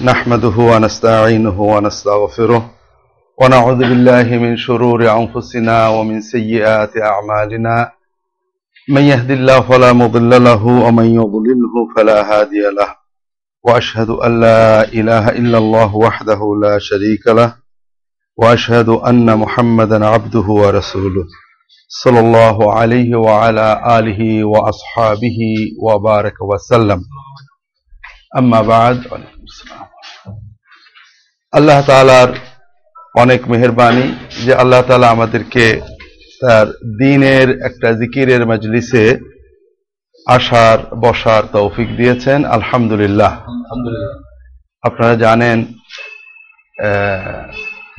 نحمده ونستعينه ونستغفره ونعوذ بالله من شرور أنفسنا ومن سيئات أعمالنا. من يهد الله فلا مضل له ومن يضلله فلا هادي له. وأشهد أن لا إله إلا الله وحده لا شريك له. وأشهد أن محمدا عبده ورسوله. صلى الله عليه وعلى آله وأصحابه وبارك وسلم. أما بعد আল্লাহ তালার অনেক মেহরবানি যে আল্লাহ তালা আমাদেরকে তার দিনের একটা জিকিরের মজলিসে আসার, বসার তৌফিক দিয়েছেন। আলহামদুলিল্লাহ। আপনারা জানেন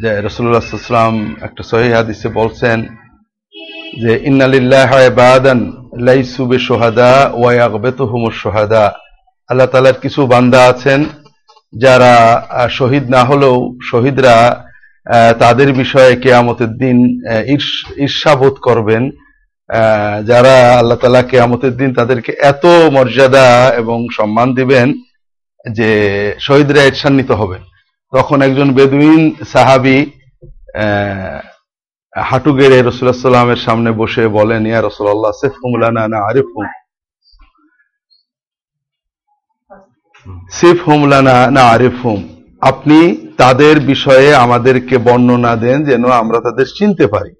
যে রসুল্লাহাম একটা সহি হাদিসে বলছেন যে ইন্নালিল্লাহ ইবাদান লাইসু বিশুহাদা ওয়া ইয়াগবিতুহুমুশ শুহাদা। আল্লাহ তালার কিছু বান্দা আছেন যারা শহীদ না হলেও শহীদরা তাদের বিষয়ে কেয়ামতের দিন ঈর্ষাবোধ করবেন। যারা আল্লাহ তালা কেয়ামতের দিন তাদেরকে এত মর্যাদা এবং সম্মান দিবেন যে শহীদরা ঈর্ষান্বিত হবেন। তখন একজন বেদুইন সাহাবি হাঁটু গেড়ে রসুল্লাহ সাল্লামের সামনে বসে বলেন, ইয়া রসুল্লাহ সেফুমুলানা না আরিফুম সিফ হুমলানা না আরিফ হুম আপনি তাদের বিষয়ে আমাদেরকে বর্ণনা দেন যেন আমরা তাদের চিনতে পারি।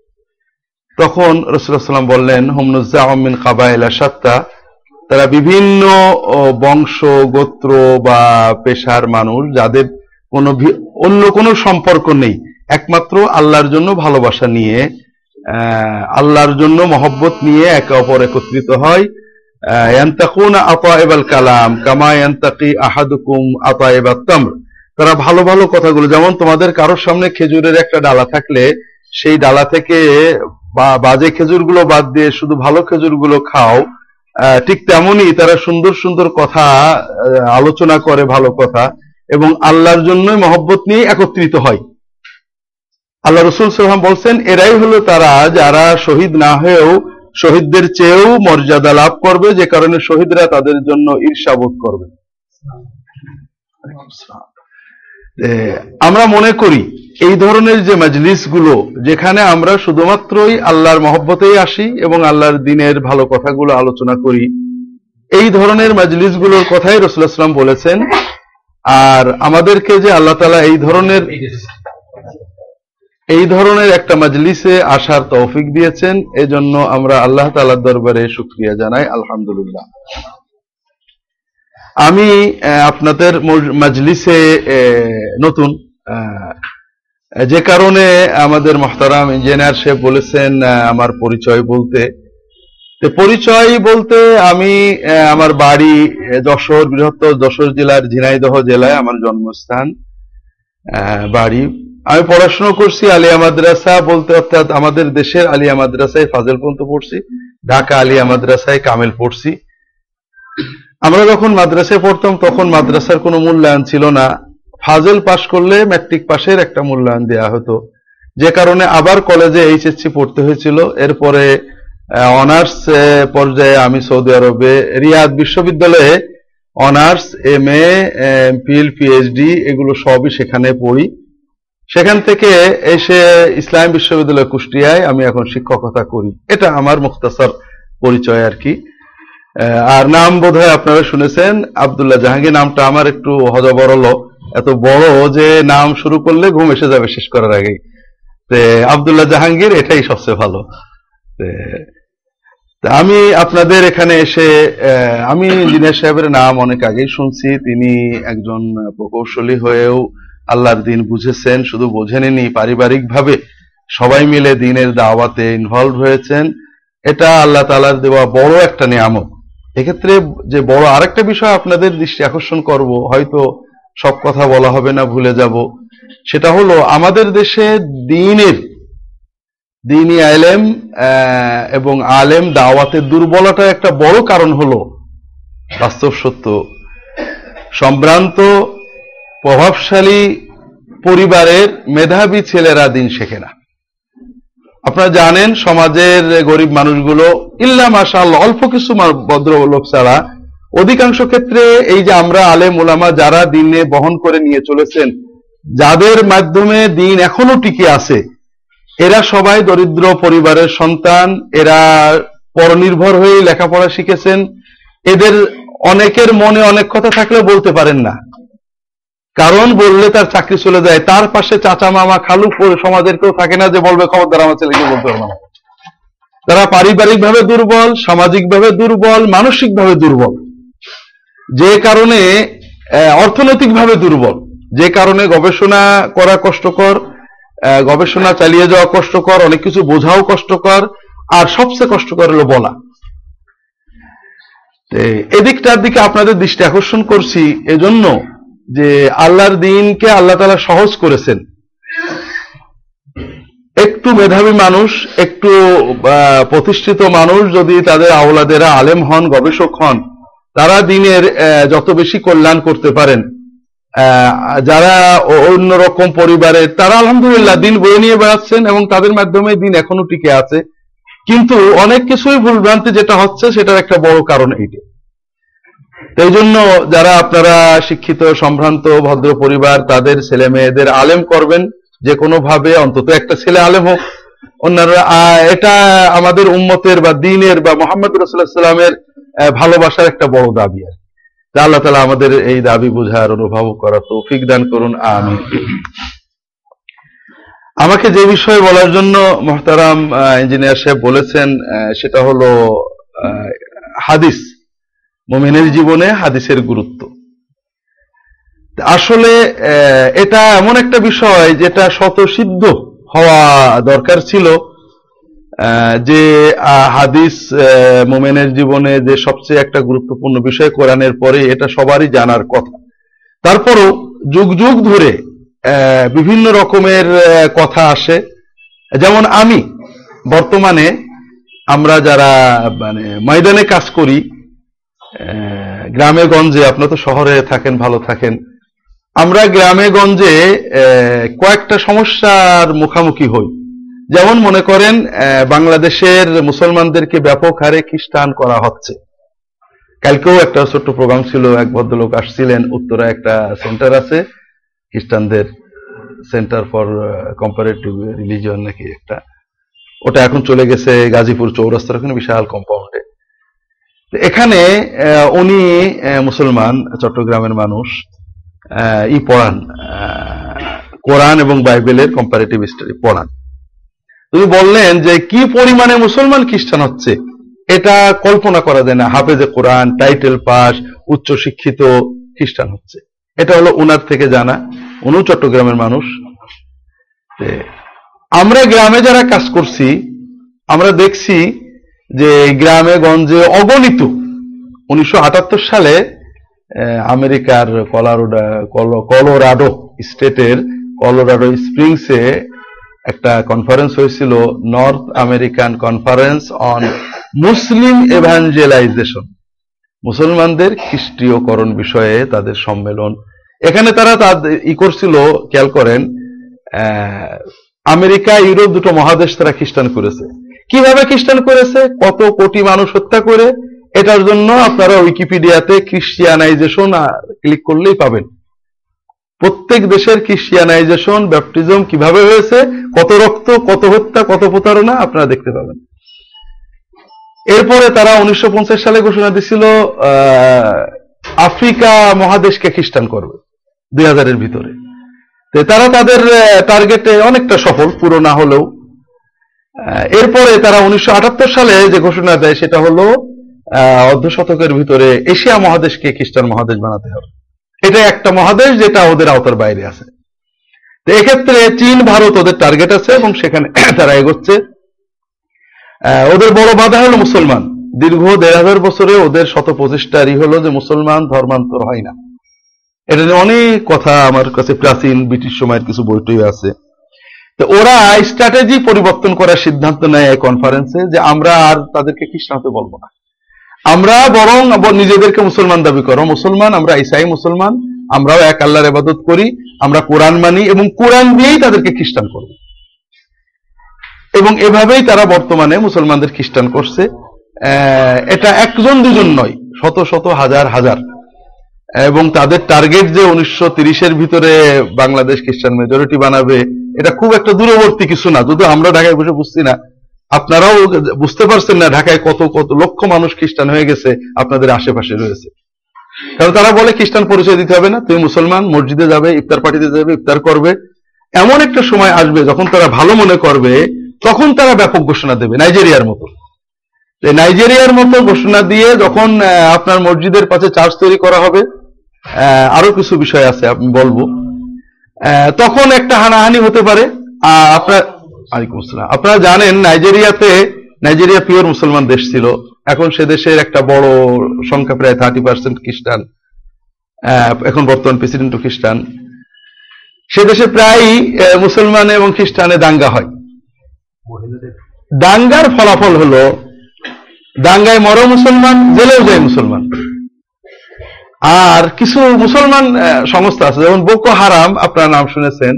তখন রসুলাম বললেন হুমনুজ্জাহমিন কাবাইলা সাত্তা তারা বিভিন্ন বংশ, গোত্র বা পেশার মানুষ যাদের কোনো অন্য কোনো সম্পর্ক নেই। একমাত্র আল্লাহর জন্য ভালোবাসা নিয়ে আল্লাহর জন্য মহব্বত নিয়ে একে অপর একত্রিত হয়। তারা ভালো ভালো কথাগুলো, যেমন তোমাদের কারোর সামনে খেজুরের একটা ডালা থাকলে, সেই ডালা থেকে বাজে খেজুরগুলো বাদ দিয়ে শুধু ভালো খেজুরগুলো খাও ঠিক তেমনই তারা সুন্দর সুন্দর কথা আলোচনা করে ভালো কথা এবং আল্লাহর জন্যই মহব্বত নিয়ে একত্রিত হয়। আল্লাহ রসুল সাল্লাম বলছেন, এরাই হলো তারা যারা শহীদ না হয়েও শহীদদের চেয়েও মর্যাদা লাভ করবে, যে কারণে শহীদরা তাদের জন্য ঈর্ষাবোধ করবে। আমরা মনে করি, এই ধরনের যে মজলিসগুলো যেখানে আমরা শুধুমাত্রই আল্লাহর মহব্বতেই আসি এবং আল্লাহর দিনের ভালো কথাগুলো আলোচনা করি, এই ধরনের মজলিসগুলোর কথাই রসুলাম বলেছেন। আর আমাদেরকে যে আল্লাহ তালা এই ধরনের এই ধরনের একটা মজলিসে আসার তৌফিক দিয়েছেন। এজন্য আমরা আল্লাহ তালার দরবারে শুক্রিয়া জানাই, আলহামদুলিল্লাহ। আমি আপনাদের মজ- মজলিসে নতুন যে কারণে আমাদের মহতারাম ইঞ্জিনিয়ার সাহেব বলেছেন আমার পরিচয় বলতে। পরিচয় বলতে আমি আমার বাড়ি যশোর, বৃহত্তর যশোর জেলার ঝিনাইদহ জেলায় আমার জন্মস্থান বাড়ি। আমি পড়াশোনা করছি, আলিয়া মাদ্রাসা বলতে অর্থাৎ আমাদের দেশের আলিয়া মাদ্রাসায় ফাজেল পর্যন্ত পড়ছি, ঢাকা আলিয়া মাদ্রাসায় কামেল পড়ছি। আমরা যখন মাদ্রাসায় পড়তাম, তখন মাদ্রাসার কোনো মূল্যায়ন ছিল না। ফাজেল পাশ করলে ম্যাট্রিক পাশের একটা মূল্যায়ন দেওয়া হতো। যে কারণে আবার কলেজে এইচএসসি পড়তে হয়েছিল। এরপরে অনার্স পর্যায়ে আমি সৌদি আরবে, রিয়াদ বিশ্ববিদ্যালয়ে honours, M A Phil, PhD, এগুলো সবই সেখানে পড়ি। সেখান থেকে এসে ইসলাম বিশ্ববিদ্যালয় কুষ্টিয়ায় আমি এখন শিক্ষকতা করি। এটা আমার মুখতাসার পরিচয় আর কি। আর নাম বোধহয় আপনারা শুনেছেন, আব্দুল্লাহ জাহাঙ্গীর, নামটা আমার একটু হজবরল এত বড় যে নাম শুরু করলে ঘুম এসে যাবে শেষ করার আগেই। তে আব্দুল্লাহ জাহাঙ্গীর, এটাই সবচেয়ে ভালো। আমি আপনাদের এখানে এসে আমি ইঞ্জিনিয়ার সাহেবের নাম অনেক আগেই শুনছি। তিনি একজন প্রকৌশলী হয়েও আল্লাহর দিন বুঝেছেন, শুধু বোঝেননি পারিবারিক ভাবে সবাই মিলে দিনের দাওয়াতে ইনভলভ হয়েছেন। এটা আল্লাহ তালার দেওয়া বড় একটা নিয়ামক এক্ষেত্রে যে বড় আরেকটা বিষয় আপনাদের দৃষ্টি আকর্ষণ করব, হয়তো সব কথা বলা হবে না, ভুলে যাব। সেটা হলো, আমাদের দেশে দিনের, দিনী আলেম এবং আলেম দাওয়াতের দুর্বলতা একটা বড় কারণ হলো, বাস্তব সত্য। সম্ভ্রান্ত প্রভাবশালী পরিবারের মেধাবী ছেলেরা দিন শেখে না। আপনারা জানেন, সমাজের গরিব মানুষগুলো ইল্লা মাশাআল্লাহ, অল্প কিছু মা- ভদ্রলোক ছাড়া অধিকাংশ ক্ষেত্রে এই যে আমরা আলেম ওলামা যারা দিনে বহন করে নিয়ে চলেছেন, যাদের মাধ্যমে দিন এখনও টিকে আছে, এরা সবাই দরিদ্র পরিবারের সন্তান, এরা পরনির্ভর হয়ে লেখাপড়া শিখেছেন, এদের অনেকের মনে অনেক কথা থাকলেও বলতে পারেন না। কারণ বললে তার চাকরি চলে যায়, তার পাশে চাচা মামা খালু সমাজের কেউ থাকে না যে বলবে, খবরদার আমার ছেলেকে বলতে পারব না। তারা পারিবারিক ভাবে দুর্বল সামাজিক ভাবে দুর্বল মানসিক ভাবে দুর্বল। যে কারণে অর্থনৈতিক ভাবে দুর্বল। যে কারণে গবেষণা করা কষ্টকর গবেষণা চালিয়ে যাওয়া কষ্টকর, অনেক কিছু বোঝাও কষ্টকর, আর সবচেয়ে কষ্টকর হলো বলা। এদিকটার দিকে আপনাদের দৃষ্টি আকর্ষণ করছি। এজন্য যে আল্লাহর দিনকে আল্লাহ তালা সহজ করেছেন। একটু মেধাবী মানুষ, একটু প্রতিষ্ঠিত মানুষ যদি তাদের আওলাদেরা আলেম হন, গবেষক হন, তারা দিনের যত বেশি কল্যাণ করতে পারেন। যারা অন্যরকম পরিবারের তারা আলহামদুলিল্লাহ দিন বয়ে নিয়ে বেড়াচ্ছেন এবং তাদের মাধ্যমে দিন এখনও টিকে আছে। কিন্তু অনেক কিছুই ভুলভ্রান্তি যেটা হচ্ছে, সেটার একটা বড় কারণ এইটা এই জন্য যারা আপনারা শিক্ষিত, সম্ভ্রান্ত, ভদ্র পরিবার, তাদের ছেলে মেয়েদের আলেম করবেন যে কোনো ভাবে, অন্তত একটা ছেলে আলেম হোক। অন্যান্য এটা আমাদের উম্মতের বা দিনের বা মোহাম্মদ রসুল্লাহ সাল্লামের ভালোবাসার একটা বড় দাবি আর আল্লাহ তালা আমাদের এই দাবি বোঝার অনুভব করার তৌফিক দান করুন আমি আমাকে যে বিষয়ে বলার জন্য মহতারাম ইঞ্জিনিয়ার সাহেব বলেছেন সেটা হলো হাদিস। মোমেনের জীবনে হাদিসের গুরুত্ব। আসলে এটা এমন একটা বিষয় যেটা শতসিদ্ধ হওয়া দরকার ছিল যে হাদিস মোমেনের জীবনে যে সবচেয়ে একটা গুরুত্বপূর্ণ বিষয় কোরআনের পরে এটা সবারই জানার কথা। তারপরও যুগ যুগ ধরে বিভিন্ন রকমের কথা আসে। যেমন আমি, বর্তমানে আমরা যারা মানে ময়দানে কাজ করি গ্রামে গঞ্জে আপনার তো শহরে থাকেন, ভালো থাকেন। আমরা গ্রামে গঞ্জে কয়েকটা সমস্যার মুখামুখি হই। যেমন মনে করেন বাংলাদেশের মুসলমানদেরকে ব্যাপক হারে খ্রিস্টান করা হচ্ছে। কালকেও একটা ছোট্ট প্রোগ্রাম ছিল, এক ভদ্রলোক আসছিলেন, উত্তরা একটা সেন্টার আছে, খ্রিস্টানদের সেন্টার ফর কম্পারেটিভ রিলিজিয়ন নাকি একটা। ওটা এখন চলে গেছে গাজীপুর চৌরাস্তার, ওখানে বিশাল কম্পাউন্ডে এখানে উনি মুসলমান, চট্টগ্রামের মানুষ ই পড়ান কোরআন এবং বাইবেলের কম্পারেটিভ স্টাডি পড়ান। তিনি বললেন যে, কি পরিমাণে মুসলমান খ্রিস্টান হচ্ছে, এটা কল্পনা করা যায় না। হাফেজে কোরআন, টাইটেল পাস উচ্চ শিক্ষিত খ্রিস্টান হচ্ছে। এটা হলো উনার থেকে জানা। উনিও চট্টগ্রামের মানুষ। আমরা গ্রামে যারা কাজ করছি, আমরা দেখছি যে গ্রামে গঞ্জে অগণিত, উনিশশো আটাত্তর সালে আমেরিকার কলারোডা কলোরাডো স্টেটের কলোরাডো স্প্রিংসে একটা কনফারেন্স হয়েছিল North American conference on Muslim evangelization মুসলমানদের খ্রিস্টীয়করণ বিষয়ে তাদের সম্মেলন। এখানে তারা তাদের ই করছিল, খেয়াল করেন আমেরিকা, ইউরোপ দুটো মহাদেশ তারা খ্রিস্টান করেছে। কীভাবে খ্রিস্টান করেছে? কত কোটি মানুষ হত্যা করে? এটার জন্য আপনারা উইকিপিডিয়াতে খ্রিস্টিয়ানাইজেশন ক্লিক করলেই পাবেন। প্রত্যেক দেশের খ্রিস্টিয়ানাইজেশন ব্যাপটিজম কীভাবে হয়েছে? কত রক্ত, কত হত্যা, কত প্রতারণা আপনারা দেখতে পাবেন। এরপরে তারা উনিশশো পঞ্চাশ সালে ঘোষণা দিছিল আফ্রিকা মহাদেশকে খ্রিস্টান করবে দুই হাজারের ভিতরে। তারা তাদের টার্গেটে অনেকটা সফল, পুরো না হলেও। এরপরে তারা উনিশশো আটাত্তর সালে যে ঘোষণা দেয় সেটা হলো অর্ধ শতকের ভিতরে এশিয়া মহাদেশকে খ্রিস্টান মহাদেশ বানাতে হবে। এটা একটা মহাদেশ যেটা ওদের আওতার বাইরে আছে। তো এক্ষেত্রে চীন, ভারত ওদের টার্গেট আছে এবং সেখানে তারা এগোচ্ছে। ওদের বড় বাধা হলো মুসলমান। দীর্ঘ দেড় হাজার বছরে ওদের শত প্রচেষ্টারই হলো যে মুসলমান ধর্মান্তর হয় না। এটা নিয়ে অনেক কথা আমার কাছে প্রাচীন ব্রিটিশ সময়ের কিছু বইটই আছে। তো ওরা স্ট্র্যাটেজি পরিবর্তন করার সিদ্ধান্ত নেয় এই কনফারেন্সে যে আমরা আর তাদেরকে খ্রিস্টান হতে বলব না। আমরা বরং নিজেদেরকে মুসলমান দাবি করো। মুসলমান, আমরা ইসাই মুসলমান, আমরাও এক আল্লাহর ইবাদত করি, আমরা কোরআন মানি এবং কোরআন দিয়েই তাদেরকে খ্রিস্টান করব। এবং এভাবেই তারা বর্তমানে মুসলমানদের খ্রিস্টান করছে। এটা একজন দুজন নয়, শত শত হাজার হাজার। এবং তাদের টার্গেট যে উনিশশো তিরিশের ভিতরে বাংলাদেশ খ্রিস্টান মেজরিটি বানাবে এটা খুব একটা দূরবর্তী কিছু না, যদিও আমরা ঢাকায় বসে বুঝছি না। আপনারাও বুঝতে পারছেন না ঢাকায় কত কত লক্ষ মানুষ খ্রিস্টান হয়ে গেছে, আপনাদের আশেপাশে রয়েছে। কারণ তারা বলে খ্রিস্টান পরিচয় দিতে হবে না তুমি মুসলমান, মসজিদে যাবে, ইফতার পার্টিতে যাবে, ইফতার করবে। এমন একটা সময় আসবে যখন তারা ভালো মনে করবে, তখন তারা ব্যাপক ঘোষণা দেবে, নাইজেরিয়ার মতো। নাইজেরিয়ার মতো ঘোষণা দিয়ে যখন আপনার মসজিদের পাশে চার্জ তৈরি করা হবে আরও কিছু বিষয় আছে আমি বলব। তখন একটা হানাহানি হতে পারে। আপনার আপনারা জানেন নাইজেরিয়াতে নাইজেরিয়া পিওর মুসলমান দেশ ছিল। এখন সে দেশের একটা বড় সংখ্যা প্রায় থার্টি পার্সেন্ট খ্রিস্টান। এখন বর্তমান প্রেসিডেন্ট খ্রিস্টান। সে দেশে প্রায়ই আহ, মুসলমান এবং খ্রিস্টানে দাঙ্গা হয়। দাঙ্গার ফলাফল হলো দাঙ্গায় মরো মুসলমান জেলেও যায় মুসলমান। আর কিছু মুসলমান সংস্থা আছে, যেমন বোকো হারাম আপনার নাম শুনেছেন।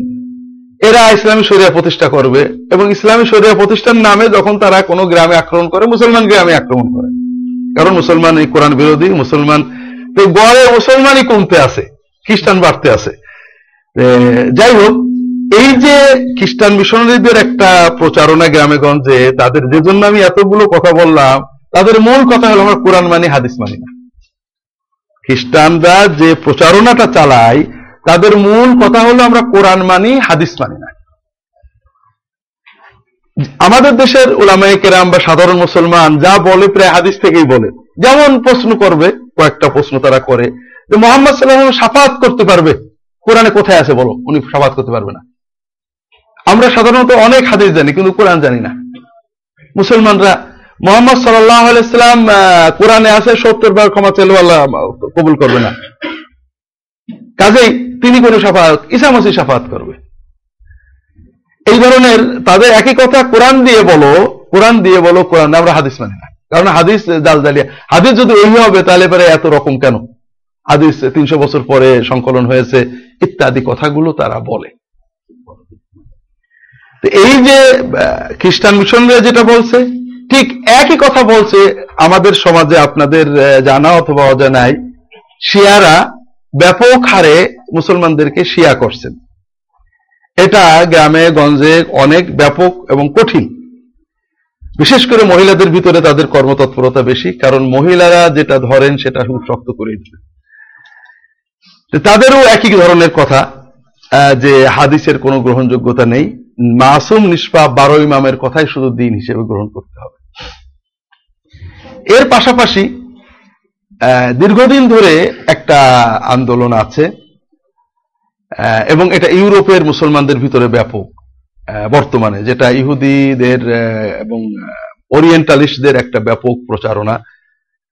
এরা ইসলামী শরিয়া প্রতিষ্ঠা করবে এবং ইসলামী শরিয়া প্রতিষ্ঠার নামে যখন তারা কোনো গ্রামে আক্রমণ করে, মুসলমান গ্রামে আক্রমণ করে। কারণ মুসলমান এই কোরআন বিরোধী, মুসলমান গড়ে মুসলমানই কমতে আছে, খ্রিস্টান বাড়তে আছে। যাই হোক, এই যে খ্রিস্টান মিশনারিদের একটা প্রচারণা গ্রামে গঞ্জে তাদের যে জন্য আমি এতগুলো কথা বললাম, তাদের মূল কথা হলো আমরা কোরআন মানি, হাদিস মানি না। খ্রিস্টানরা যে প্রচারণাটা চালায়, তাদের মূল কথা হলো আমরা কোরআন মানি, হাদিস মানি না। আমাদের দেশের ওলামায়ে কেরাম বা সাধারণ মুসলমান যা বলে প্রায় হাদিস থেকেই বলে। যেমন প্রশ্ন করবে, কয়েকটা প্রশ্ন তারা করে। যে মোহাম্মদ সাল্লাহ সাফাত করতে পারবে? কোরআনে কোথায় আছে বলো? উনি সাফাত করতে পারবে না। আমরা সাধারণত অনেক হাদিস জানি, কিন্তু কোরআন জানি না। মুসলমানরা মোহাম্মদ সাল্লাহ আলাইসাল্লাম কোরআনে আছে, সত্তর বার ক্ষমা চাইলেও আল্লাহ কবুল করবে না। কাজেই তিনি কোনো সাফাত ইসামাসি সাফাত করবে। এই ধরনের তাদের একই কথা কোরআন দিয়ে বলো, কোরআন দিয়ে বলো, কোরআন আমরা হাদিস মানি না। কারণ হাদিস জাল জালিয়া হাদিস যদি ওই হবে, তাহলে পরে এত রকম কেন? হাদিস তিনশো বছর পরে সংকলন হয়েছে, ইত্যাদি কথাগুলো তারা বলে। এই যে খ্রিস্টান মিশনরা যেটা বলছে ঠিক একই কথা বলছে আমাদের সমাজে আপনাদের জানা অথবা অজানায় শিয়ারা ব্যাপক হারে মুসলমানদেরকে শিয়া করছেন। এটা গ্রামে, গঞ্জে অনেক ব্যাপক এবং কঠিন। বিশেষ করে মহিলাদের ভিতরে তাদের কর্মতৎপরতা বেশি, কারণ মহিলারা যেটা ধরেন সেটা খুব শক্ত করে দিবে তাদেরও একই ধরনের কথা যে হাদিসের কোনো গ্রহণযোগ্যতা নেই। মাসুম নিষ্পা বারো ইমামের কথাই শুধু দিন হিসেবে গ্রহণ করতে হবে। এর পাশাপাশি দীর্ঘদিন ধরে একটা আন্দোলন আছে এবং এটা ইউরোপের মুসলমানদের ভিতরে ব্যাপক বর্তমানে, যেটা ইহুদিদের এবং ওরিয়েন্টালিস্টদের একটা ব্যাপক প্রচারণা।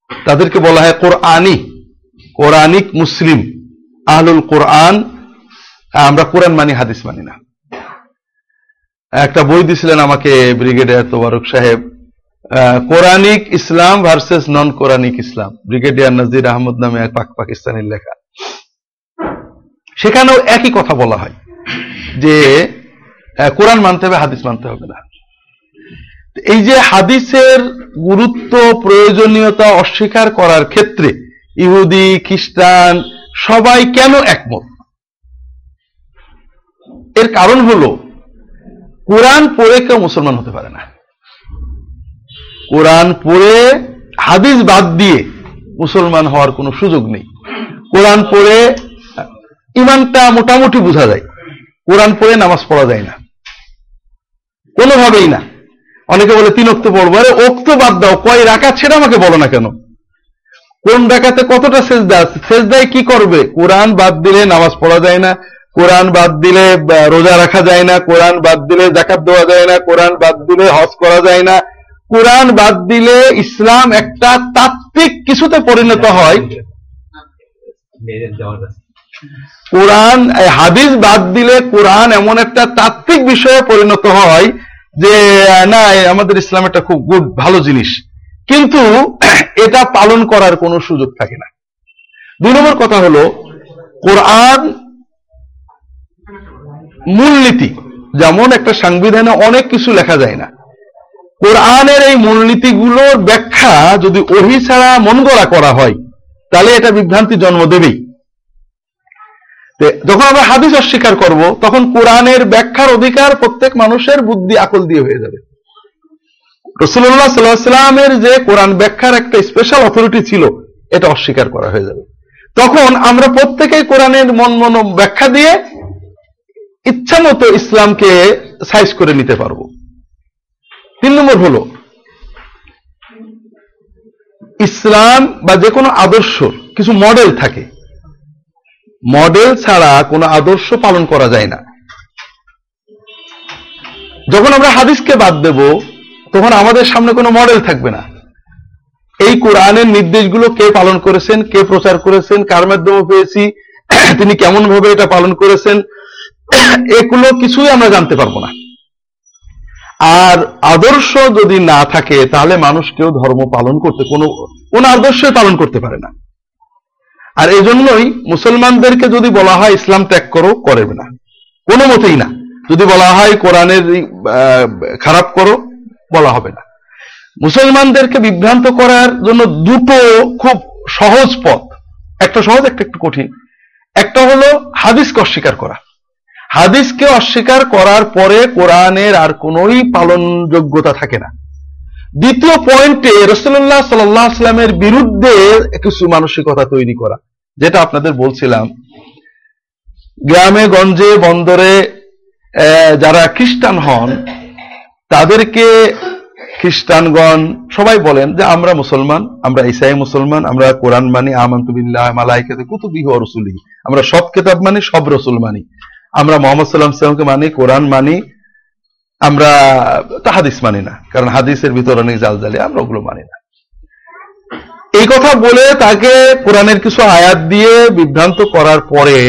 তাদেরকে বলা হয় কোরআনি, কোরআনিক মুসলিম, আহলুল কোরআন আমরা কোরআন মানি, হাদিস মানি না। একটা বই দিছিলেন আমাকে ব্রিগেডিয়ার তোবারক সাহেব Quranic Islam versus non Quranic Islam. Brigadier Nazir Ahmad নামে এক পাক পাকিস্তানের লেখা। সেখানেও একই কথা বলা হয় যে কোরআন মানতে হবে, হাদিস মানতে হবে না। এই যে হাদিসের গুরুত্ব, প্রয়োজনীয়তা অস্বীকার করার ক্ষেত্রে ইহুদি, খ্রিস্টান সবাই কেন একমত? এর কারণ হলো, কোরআন পড়ে কেউ মুসলমান হতে পারে না। কোরআন পড়ে, হাদিস বাদ দিয়ে মুসলমান হওয়ার কোনো সুযোগ নেই। কোরআন পড়ে, ইমানটা মোটামুটি বোঝা যায়। কোরআন পড়ে নামাজ পড়া যায় না। কোনোভাবেই না। অনেকে বলে, তিন অক্ত পড়ব। আরে অক্ত বাদ দাও। কয় রাকাত সেটা আমাকে বলো না কেন? কোন ডাকাতে কতটা সেজদা সেজদায় কি করবে? কোরআন বাদ দিলে নামাজ পড়া যায় না। কোরআন বাদ দিলে রোজা রাখা যায় না। কোরআন বাদ দিলে জাকাত দেওয়া যায় না। কোরআন বাদ দিলে হজ করা যায় না। কোরআন বাদ দিলে ইসলাম একটা তাত্ত্বিক কিছুতে পরিণত হয়। কোরআন হাদিস বাদ দিলে কোরআন এমন একটা তাত্ত্বিক বিষয়ে পরিণত হয় যে, না আমাদের ইসলাম একটা খুব গুড ভালো জিনিস। কিন্তু এটা পালন করার কোনো সুযোগ থাকে না। দুই নম্বর কথা হলো, কোরআন মূলনীতি। যেমন একটা সংবিধানে অনেক কিছু লেখা যায় না। কোরআনের এই মূলনীতিগুলোর ব্যাখ্যা যদি ওহি ছাড়া মন গড়া করা হয়, তাহলে এটা বিভ্রান্তি জন্ম দেবেই। যখন আমরা হাদিস অস্বীকার করব, তখন কোরআনের ব্যাখ্যার অধিকার প্রত্যেক মানুষের বুদ্ধি আকল দিয়ে হয়ে যাবে। রসুল্লাহ সাল্লাহ সাল্লামের যে কোরআন ব্যাখ্যার একটা স্পেশাল অথরিটি ছিল, এটা অস্বীকার করা হয়ে যাবে। তখন আমরা প্রত্যেকেই কোরআনের মন মন ব্যাখ্যা দিয়ে ইচ্ছা মতো ইসলামকে সাইজ করে নিতে পারব। তিন নম্বর হলো, ইসলাম বা যে কোনো আদর্শ, কিছু মডেল থাকে। মডেল ছাড়া কোনো আদর্শ পালন করা যায় না। যখন আমরা হাদিসকে বাদ দেব, তখন আমাদের সামনে কোনো মডেল থাকবে না। এই কোরআনের নির্দেশগুলো কে পালন করেছেন, কে প্রচার করেছেন, কার মাধ্যমে পেয়েছি তিনি কেমন ভাবে এটা পালন করেছেন, এগুলো কিছুই আমরা জানতে পারব না। আর আদর্শ যদি না থাকে, তাহলে মানুষ কেউ ধর্ম পালন করতে, কোনো, কোন আদর্শই পালন করতে পারে না। আর এই জন্যই মুসলমানদেরকে যদি বলা হয়, ইসলাম ত্যাগ করো করবে না। কোনো মতেই না। যদি বলা হয়, কোরআনের খারাপ করো, বলা হবে না। মুসলমানদেরকে বিভ্রান্ত করার জন্য দুটো খুব সহজ পথ। একটা সহজ, একটা একটু কঠিন। একটা হলো হাদিসকে অস্বীকার করা। হাদিসকে অস্বীকার করার পরে কোরআনের আর কোনোই পালনযোগ্যতা থাকে না। দ্বিতীয় পয়েন্টে রসুল্লাহ সাল্লামের বিরুদ্ধে কিছু মানসিকতা তৈরি করা, যেটা আপনাদের বলছিলাম। গ্রামে, গঞ্জে, বন্দরে যারা খ্রিস্টান হন, তাদেরকে খ্রিস্টানগণ সবাই বলেন যে, আমরা মুসলমান, আমরা ইসাই মুসলমান, আমরা কোরআন মানি আমন্তুবিল্লাহ মালাইকাতে কুতুবিহি ওয়া রসুলিহি। আমরা সব কিতাব মানি, সব রসুল মানি। আমরা মোহাম্মদ সাল্লাম সাল্লামকে মানি, কোরআন মানি, আমরা তা হাদিস মানি না, কারণ হাদিসের ভিতরে অনেক জাল জালি আমরা ওগুলো মানি না। এই কথা বলে তাকে কোরআনের কিছু আয়াত দিয়ে বিভ্রান্ত করার পরে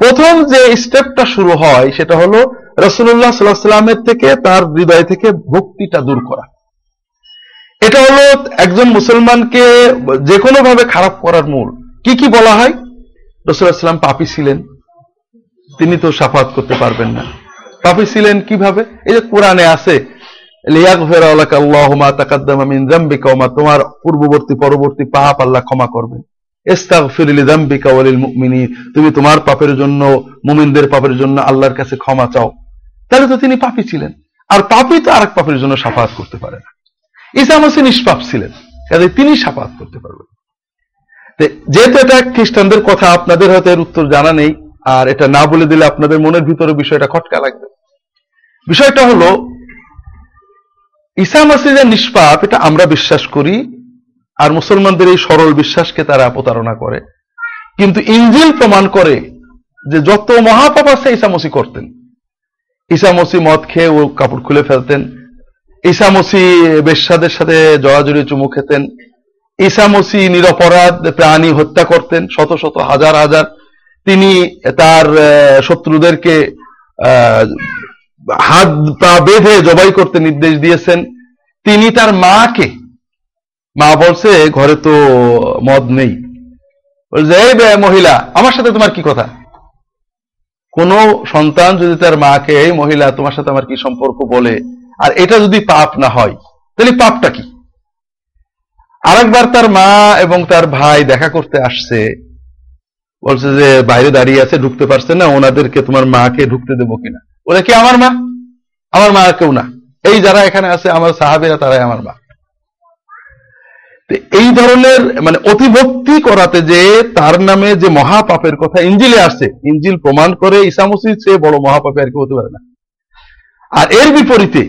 প্রথম যে স্টেপটা শুরু হয়, সেটা হলো রসুল্লাহ সাল্লাহ সাল্লামের থেকে তার হৃদয় থেকে ভক্তিটা দূর করা। এটা হলো একজন মুসলমানকে যে কোনো ভাবে খারাপ করার মূল। কি কি বলা হয়? রসুল্লাহ সাল্লাম পাপি ছিলেন। তিনি তো সাফাত করতে পারবেন না। পাপি ছিলেন কীভাবে? এই যে কোরআনে আছে তোমার পূর্ববর্তী, পরবর্তী পাপ আল্লাহ ক্ষমা করবেন। তুমি তোমার পাপের জন্য, মুমিনদের পাপের জন্য আল্লাহর কাছে ক্ষমা চাও। তাহলে তো তিনি পাপি ছিলেন। আর পাপি তো আরেক পাপের জন্য সাফাত করতে পারে না। মসি নিষ্পাপ ছিলেন, কাজে তিনি সাফাত করতে পারবেন। যেহেতু এটা খ্রিস্টানদের কথা, আপনাদের হয়তো এর উত্তর জানা নেই। আর এটা না বলে দিলে আপনাদের মনের ভিতরে বিষয়টা খটকা লাগবে। বিষয়টা হলো, ঈসা মাসিদের নিষ্পাপ, এটা আমরা বিশ্বাস করি, আর মুসলমানদের এই সরল বিশ্বাসকে তারা প্রতারণা করে। কিন্তু ইঞ্জিল প্রমাণ করে যে যত মহাপাপ আছে ঈসামসি করতেন। ঈসামসি মদ খেয়ে ও কাপড় খুলে ফেলতেন। ঈসামসি বেশ্যাদের সাথে জড়াজড়ি চুমু খেতেন। ঈসামসি নিরপরাধ প্রাণী হত্যা করতেন, শত শত হাজার হাজার তিনি তার শত্রুদেরকে হাত পা বেঁধে জবাই করতে নির্দেশ দিয়েছেন। তিনি তার মাকে, মা বলছে, ঘরে তো মদ নেই। বলছে, এই মহিলা, আমার সাথে তোমার কি কথা? কোন সন্তান যদি তার মাকে, এই মহিলা, তোমার সাথে আমার কি সম্পর্ক? বলে, আর এটা যদি পাপ না হয়, তাহলে পাপটা কি? আরেকবার তার মা এবং তার ভাই দেখা করতে আসছে। বলছে যে বাইরে দাঁড়িয়ে আছে, ঢুকতে পারছে না, ওনাদেরকে তোমার মাকে ঢুকতে দেবো কিনা? ওরা কি আমার মা? আমার মা কেউ না। এই যারা এখানে আছে, আমার সাহাবিরা, তারাই আমার মা। এই ধরনের মানে অতিভক্তি করাতে যে তার নামে যে মহাপাপের কথা ইঞ্জিলে আসছে, ইঞ্জিল প্রমাণ করে ইসামসির চেয়ে বড় মহাপাপে আর কেউ হতে পারে না। আর এর বিপরীতে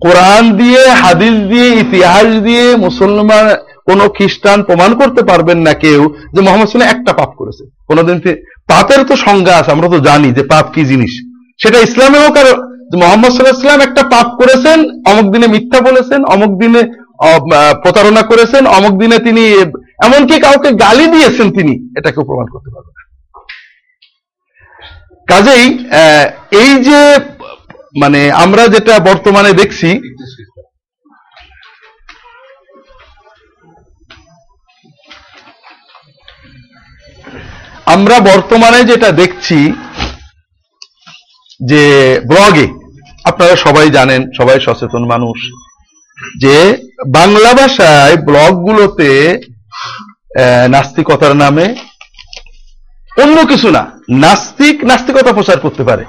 কোরআন দিয়ে, হাদিস দিয়ে, ইতিহাস দিয়ে, মুসলমান কোন খ্রিস্টান প্রমাণ করতে পারবেন না কেউ যে মোহাম্মদ সাল্লাহ একটা পাপ করেছে। কোনদিন পাপের তো সংজ্ঞা আছে, আমরা তো জানি যে পাপ কি জিনিস। সেটা ইসলামে হোক আর মোহাম্মদ সাল্লাহ ইসলাম একটা পাপ করেছেন, অমুক দিনে মিথ্যা বলেছেন, অমুক দিনে প্রতারণা করেছেন, অমুক দিনে তিনি এমনকি কাউকে গালি দিয়েছেন তিনি, এটা কেউ প্রমাণ করতে পারবে না। কাজেই এই যে মানে আমরা যেটা বর্তমানে দেখছি আমরা বর্তমানে যেটা দেখছি যে ব্লগে, আপনারা সবাই জানেন, সবাই সচেতন মানুষ, যে বাংলা ভাষায় ব্লগগুলোতে নাস্তিকতার নামে অন্য কিছু না, নাস্তিক নাস্তিকতা প্রচার করতে পারে।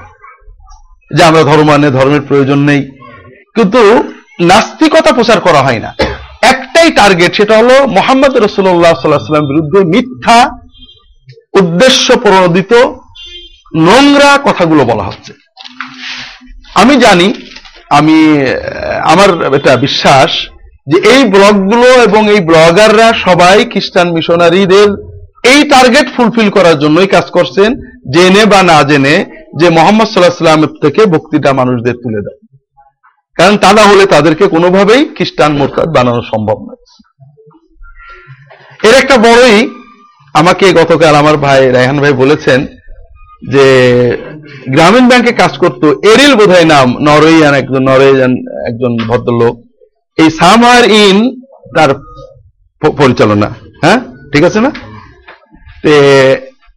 যে আমরা ধর্ম মানে ধর্মের প্রয়োজন নেই, কিন্তু নাস্তিকতা প্রচার করা হয় না। একটাই টার্গেট সেটা হলো মোহাম্মদ রসুল্লাহ সাল্লাহাম বিরুদ্ধে মিথ্যা উদ্দেশ্য প্রণোদিত নোংরা কথাগুলো বলা হচ্ছে। আমি জানি, আমি আমার এটা বিশ্বাস যে এই ব্লগগুলো এবং এই ব্লগাররা সবাই খ্রিস্টান মিশনারিদের এই টার্গেট ফুলফিল করার জন্যই কাজ করছেন, জেনে বা না জেনে যে মোহাম্মদ সাল্লাহ সাল্লামের থেকে বক্তৃতা মানুষদের তুলে দেয়। কারণ তা না হলে তাদেরকে কোনোভাবেই খ্রিস্টান মোরতাদ বানানো সম্ভব নয়। এর একটা বড়ই আমাকে গতকাল আমার ভাই রায়হান ভাই বলেছেন যে গ্রামীণ ব্যাংকে কাজ করত এরিল বোধহয় নাম নরওয়েয়ান একজন নরওয়েয়ান একজন ভদ্রলোক। এই সামহার ইন তার পরিচালনা হ্যাঁ? ঠিক আছে না?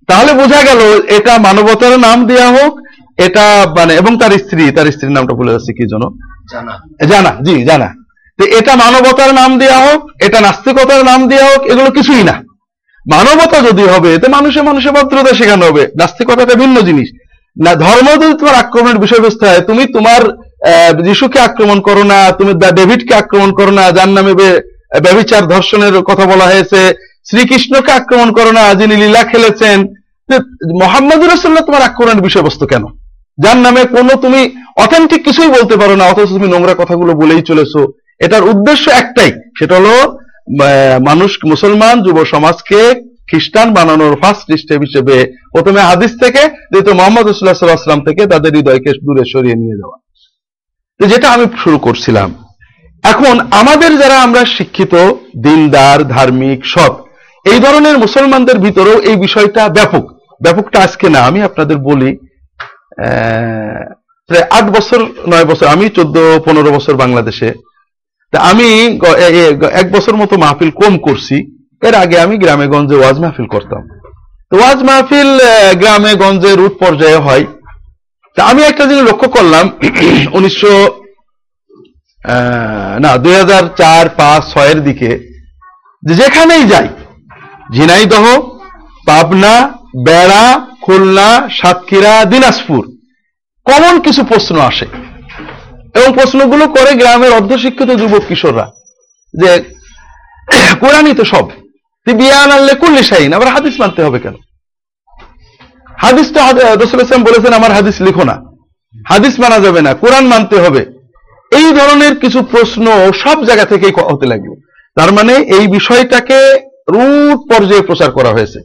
তাহলে বোঝা গেল এটা মানবতার নাম দেয়া হোক এটা মানে এবং তার স্ত্রী তার স্ত্রীর নামটা ভুলে যাচ্ছে কি জন্য জানা। জানা জি জানা। তো এটা মানবতার নাম দেওয়া হোক এটা নাস্তিকতার নাম দেওয়া হোক এগুলো কিছুই না। মানবতা যদি হবে, তো মানুষে মানুষে ভদ্রতা শেখানো হবে। নাস্তিকতাটা ভিন্ন জিনিস। না, ধর্ম যদি তোমার আক্রমণের বিষয়বস্তু হয় তুমি তোমার যিশুকে আক্রমণ করো না, তুমি ডেভিডকে আক্রমণ করো না, যার নামে বে- ব্যভিচার ধর্ষণের কথা বলা হয়েছে, শ্রীকৃষ্ণকে আক্রমণ করো না, যিনি লীলা খেলেছেন মোহাম্মদ রসুল্লাহ তোমার আক্রমণের বিষয়বস্তু কেন? যার নামে কোনো তুমি অথেন্টিক কিছুই বলতে পারো না, অথচ তুমি নোংরা কথাগুলো বলেই চলেছো। এটার উদ্দেশ্য একটাই, সেটা হলো মানুষ, মুসলমান যুব সমাজকে খ্রিস্টান বানানোর ফার্স্ট স্টেপ হিসেবে প্রথমে হাদিস থেকে, দ্বিতীয় মোহাম্মদ রসুল্লাহ সাল্লাহাম থেকে তাদের হৃদয়কে দূরে সরিয়ে নিয়ে যাওয়া। যেটা আমি শুরু করছিলাম, এখন আমাদের যারা আমরা শিক্ষিত, দিনদার, ধার্মিক, সৎ, এই ধরনের মুসলমানদের ভিতরেও এই বিষয়টা ব্যাপক। ব্যাপকটা আজকে না, আমি আপনাদের বলি আট বছর, নয় বছর, আমি চোদ্দ, পনেরো বছর বাংলাদেশে তা আমি এক বছর মতো মাহফিল কম করছি। এর আগে আমি গ্রামে গঞ্জে ওয়াজ মাহফিল করতাম। তো ওয়াজ মাহফিল গ্রামে গঞ্জে রুট পর্যায়ে হয়। তা আমি একটা জিনিস লক্ষ্য করলাম, উনিশশো না, দুই হাজার চার, পাঁচ, ছয়ের দিকে যেখানেই যাই, ঝিনাইদহ, পাবনা, বেড়া, খুলনা, সাতক্ষীরা, দিনাজপুর, কমন কিছু প্রশ্ন আসে। এবং প্রশ্নগুলো করে গ্রামের অর্ধশিক্ষিত যুবক কিশোররা, যে কোরআনই তো সব। তুই বিয়ান আনলে কুল্লি শাহিন, আবার হাদিস মানতে হবে কেন? হাদিসটা রসুল ইসলাম বলেছেন, আমার হাদিস লিখো না। হাদিস মানা যাবে না, কোরআন মানতে হবে। এই ধরনের কিছু প্রশ্ন সব জায়গা থেকেই হতে লাগল। তার মানে এই বিষয়টাকে রুট পর্যায়ে প্রচার করা হয়েছে।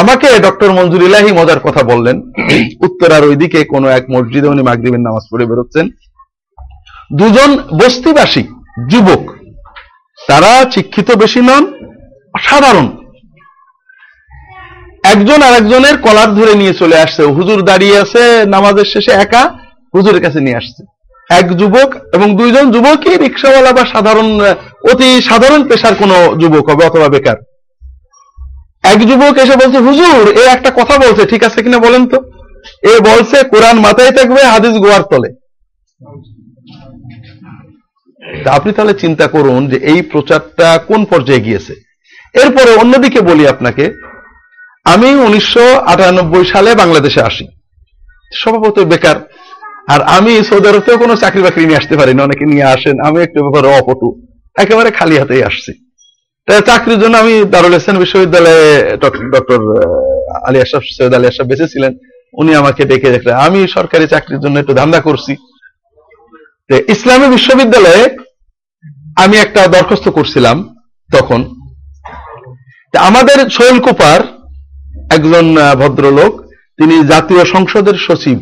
আমাকে ডক্টর মঞ্জুর ইলাহি মজার কথা বললেন। উত্তরার ওইদিকে কোনো এক মসজিদে উনি মাগরিবের নামাজ পড়ে বেরোচ্ছেন। দুজন বস্তিবাসী, যুবক। তারা শিক্ষিত বেশি নন সাধারণ একজন আরেকজনের কলার ধরে নিয়ে চলে আসছে। হুজুর দাঁড়িয়ে আছে নামাজের শেষে, একা হুজুরের কাছে নিয়ে আসছে। এক যুবক এবং দুইজন যুবকই রিক্সাওয়ালা বা সাধারণ, অতি সাধারণ পেশার কোনো যুবক হবে অথবা বেকার। এক যুবক এসে বলছে, হুজুর, এ একটা কথা বলছে, ঠিক আছে কিনা বলেন তো? এ বলছে, কোরআন মাথায় থাকবে, হাদিস গোয়ার তলে। তা আপনি তাহলে চিন্তা করুন যে এই প্রচারটা কোন পর্যায়ে গিয়েছে। এরপরে অন্যদিকে বলি আপনাকে, আমি উনিশশো আটানব্বই সালে বাংলাদেশে আসি। স্বভাবত বেকার। আর আমি সৌদি আরবেও কোনো চাকরি বাকরি নিয়ে আসতে পারি না অনেকে নিয়ে আসেন, আমি একটু ব্যাপারে অপটু। একেবারে খালি হাতেই আসছি। তা চাকরির জন্য আমি দারুল ইসলাম বিশ্ববিদ্যালয়ে ডক্টর আলী আশরাফ, সৈয়দ আলী আশরাফ বেঁচে ছিলেন। উনি আমাকে ডেকে দেখলেন। আমি সরকারি চাকরির জন্য একটু ধান্দা করছি। তো ইসলামী বিশ্ববিদ্যালয়ে আমি একটা দরখাস্ত করছিলাম তখন। আমাদের সোহেল কুপার একজন ভদ্রলোক, তিনি জাতীয় সংসদের সচিব।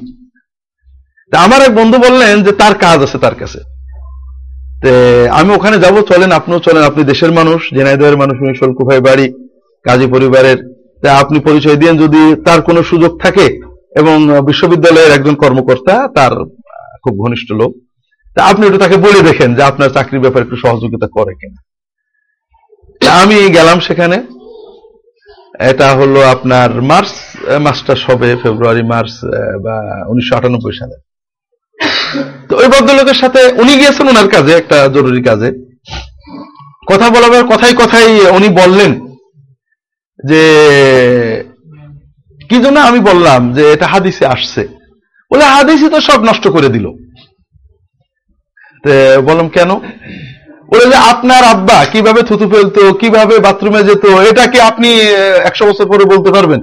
আমার এক বন্ধু বললেন যে তার কাজ আছে তার কাছে। আমি ওখানে যাব, চলেন আপনিও চলেন, আপনি দেশের মানুষ জেনাইদহের মানুষ উনি সোহেল কুপাই বাড়ি, কাজী পরিবারের। তা আপনি পরিচয় দিয়েন, যদি তার কোনো সুযোগ থাকে, এবং বিশ্ববিদ্যালয়ের একজন কর্মকর্তা, তার খুব ঘনিষ্ঠ লোক। তা আপনি একটু তাকে বলে দেখেন যে আপনার চাকরির ব্যাপারে একটু সহযোগিতা করে কিনা। আমি গেলাম সেখানে। এটা হলো আপনার মার্চ মাসটা সবে ফেব্রুয়ারি, মার্চ বা উনিশশো আটানব্বই সালে। তো ওই ভদ্রলোকের সাথে উনি গিয়েছেন ওনার কাজে, একটা জরুরি কাজে। কথা বলাবার কথাই কথাই উনি বললেন যে, কি জন্য আমি বললাম যে এটা হাদিসে আসছে? বলে, হাদিসই তো সব নষ্ট করে দিল। বললাম কেন? বলে যে আপনার আব্বা কীভাবে থুতু ফেলতো কীভাবে বাথরুমে যেত এটা কি আপনি একশো বছর পরে বলতে পারবেন?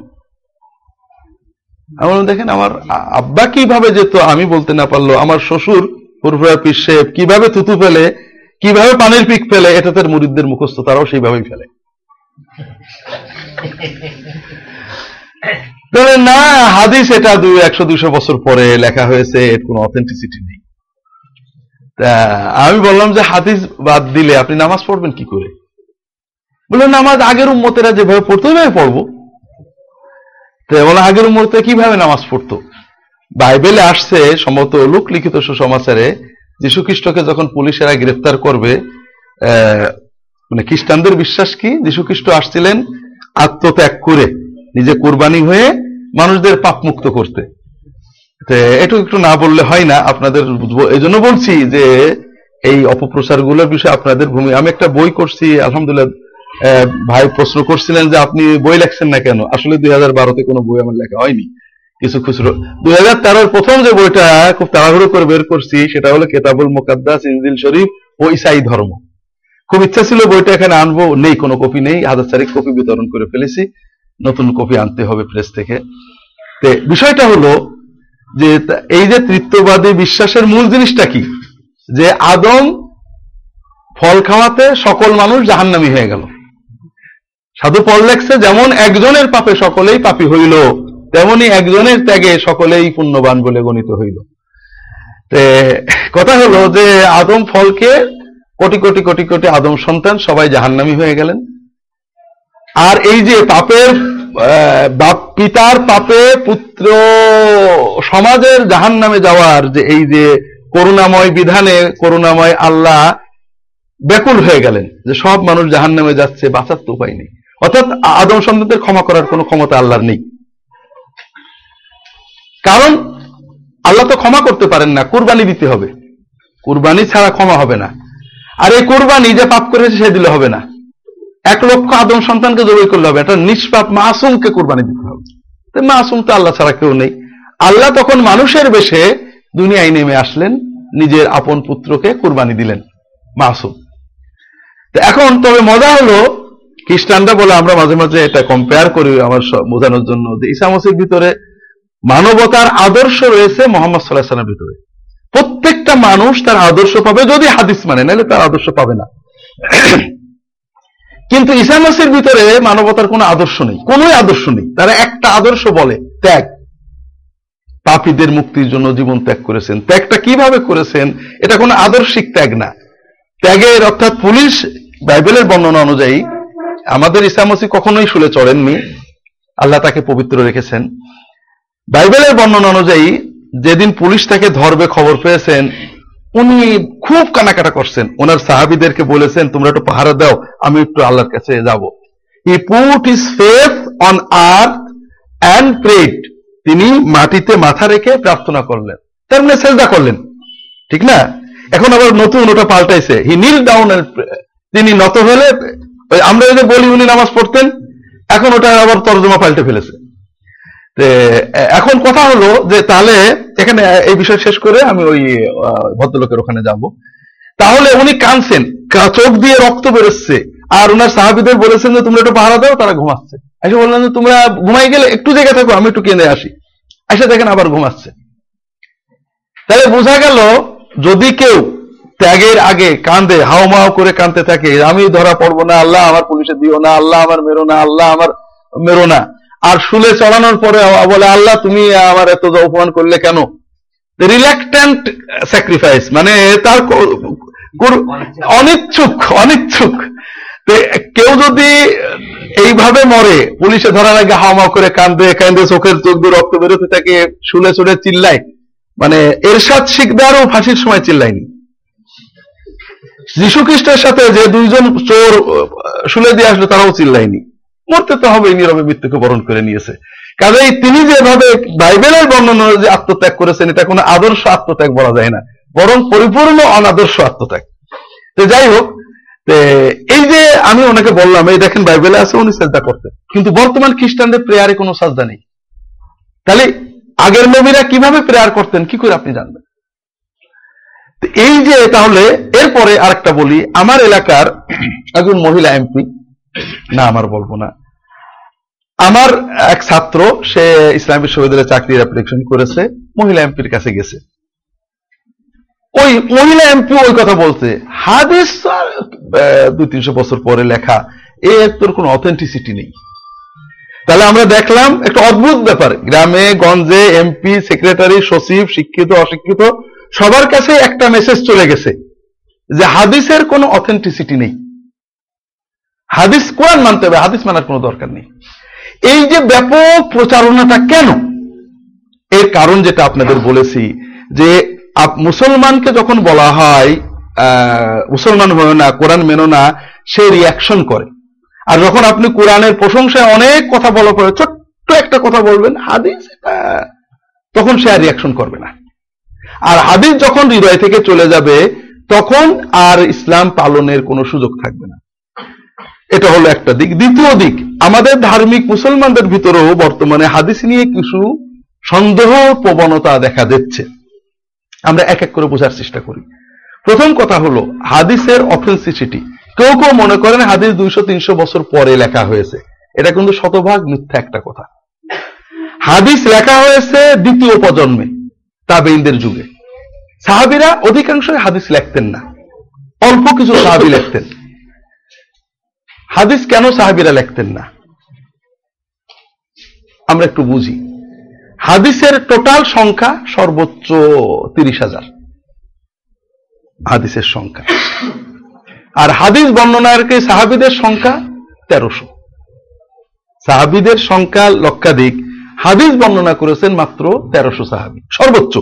আমি বললাম, দেখেন আমার আব্বা কীভাবে যেত আমি বলতে না পারল। আমার শ্বশুর পুরপুরা পিসে কীভাবে থুতু ফেলে কীভাবে পানির পিক ফেলে এটা তার মুরিদদের মুখস্থ তারাও সেইভাবেই ফেলে। না হাদিস এটা দুই একশো দুইশো বছর পরে লেখা হয়েছে এর কোনো অথেন্টিসিটি নেই। আমি বললাম যে হাদিস বাদ দিলে আপনি নামাজ পড়বেন কি করে? বললেন নামাজ আগের উম্মতেরা যেভাবে পড়তো, ওইভাবে পড়ব। তো বলে, আগের উম্মতে কীভাবে নামাজ পড়তো? বাইবেলে আসছে, সম্ভবত লোক লিখিত সুসমাচারে যীশু খ্রিস্টকে যখন পুলিশেরা গ্রেফতার করবে মানে খ্রিস্টানদের বিশ্বাস কি? যীশু খ্রিস্ট আসছিলেন আত্মত্যাগ করে, নিজে কোরবানি হয়ে মানুষদের পাপ মুক্ত করতে। তো একটু না বললে হয় না, আপনাদের এই জন্য বলছি যে এই অপপ্রচারগুলোর বিষয়ে আপনাদের ভূমি আমি একটা বই করছি, আলহামদুলিল্লাহ ভাই প্রশ্ন করছিলেন যে আপনি বই লেখছেন না কেন? আসলে দুই হাজার বারোতে কোনো বই আমার লেখা হয়নি। কিছু খুচরো দুই হাজার তেরোর প্রথম যে বইটা খুব তাড়াহুড়ো করে বের করছি, সেটা হলো কেতাবুল মোকাদ্দাস, ইনজিল শরীফ ও ইসাই ধর্ম। খুব ইচ্ছা ছিল বইটা এখানে আনব, নেই, কোনো কপি নেই, হাজার চারিক কপি বিতরণ করে ফেলেছি। নতুন কপি আনতে হবে প্রেস থেকে। বিষয়টা হলো যে এই যে তৃত্ববাদী বিশ্বাসের মূল জিনিসটা কি? যে আদম ফল খাওয়াতে সকল মানুষ জাহান্নামী হয়ে গেল। সাধু পল লেখছে, যেমন একজনের পাপে সকলেই পাপী হইল, তেমনি একজনের ত্যাগে সকলেই পুণ্যবান বলে গণিত হইল। কথা হলো যে আদম ফলকে কোটি কোটি কোটি কোটি আদম সন্তান সবাই জাহান্নামী হয়ে গেলেন। আর এই যে পাপের বাপ পিতার পাপে পুত্র, সমাজের জাহান নামে যাওয়ার যে এই যে করুণাময় বিধানে করুণাময় আল্লাহ ব্যাকুল হয়ে গেলেন, যে সব মানুষ জাহান নামে যাচ্ছে, বাঁচার তো উপায় নেই। অর্থাৎ আদম সন্তানদের ক্ষমা করার কোনো ক্ষমতা আল্লাহর নেই। কারণ আল্লাহ তো ক্ষমা করতে পারেন না, কুরবানি দিতে হবে। কুরবানি ছাড়া ক্ষমা হবে না। আর এই কুরবানি যে পাপ করেছে সে দিলে হবে না। এক লক্ষ আদম সন্তানকে জবাই করলে হবে। একটা নিষ্পাপ মাসুমকে কুরবানি দিতে হবে। মাসুম তো আল্লাহ ছাড়া কেউ নেই। আল্লাহ তখন মানুষের বেশে দুনিয়ায় নেমে আসলেন, নিজের আপন পুত্রকে কুরবানি দিলেন, মাসুম। তো এখন তবে মজা হলো, খ্রিস্টানরা বলে আমরা মাঝে মাঝে এটা কম্পেয়ার করি আমার বোঝানোর জন্য যে ঈসা মসির ভিতরে মানবতার আদর্শ রয়েছে মোহাম্মদ সাল্লাহ সাল্লামের ভিতরে। প্রত্যেকটা মানুষ তার আদর্শ পাবে যদি হাদিস মানে নাহলে তার আদর্শ পাবে না। কিন্তু ঈসা মসির ভিতরে মানবতার কোনো আদর্শ নেই, কোনোই আদর্শ নেই। তারা একটা আদর্শ বলে, ত্যাগ। পাপীদের মুক্তির জন্য জীবন ত্যাগ করেছেন। ত্যাগটা কীভাবে করেছেন? এটা কোনো আদর্শিক ত্যাগ না। ত্যাগের অর্থাৎ পুলিশ বাইবেলের বর্ণনা অনুযায়ী আমাদের ইসামসি কখনোই শুলে চড়েননি। আল্লাহ তাকে পবিত্র রেখেছেন। বাইবেলের বর্ণনা অনুযায়ী যেদিন পুলিশ তাকে ধরবে খবর পেয়েছেন উনি খুব কানাকাটা করছেন। ওনার সাহাবিদেরকে বলেছেন, তোমরা একটু পাহারা দাও, আমি একটু আল্লাহর কাছে যাব। He put his faith on earth and prayed তিনি মাটিতে মাথা রেখে প্রার্থনা করলেন। তার মানে সেজদা করলেন। ঠিক না? এখন আবার নতুন ওটা পাল্টাইছে। হি নীল ডাউন তিনি নত হলে আমরা যদি বলি উনি নামাজ পড়তেন, এখন ওটা আবার তর্জমা পাল্টে ফেলেছে। এখন কথা হলো যে, তাহলে এখানে এই বিষয় শেষ করে আমি ওই ভদ্রলোকের ওখানে যাব। তাহলে উনি কানছেন চোখ দিয়ে রক্ত বেরোচ্ছে। আর ওনার সাহাবিদের বলেছেন যে, তোমরা একটু পাহারা দাও, তারা ঘুমাচ্ছে। এসে বললেন যে, তোমরা ঘুমাই গেলে একটু জায়গা থাকো, আমি একটু কেঁদে আসি। এসে দেখেন আবার ঘুমাচ্ছে। তাহলে বোঝা গেল, যদি কেউ ত্যাগের আগে কান্দে হাওমাও করে কানতে থাকে, আমি ধরা পড়ব না, আল্লাহ আমার পুলিশে দিও না, আল্লাহ আমার মেরো না, আল্লাহ আমার মেরো না। আর শুলে চড়ানোর পরে বলে, আল্লাহ, তুমি আমার এত অপমান করলে কেন? রিল্যাক্ট্যান্ট স্যাক্রিফাইস মানে তার অনিচ্ছুক অনিচ্ছুক। কেউ যদি এইভাবে মরে, পুলিশে ধরার আগে হাওমাও করে কান্দে কান্দে চোখের চোখ দিয়ে রক্ত বেরোতে থাকে, শুলে শুলে চিল্লায়। মানে এরশাদ শিকদারও ফাঁসির সময় চিল্লায়নি। যীশু খ্রিস্টের সাথে যে দুইজন চোর শুলে দিয়ে আসলো, তারাও চিল্লায়নি। মরতে তো হবে নীরবে মৃত্যুকে বরণ করে নিয়েছে। কাজেই তিনি যেভাবে বাইবেলের বর্ণনা যে আত্মত্যাগ করেছেন, এটা কোনো আদর্শ আত্মত্যাগ বলা যায় না, বরং পরিপূর্ণ অনাদর্শ আত্মত্যাগ। তো যাই হোক এই যে আমি ওনাকে বললাম, এই দেখেন বাইবেলে আছে, উনি শ্রদ্ধা করতেন। কিন্তু বর্তমান খ্রিস্টানদের প্রেয়ারে কোনো সাজদা নেই। তাহলে আগের নবীরা কীভাবে প্রেয়ার করতেন, কি করে আপনি জানবেন? এই যে তাহলে, এরপরে আরেকটা বলি, আমার এলাকার একজন মহিলা এমপি না, আমার বলব না। আমার এক ছাত্র, সে ইসলাম বিশ্ববিদ্যালয়ে চাকরির অ্যাপ্লিকেশন করেছে, মহিলা এমপির কাছে গেছে। ওই মহিলা এমপি ওই কথা বলছে, হাদিস দুই তিনশো বছর পরে লেখা এর তোর কোনো অথেন্টিসিটি নেই। তাহলে আমরা দেখলাম একটা অদ্ভুত ব্যাপার, গ্রামে, গঞ্জে, এমপি সেক্রেটারি সচিব, শিক্ষিত, অশিক্ষিত, সবার কাছে একটা মেসেজ চলে গেছে, যে হাদিসের কোনো অথেন্টিসিটি নেই। হাদিস কোরআন মানতে হবে, হাদিস মানার কোনো দরকার নেই। এই যে ব্যাপক প্রচারণাটা কেন? এর কারণ যেটা আপনাদের বলেছি, যে মুসলমানকে যখন বলা হয় মুসলমান হয়ে না, কোরআন মেনো না, সে রিয়াকশন করে। আর যখন আপনি কোরআনের প্রশংসায় অনেক কথা বলা পরে ছোট্ট একটা কথা বলবেন, হাদিস তখন সে আর রিয়াকশন করবে না। আর হাদিস যখন হৃদয় থেকে চলে যাবে, তখন আর ইসলাম পালনের কোনো সুযোগ থাকবে না। এটা হলো একটা দিক। দ্বিতীয় দিক, আমাদের ধার্মিক মুসলমানদের ভিতরেও বর্তমানে হাদিস নিয়ে কিছু সন্দেহ প্রবণতা দেখা দিচ্ছে। আমরা এক এক করে বোঝার চেষ্টা করি। প্রথম কথা হলো, হাদিসের অথেন্সিসিটি কেউ কেউ মনে করেন হাদিস দুইশো, তিনশো বছর পরে লেখা হয়েছে। এটা কিন্তু শতভাগ মিথ্যা একটা কথা। হাদিস লেখা হয়েছে দ্বিতীয় প্রজন্মে তাবেইনদের যুগে। সাহাবিরা অধিকাংশ হাদিস লেখতেন না। অল্প কিছু সাহাবি লেখতেন। হাদিস কেন সাহাবিরা লেখতেন না? আমরা একটু বুঝি। হাদিসের টোটাল সংখ্যা সর্বোচ্চ তিরিশ হাজার। হাদিসের সংখ্যা। আর হাদিস বর্ণনারকে সাহাবিদের সংখ্যা তেরোশো। সাহাবিদের সংখ্যা লক্ষাধিক। হাদিস বর্ণনা করেছেন মাত্র তেরোশো সাহাবি। সর্বোচ্চ।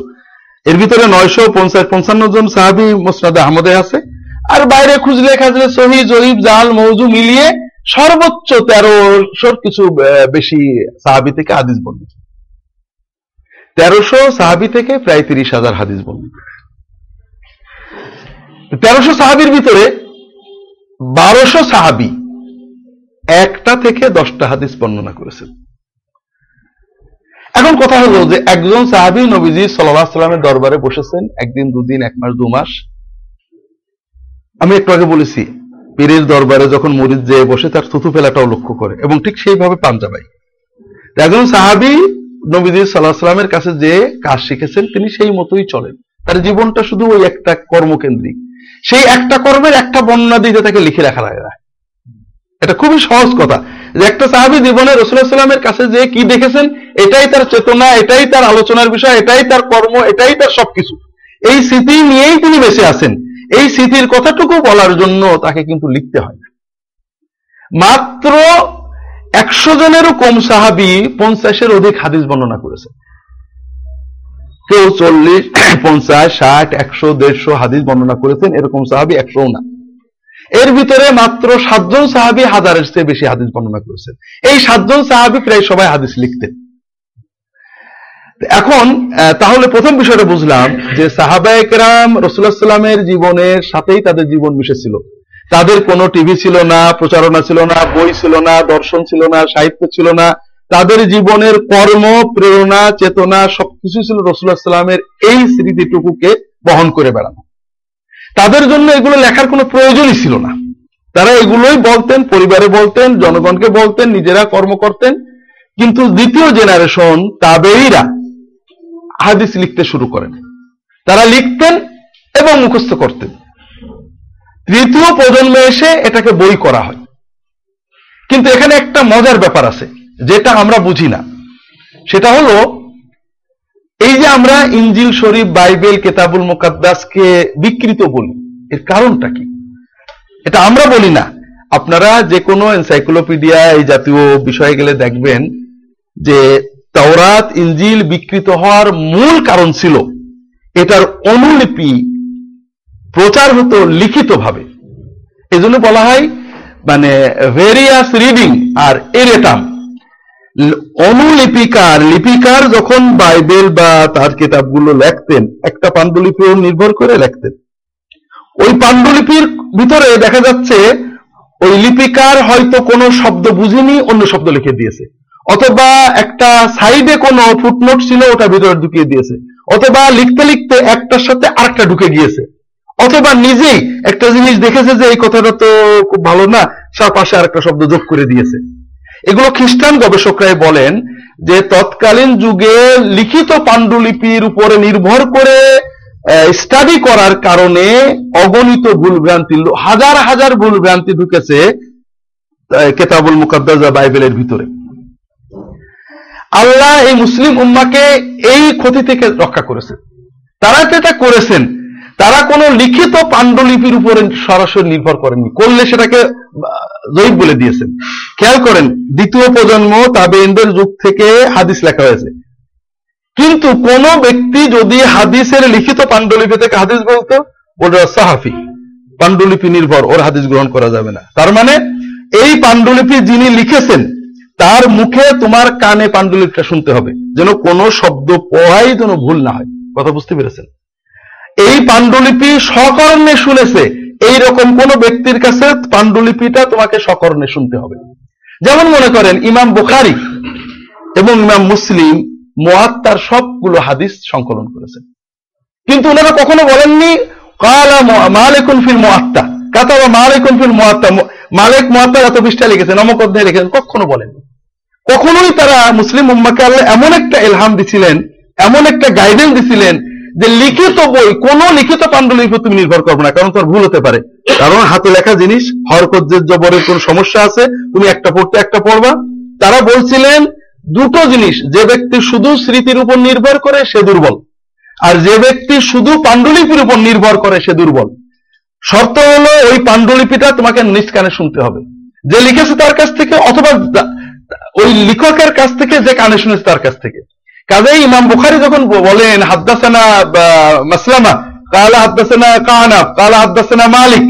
এর ভিতরে নয়শো পঞ্চাশ পঞ্চান্ন জন সাহাবি মোসনাদ আহমদে আছে। আর বাইরে খুঁজলে খাজলে সহি জরিফ জাল মৌজু মিলিয়ে সর্বোচ্চ তেরোশোর কিছু বেশি সাহাবি থেকে হাদিস বর্ণিত। তেরোশো সাহাবি থেকে প্রায় তিরিশ হাজার হাদিস বর্ণিত। তেরোশো সাহাবির ভিতরে বারোশো সাহাবি একটা থেকে দশটা হাদিস বর্ণনা করেছেন। এখন কথা হলো যে একজন সাহাবি নবীজি সাল্লাহ সাল্লামের দরবারে বসেছেন, একদিন, দুদিন, এক মাস, দু মাস। আমি একটু আগে বলেছি, পীরের দরবারে যখন মরিদ যেয়ে বসে, তার থুতু ফেলাটাও লক্ষ্য করে এবং ঠিক সেইভাবে পাঞ্জাবাই। একজন সাহাবি নবীজি সাল্লাহ সাল্লামের কাছে যে কাজ শিখেছেন, তিনি সেই মতোই চলেন। তার জীবনটা শুধু ওই একটা কর্মকেন্দ্রিক। সেই একটা কর্মের একটা বর্ণনা দিতে তাকে লিখে রাখা লাগে এটা খুবই সহজ কথা যে একটা সাহাবি জীবনে রসুল্লাহ সাল্লামের কাছে যে কি দেখেছেন? এটাই তার চেতনা, এটাই তার আলোচনার বিষয়, এটাই তার কর্ম, এটাই তার সবকিছু। এই স্মৃতি নিয়েই তিনি বেঁচে আছেন। এই স্মৃতির কথাটুকু বলার জন্য তাকে কিন্তু লিখতে হয় না। মাত্র একশো জনেরও কম সাহাবি পঞ্চাশের অধিক হাদিস বর্ণনা করেছে। কেউ চল্লিশ, পঞ্চাশ, ষাট, একশো, দেড়শো হাদিস বর্ণনা করেছেন, এরকম সাহাবি একশো না। এর ভিতরে মাত্র সাতজন সাহাবি হাজারের চেয়ে বেশি হাদিস বর্ণনা করেছেন। এই সাতজন সাহাবি প্রায় সবাই হাদিস লিখতেন। এখন তাহলে প্রথম বিষয়টা বুঝলাম যে সাহাবায়করাম রসুল্লাহ সাল্লামের জীবনের সাথেই তাদের জীবন মিশেছিল। তাদের কোনো টিভি ছিল না, প্রচারণা ছিল না, বই ছিল না, দর্শন ছিল না, সাহিত্য ছিল না। তাদের জীবনের কর্ম, প্রেরণা, চেতনা সবকিছু ছিল রসুল্লাহ সাল্লামের এই স্মৃতিটুকুকে বহন করে বেড়ানো। তাদের জন্য এগুলো লেখার কোনো প্রয়োজনই ছিল না। তারা এগুলোই বলতেন, পরিবারে বলতেন, জনগণকে বলতেন, নিজেরা কর্ম করতেন। কিন্তু দ্বিতীয় জেনারেশন তাবেইরা হাদিস লিখতে শুরু করেন। তারা লিখতেন এবং মুখস্থ করতেন। তৃতীয় প্রজন্মে এসে এটাকে বই করা হয়। কিন্তু এখানে একটা মজার ব্যাপার আছে, যেটা আমরা বুঝি না। সেটা হলো, এই যে আমরা ইঞ্জিল শরীফ, বাইবেল, কেতাবুল মোকাদ্দাসকে বিকৃত বলি, এর কারণটা কি? এটা আমরা বলি না। আপনারা যে কোনো এনসাইক্লোপিডিয়া, এই জাতীয় বিষয়ে গেলে দেখবেন যে তাওরাত ইঞ্জিল বিকৃত হওয়ার মূল কারণ ছিল এটার অনুলিপি প্রচার হতো লিখিতভাবে। এজন্য বলা হয় মানে ভেরিয়াস রিডিং আর এরেটাম অনুলিপিকার, লিপিকার যখন বাইবেল বা তার কিতাবগুলো লেখতেন, একটা পাণ্ডুলিপির উপর নির্ভর করে লেখতেন। ওই পাণ্ডুলিপির ভিতরে দেখা যাচ্ছে, ওই লিপিকার হয়তো কোনো শব্দ বুঝেনি, অন্য শব্দ লিখে দিয়েছে। অথবা একটা সাইডে কোনো ফুটনোট ছিল, ওটা ভিতরে ঢুকিয়ে দিয়েছে। অথবা লিখতে লিখতে একটার সাথে আরেকটা ঢুকে গিয়েছে। অথবা নিজেই একটা জিনিস দেখেছে যে এই কথাটা তো খুব ভালো না তার পাশে আরেকটা শব্দ যোগ করে দিয়েছে। এগুলো খ্রিস্টান গবেষকরাই বলেন যে তৎকালীন যুগে লিখিত পাণ্ডুলিপির উপরে নির্ভর করে স্টাডি করার কারণে অগণিত ভুলভ্রান্তি, হাজার হাজার ভুলভ্রান্তি ঢুকেছে কেতাবুল মুকাদ্দাস বাইবেলের ভিতরে। আল্লাহ এই মুসলিম উম্মাকে এই ক্ষতি থেকে রক্ষা করেছে তারা যেটা করেছেন, তারা কোনো লিখিত পাণ্ডুলিপির উপরে সরাসরি নির্ভর করেননি। করলে সেটাকে জয়ীব বলে দিয়েছেন। খেয়াল করেন, দ্বিতীয় প্রজন্ম তাবেইনদের যুগ থেকে হাদিস লেখা হয়েছে। কিন্তু কোন ব্যক্তি যদি হাদিসের লিখিত পাণ্ডুলিপি থেকে হাদিস বলতো ওটা সাহাফি। পাণ্ডুলিপি নির্ভর, ওর হাদিস গ্রহণ করা যাবে না। তার মানে এই পাণ্ডুলিপি যিনি লিখেছেন তার মুখে তোমার কানে পাণ্ডুলিপিটা শুনতে হবে, যেন কোনো শব্দ পড়াই যেন ভুল না হয়। কথা বুঝতে পেরেছেন? এই পাণ্ডুলিপি সকর্ণে শুনেছে এই রকম কোন ব্যক্তির কাছে পাণ্ডুলিপিটা তোমাকে সকর্ণে শুনতে হবে। যেমন মনে করেন, ইমাম বুখারি এবং ইমাম মুসলিম, মোয়াত্তার সবগুলো হাদিস সংকলন করেছেন। কিন্তু ওনারা কখনো বলেননি, কালা মালিকুন ফিল মোয়াত্তা। কাতাবা মালিকুন ফিল মোয়াত্তা। মালিক মোয়াত্তা এত পৃষ্ঠা লিখেছেন অমক লিখেছেন, কখনো বলেননি। কখনোই তারা মুসলিম উম্মাকে আল্লাহ এমন একটা এলহাম দিছিলেন, এমন একটা গাইডেন্স দিছিলেন যে লিখিত বই, কোন লিখিত পাণ্ডুলিপির উপর তুমি নির্ভর করবে না, কারণ তোর ভুল হতে পারে। কারণ হাতে লেখা জিনিস হরকজ্জের জবরের কোন সমস্যা আছে, তুমি একটা পড়তে একটা পড়বা। তারা বলছিলেন, দুটো জিনিস, যে ব্যক্তি শুধু স্মৃতির উপর নির্ভর করে, সে দুর্বল। আর যে ব্যক্তি শুধু পাণ্ডুলিপির উপর নির্ভর করে, সে দুর্বল। শর্ত হলো, ওই পাণ্ডুলিপিটা তোমাকে নিজ কানে শুনতে হবে। যে লিখেছে তার কাছ থেকে, অথবা ওই লেখকের কাছ থেকে যে কানে শুনেছে তার কাছ থেকে। কাজেই ইমাম বুখারি যখন বলেন, হাদ্দাসানা মাসলামা, কালা হাদ্দাসানা কাহানাব কালা হাদ্দাসানা মালিক।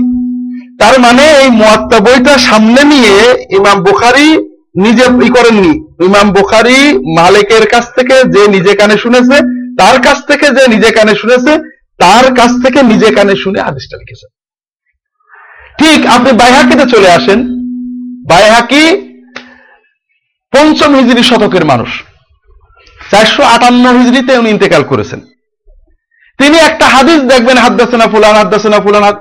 তার মানে এই মুয়াত্তা বইটা সামনে নিয়ে ইমাম বুখারি নিজে ই করেননি। ইমাম বুখারি মালিকের কাছ থেকে যে নিজে কানে শুনেছে তার কাছ থেকে যে নিজে কানে শুনেছে তার কাছ থেকে নিজে কানে শুনে হাদিসটা লিখেছে ঠিক আপনি বাইহাকিতে চলে আসেন। বাইহাকি পঞ্চম হিজরি শতকের মানুষ। চারশো আটান্ন হিজড়িতে উনি ইন্তেকাল করেছেন। তিনি একটা হাদিস দেখবেন, হাদ্দাসেনা ফুলান হাদ্দাসেনা ফুলান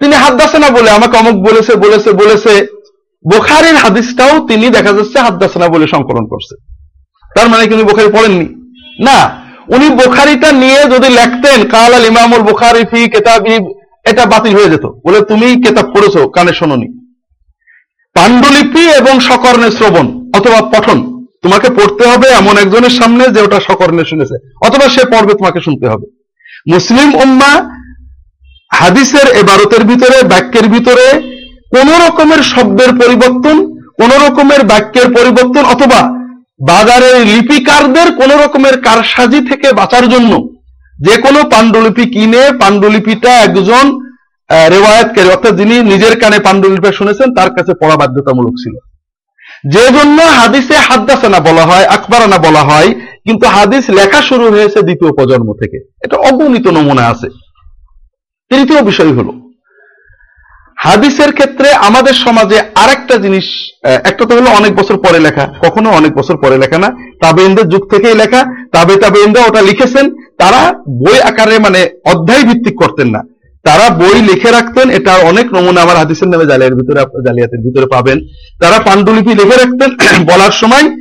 তিনি হাদ্দাসেনা বলে আমাকে অমুক বলেছে বলেছে বলেছে। বোখারির হাদিসটাও তিনি দেখা যাচ্ছে হাদ্দাসেনা বলে সংকলন করছে। তার মানে কি উনি বোখারি পড়েননি? না, উনি বোখারিটা নিয়ে যদি লেখতেন, কাল আল ইমামুল বুখারি ফি কেতাবি এটা বাতিল হয়ে যেত। বলে তুমি কেতাব পড়েছো, কানে শোনোনি। পাণ্ডুলিপি এবং সকর্ণে শ্রবণ। অথবা পঠন। তোমাকে পড়তে হবে এমন একজনের সামনে যে ওটা সকর্ণে শুনেছে, অথবা সে পড়বে তোমাকে শুনতে হবে। মুসলিম উম্মা হাদিসের এবারতের ভিতরে, বাক্যের ভিতরে কোন রকমের শব্দের পরিবর্তন, কোন রকমের বাক্যের পরিবর্তন, অথবা বাজারের লিপিকারদের কোন রকমের কারসাজি থেকে বাঁচার জন্য যে কোনো পাণ্ডুলিপি কিনে পাণ্ডুলিপিটা একজন রেওয়ায়তকারী, অর্থাৎ যিনি নিজের কানে পাণ্ডুলিপি শুনেছেন, তার কাছে পড়া বাধ্যতামূলক ছিল। যে জন্য হাদিসে হাদ্দাসানা বলা হয়, আকবরানা বলা হয়, কিন্তু হাদিস লেখা শুরু হয়েছে দ্বিতীয় প্রজন্ম থেকে। এটা অগণিত নমুনা আছে। তৃতীয় বিষয় হলো, হাদিসের ক্ষেত্রে আমাদের সমাজে আরেকটা জিনিস একটা তো হলো অনেক বছর পরে লেখা, কখনো অনেক বছর পরে লেখা না তাবেইনদের যুগ থেকেই লেখা, তাবে তাবেইনরা ওটা লিখেছেন, তারা বই আকারে মানে অধ্যায় ভিত্তিক করতেন না। তারা বই লিখে রাখতেন, এটা অনেক নমুনা আমার হাদিসের নামে জালিয়ার ভিতরে জালিয়াতের ভিতরে পাবেন। তারা পাণ্ডুলিপি লিখে রাখতেন, বলার সময়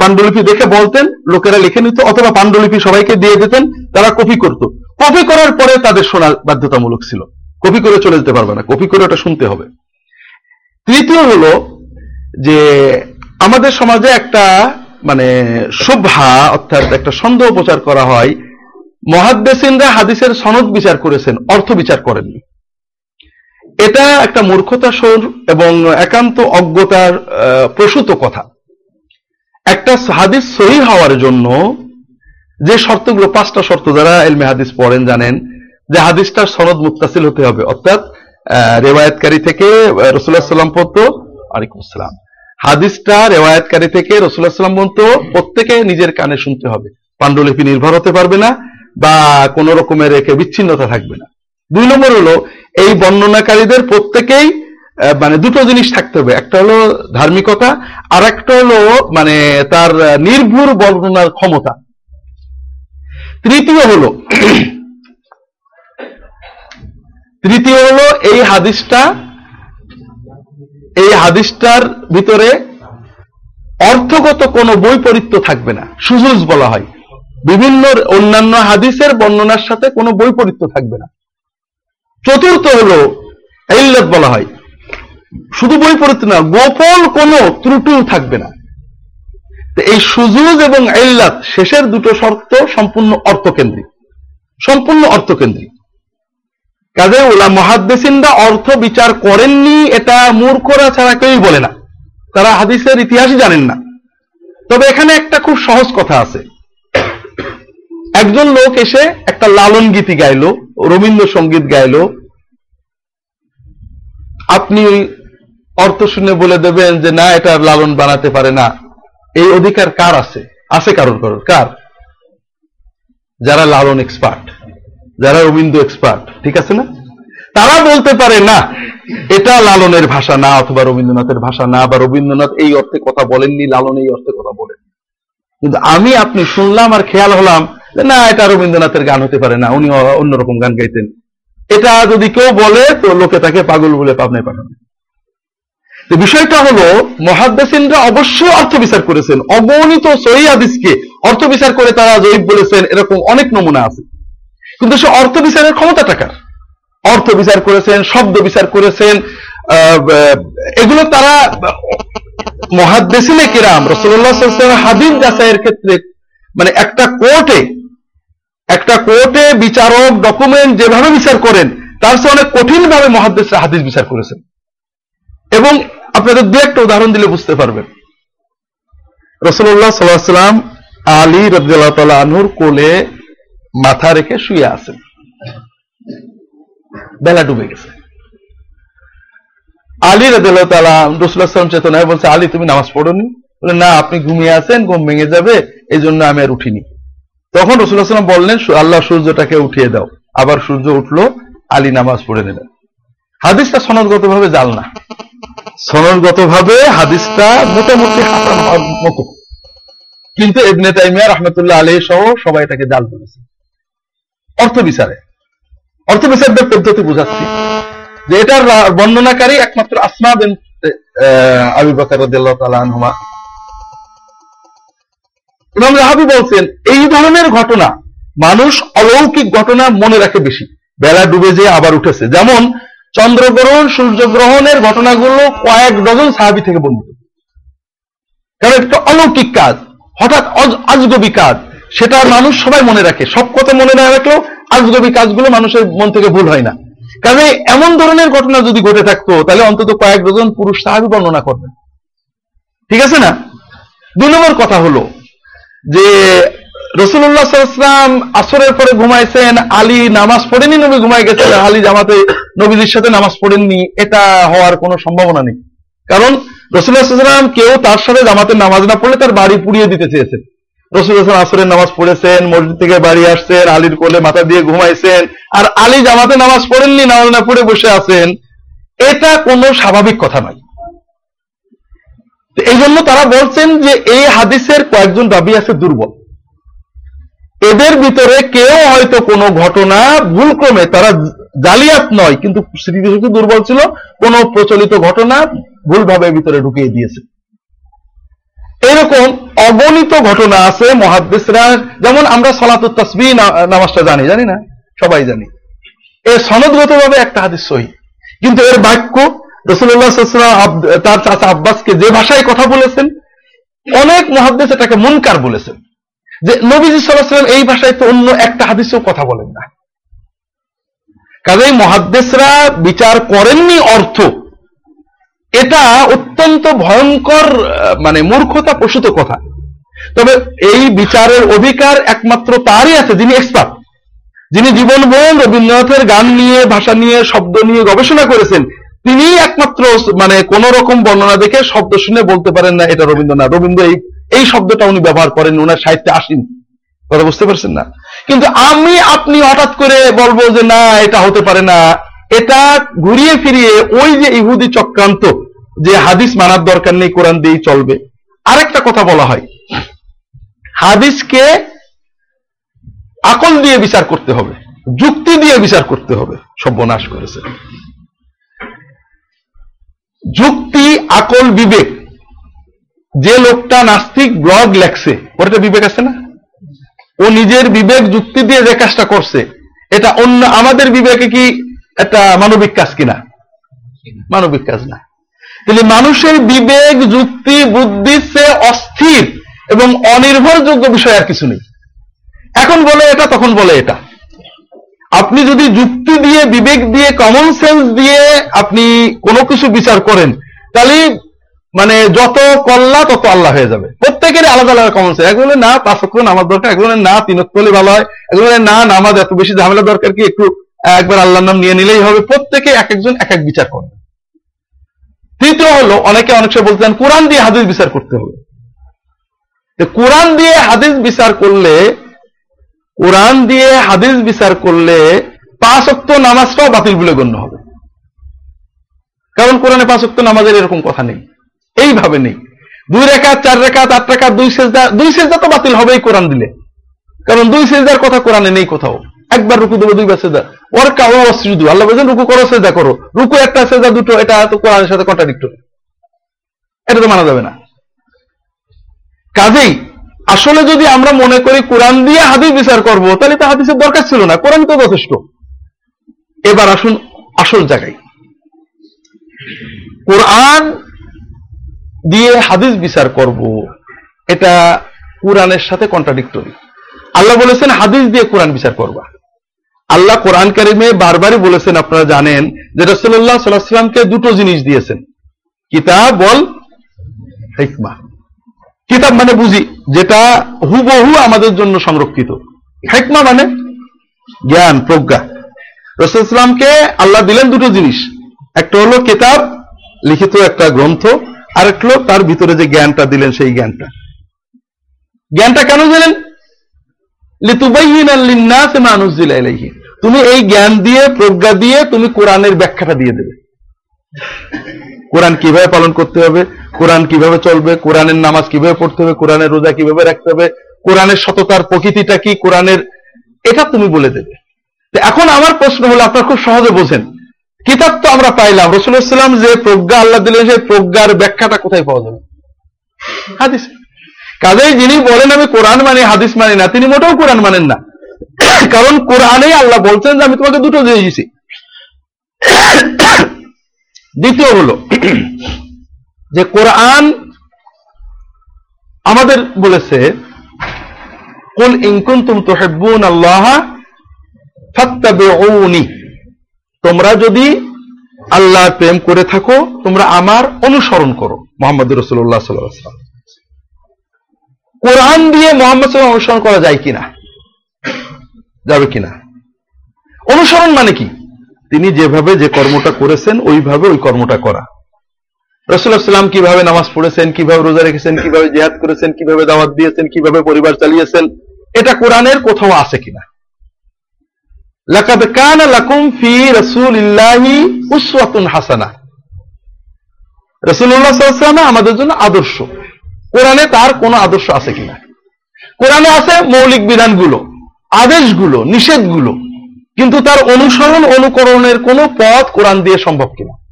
পাণ্ডুলিপি দেখে বলতেন, লোকেরা লিখে নিত, অথবা পাণ্ডুলিপি সবাইকে দিয়ে দিতেন, তারা কপি করত। কপি করার পরে তাদের শোনা বাধ্যতামূলক ছিল। কপি করে চলে যেতে পারবে না, কপি করে ওটা শুনতে হবে। তৃতীয় হলো যে, আমাদের সমাজে একটা মানে শুভা, অর্থাৎ একটা সন্দেহ প্রচার করা হয় মহাদ্দেসিনরা হাদিসের সনদ বিচার করেছেন, অর্থ বিচার করেননি। এটা একটা মূর্খতা সোর এবং একান্ত অজ্ঞতার প্রসূত কথা। একটা হাদিস সহি হওয়ার জন্য যে শর্তগুলো, পাঁচটা শর্ত যারা এলমে হাদিস পড়েন জানেন, যে হাদিসটার সনদ মুক্তাসিল হতে হবে। অর্থাৎ রেওয়ায়তকারী থেকে রসুল্লাহ সাল্লাম পড়তো আলাইকুম আসসালাম। হাদিসটা রেওয়ায়তকারী থেকে রসুল্লাহ সাল্লাম বলতো প্রত্যেকে নিজের কানে শুনতে হবে। পাণ্ডুলিপি নির্ভর হতে পারবে না বা কোন রকমের একে বিচ্ছিন্নতা থাকবে না। দুই নম্বর হলো এই বর্ণনাকারীদের প্রত্যেকেই মানে দুটো জিনিস থাকতে হবে। একটা হলো ধার্মিকতা আর একটা হলো মানে তার আহ, নির্ভুল বর্ণনার ক্ষমতা। তৃতীয় হলো তৃতীয় হলো এই হাদিসটা এই হাদিসটার ভিতরে অর্থগত কোনো বৈপরীত্য থাকবে না। সুজুজ বলা হয়। বিভিন্ন অন্যান্য হাদিসের বর্ণনার সাথে কোনো বৈপরীত্য থাকবে না। চতুর্থ হলো ইল্লাত বলা হয়। শুধু বৈপরীত্য না, গোপন কোনো ত্রুটিও থাকবে না। এই সুজুজ এবং ইল্লাত শেষের দুটো শর্ত সম্পূর্ণ অর্থকেন্দ্রিক। সম্পূর্ণ অর্থকেন্দ্রিক। কাজে ওলা মহাদ্দেসিনরা অর্থ বিচার করেননি, এটা মূর্খরা ছাড়া কেউই বলে না। তারা হাদিসের ইতিহাসই জানেন না। তবে এখানে একটা খুব সহজ কথা আছে। একজন লোক এসে একটা লালন গীতি গাইলো, রবীন্দ্রসঙ্গীত গাইলো। আপনি অর্থ শুনে বলে দেবেন যে, না, এটা লালন বানাতে পারে না। এই অধিকার কার আছে? আছে কারোর কারোর? কার? যারা লালন এক্সপার্ট যারা রবীন্দ্র এক্সপার্ট ঠিক আছে না? তারা বলতে পারে, না, এটা লালনের ভাষা না, অথবা রবীন্দ্রনাথের ভাষা না, বা রবীন্দ্রনাথ এই অর্থে কথা বলেননি, লালন এই অর্থে কথা বলেন কিন্তু আমি, আপনি শুনলাম আর খেয়াল হলাম না, এটা রবীন্দ্রনাথের গান হতে পারে না উনি অন্যরকম গান গাইতেন। এটা যদি কেউ বলে, তো লোকে তাকে পাগল বলে পাবনায় পাঠাবে। বিষয়টা হলো, মহাদ্দেসিনরা অবশ্যই অর্থ বিচার করেছেন। অগণিত সহি হাদিসকে অর্থ বিচার করে তারা জয়ীব বলেছেন, এরকম অনেক নমুনা আছে। কিন্তু সে অর্থ বিচারের ক্ষমতা টাকার অর্থ বিচার করেছেন, শব্দ বিচার করেছেন এগুলো তারা মহাদ্দেশিনে কিরাম রসুল্লাহ হাদিস যাচাইয়ের ক্ষেত্রে মানে একটা কোর্টে একটা কোর্টে বিচারক ডকুমেন্ট যেভাবে বিচার করেন, তার চেয়ে অনেক কঠিন ভাবে মহাদ্দেশরা হাদিস বিচার করেছেন। এবং আপনাদের দু একটা উদাহরণ দিলে বুঝতে পারবেন। রসুল্লাহ সাল্লাম আলী রবিআল্লাহ তালা কোলে মাথা রেখে শুয়ে আছেন। বেলা ডুবে গেছে। আলী রাদিয়াল্লাহু তাআলা রাসূলুল্লাহ চেতনায় বলছে, আলী, তুমি নামাজ পড়োনি? বলে, না, আপনি ঘুমিয়ে আছেন, ঘুম ভেঙে যাবে এই জন্য আমি আর উঠিনি। তখন রসুল্লাহ সাল্লাম বললেন আল্লাহ সূর্যটাকে উঠিয়ে দাও। আবার সূর্য উঠল, আলী নামাজ পড়ে নিলেন হাদিসটা সনদগত ভাবে জাল না। সনদগত ভাবে হাদিসটা মোটামুটি মতো। কিন্তু ইবনে তাইমিয়া রহমতুল্লাহ আলী সহ সবাই এটাকে জাল বলেছে অর্থ বিচারে। অর্থ বিচারদের পদ্ধতি বোঝাচ্ছি। যে এটার বর্ণনাকারী একমাত্র আসমা বিন আবু বকর রাদিয়াল্লাহু তাআলা আনহুমা ইমাম রাহাবি বলছেন, এই ধরনের ঘটনা মানুষ অলৌকিক ঘটনা মনে রাখে বেশি। বেলা ডুবে যেয়ে আবার উঠেছে। যেমন চন্দ্রগ্রহণ, সূর্যগ্রহণের ঘটনাগুলো কয়েক ডজন সাহাবি থেকে বর্ণিত। কারণ এটা অলৌকিক কাজ, হঠাৎ আজগবি কাজ, সেটা মানুষ সবাই মনে রাখে। সব কথা মনে না রাখলেও আজগবি কাজগুলো মানুষের মন থেকে ভুল হয় না। কারণ এমন ধরনের ঘটনা যদি ঘটে থাকতো, তাহলে অন্তত কয়েক ডজন পুরুষ সাহাবি বর্ণনা করবেন। ঠিক আছে না? দুই নম্বর কথা হলো যে রসুল্লাহ সাল্লাম আসরের পরে ঘুমাইছেন, আলী নামাজ পড়েনি, নবী ঘুমাই গেছেন, আলী জামাতে নবীদের সাথে নামাজ পড়েননি, এটা হওয়ার কোনো সম্ভাবনা নেই। কারণ রসুল্লাহ সাল্লাম কেউ তার সাথে জামাতে নামাজ না পড়লে তার বাড়ি পুড়িয়ে দিতে চেয়েছেন। রসুল্লাহ আসরের নামাজ পড়েছেন, মসজিদ থেকে বাড়ি আসছেন, আলীর কোলে মাথা দিয়ে ঘুমাইছেন, আর আলী জামাতে নামাজ পড়েননি, নামাজ না পড়ে বসে আছেন, এটা কোনো স্বাভাবিক কথা নয়। এই জন্য তারা বলছেন যে এই হাদিসের কয়েকজন দাবি আছে দুর্বল। এদের ভিতরে কেউ হয়তো কোনো ঘটনা ভুলক্রমে, তারা জালিয়াত নয়, কিন্তু স্মৃতিশক্তি দুর্বল ছিল, কোন প্রচলিত ঘটনা ভুলভাবে ভিতরে ঢুকিয়ে দিয়েছে। এরকম অগণিত ঘটনা আছে মহাদ্দেশরা যেমন আমরা সলাতুত তসবি নামাজটা জানি জানি না? সবাই জানি। এ সনদগত ভাবে একটা হাদিস সহি। কিন্তু এর বাক্য রসুল্লাহ তার চাচা আব্বাসকে যে ভাষায় কথা বলেছেন, অনেক মহাদ্দেশ এটাকে মুনকার বলেছেন। যে নবীজি সাল্লাম এই ভাষায় তো অন্য একটা হাদিসেও কথা বলেন না। কাজেই মহাদ্দেশরা বিচার করেননি অর্থ। এটা অত্যন্ত ভয়ঙ্কর মানে মূর্খতা প্রসূত কথা। তবে এই বিচারের অধিকার একমাত্র তারই আছে, যিনি এক্সপার্ট যিনি জীবনভর রবীন্দ্রনাথের গান নিয়ে, ভাষা নিয়ে, শব্দ নিয়ে গবেষণা করেছেন তিনি একমাত্র মানে কোন রকম বর্ণনা দেখে শব্দ শুনে বলতে পারেন না এটা রবীন্দ্রনাথ। রবীন্দ্র এই এই শব্দটা উনি ব্যবহার করেন ওনার সাহিত্যে আসেন। কথা বুঝতে পারছেন না? কিন্তু আমি, আপনি হঠাৎ করে বলব যে না, এটা হতে পারে না। এটা ঘুরিয়ে ফিরিয়ে ওই যে ইহুদি চক্রান্ত, যে হাদিস মানার দরকার নেই, কোরআন দিয়েই চলবে। আরেকটা কথা বলা হয়। হাদিসকে আকল দিয়ে বিচার করতে হবে, যুক্তি দিয়ে বিচার করতে হবে সর্বনাশ করেছে। যুক্তি, আকল, বিবেক। যে লোকটা নাস্তিক ব্লগ লেখছে, ওর একটা বিবেক আছে না? ও নিজের বিবেক যুক্তি দিয়ে যে কাজটা করছে, এটা অন্য আমাদের বিবেকে কি একটা মানবিক কাজ কিনা? মানবিক কাজ না। তাহলে মানুষের বিবেক, যুক্তি, বুদ্ধি সে অস্থির এবং অনির্ভরযোগ্য বিষয় আর কিছু নেই। এখন বলে এটা, তখন বলে এটা। আপনি যদি যুক্তি দিয়ে, বিবেক দিয়ে কমন সেন্স দিয়ে আপনি কোনো কিছু বিচার করেন, তাহলে মানে যত কল্লা, তত আল্লাহ হয়ে যাবে। প্রত্যেকেরই আলাদা আলাদা কমন সেন্স একজনে না পাঁচ অক্ষ নামাজ দরকার একজনে না তিন ভালো হয় একজনে না নামাজ এত বেশি ঝামেলা দরকার কি একটু একবার আল্লাহর নাম নিয়ে নিলেই হবে। প্রত্যেকে এক একজন এক এক বিচার করবে। তৃতীয় হলো, অনেকে অনেক সময় বলতেন কোরআন দিয়ে হাদিস বিচার করতে হবে। কোরআন দিয়ে হাদিস বিচার করলে কোরআন দিয়ে হাদিস বিচার করলে পাঁচ অক্ত নামাজটাও বাতিল বলে গণ্য হবে। কারণ কোরআনে পাঁচ অক্ত নামাজের এরকম কথা নেই। এইভাবে নেই। দুই রেখা চার রেখা আট রেখা দুই সেজদা দুই সেজদা তো বাতিল হবেই কোরআন দিলে। কারণ দুই সেজদার কথা কোরআনে নেই কোথাও। একবার রুকু দেবো, দুইবার সেজদা। ওর কাউ অশ্রুদু আল্লাহ বলছেন, রুকু করো, সেজদা করো। রুকু একটা, সেজদা দুটো, এটা তো কোরআনের সাথে কন্ট্রাডিক্টরি এটা তো মানা যাবে না। কাজেই আসলে যদি আমরা মনে করি কোরআন দিয়ে হাদিস বিচার করব, তাহলে তো হাদিসের দরকার ছিল না। কোরআন তো যথেষ্ট। এবার আসুন আসল জায়গায়। কোরআন দিয়ে হাদিস বিচার করব, এটা কোরআনের সাথে কন্ট্রাডিক্টরি আল্লাহ বলেছেন, হাদিস দিয়ে কোরআন বিচার করবা। আল্লাহ কোরআন কারিমে বারবারই বলেছেন, আপনারা জানেন যে রসুল্লাহ সাল্লাহামকে দুটো জিনিস দিয়েছেন। কিতাব, বল, হিকমা। কিতাব মানে বুঝি। যেটা হুবহু আমাদের জন্য সংরক্ষিত। হেকমা মানে জ্ঞান, প্রজ্ঞা। রসুলামকে আল্লাহ দিলেন দুটো জিনিস। একটা হলো কিতাব, লিখিত একটা গ্রন্থ আর একটা হলো তার ভিতরে যে জ্ঞানটা দিলেন সেই জ্ঞানটা। জ্ঞানটা কেন দিলেন? তুমি এই জ্ঞান দিয়ে, প্রজ্ঞা দিয়ে তুমি কোরআনের ব্যাখ্যাটা দিয়ে দেবে। কোরআন কীভাবে পালন করতে হবে? কোরআন কীভাবে চলবে, কোরআনের নামাজ কীভাবে পড়তে হবে, কোরআনের রোজা কীভাবে রাখতে হবে, কোরআনের সততার প্রকৃতিটা কি, কোরআনের, এটা তুমি বলে দেবে। এখন আমার প্রশ্ন হলো, আপনারা খুব সহজে বোঝেন। কিতাব তো আমরা পাইলাম রসুলাম যে প্রজ্ঞা, আল্লাহ দিলেন সেই প্রজ্ঞার ব্যাখ্যাটা কোথায় পাওয়া যাবে? হাদিস। কাজেই যিনি বলেন, আমি কোরআন মানি, হাদিস মানি না, তিনি মোটেও কোরআন মানেন না। কারণ কোরআনেই আল্লাহ বলছেন যে আমি তোমাকে দুটো দিয়ে দিয়েছি। দ্বিতীয় হলো যে কোরআন আমাদের বলেছে, কুল ইনকুন তুম তোহেবুন আল্লাহ তোমরা যদি আল্লাহ প্রেম করে থাকো, তোমরা আমার অনুসরণ করো, মোহাম্মদ রসুল্লাহ সাল্লাম কোরআন দিয়ে মোহাম্মদ সাল্লাম অনুসরণ করা যায় কিনা? যাবে কিনা? অনুসরণ মানে কি? তিনি যেভাবে যে কর্মটা করেছেন, ওইভাবে ওই কর্মটা করা। রসুল্লাহাম কীভাবে নামাজ পড়েছেন, কীভাবে রোজা রেখেছেন, কীভাবে জেহাদ করেছেন, কীভাবে দাওয়াত দিয়েছেন, কীভাবে পরিবার চালিয়েছেন, এটা কোরআনের কোথাও আছে কিনা? হাসানা। আমাদের জন্য আদর্শ। কোরআনে তার কোন আদর্শ আছে কিনা? কোরআনে আছে মৌলিক বিধানগুলো, আদেশগুলো, নিষেধগুলো, কিন্তু তার অনুসরণ, অনুকরণের কোন পথ কোরআন দিয়ে সম্ভব কিনা?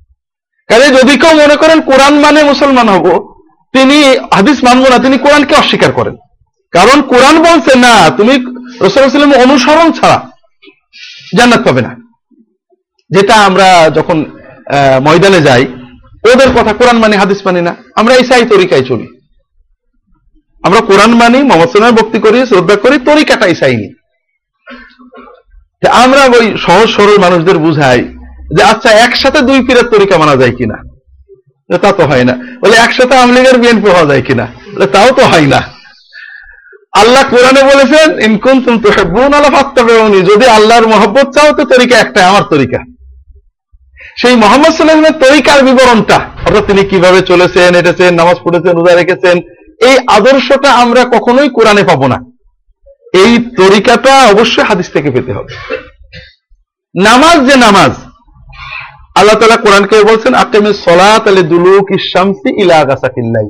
কাজে যদি কেউ মনে করেন কোরআন মানে মুসলমান হব, তিনি হাদিস মানব না, তিনি কোরআনকে অস্বীকার করেন। কারণ কোরআন বলছে, না, তুমি রসুলাম অনুসরণ ছাড়া জান্নাত পাবে না। যেটা আমরা যখন ময়দানে যাই, ওদের কথা কোরআন মানে হাদিস মানি না। আমরা ইসাই তরিকায় চলি। আমরা কোরআন মানি, মোহাম্মদ ভক্তি করি, শ্রদ্ধা করি, তরিকাটা ইসাইনি আমরা ওই সহজ সরল মানুষদের বুঝাই যে আচ্ছা একসাথে দুই পীরের তরিকা মানা যায় কিনা? তা তো হয় না। বলে, একসাথে আমলিগের বিএনপি হওয়া যায় কিনা? তাও তো হয় না। আল্লাহ কোরআনে বলেছেন ইনকুন তুম তো বোন আল্লাহ ফাত্তাবেউনি যদি আল্লাহর মহব্বত চাও তো তরিকা একটাই, আমার তরিকা। সেই মোহাম্মদ সাল্লামের তরিকার বিবরণটা, অর্থাৎ তিনি কীভাবে চলেছেন, এটেছেন, নামাজ পড়েছেন, রোজা রেখেছেন, এই আদর্শটা আমরা কখনোই কোরআনে পাবো না। এই তরিকাটা অবশ্যই হাদিস থেকে পেতে হবে। নামাজ যে নামাজ আল্লাহ তালা কোরআনকে বলছেন আকেমে সলাত আলে দুলুক ইসামসি ইলা গাসাকিল্লাই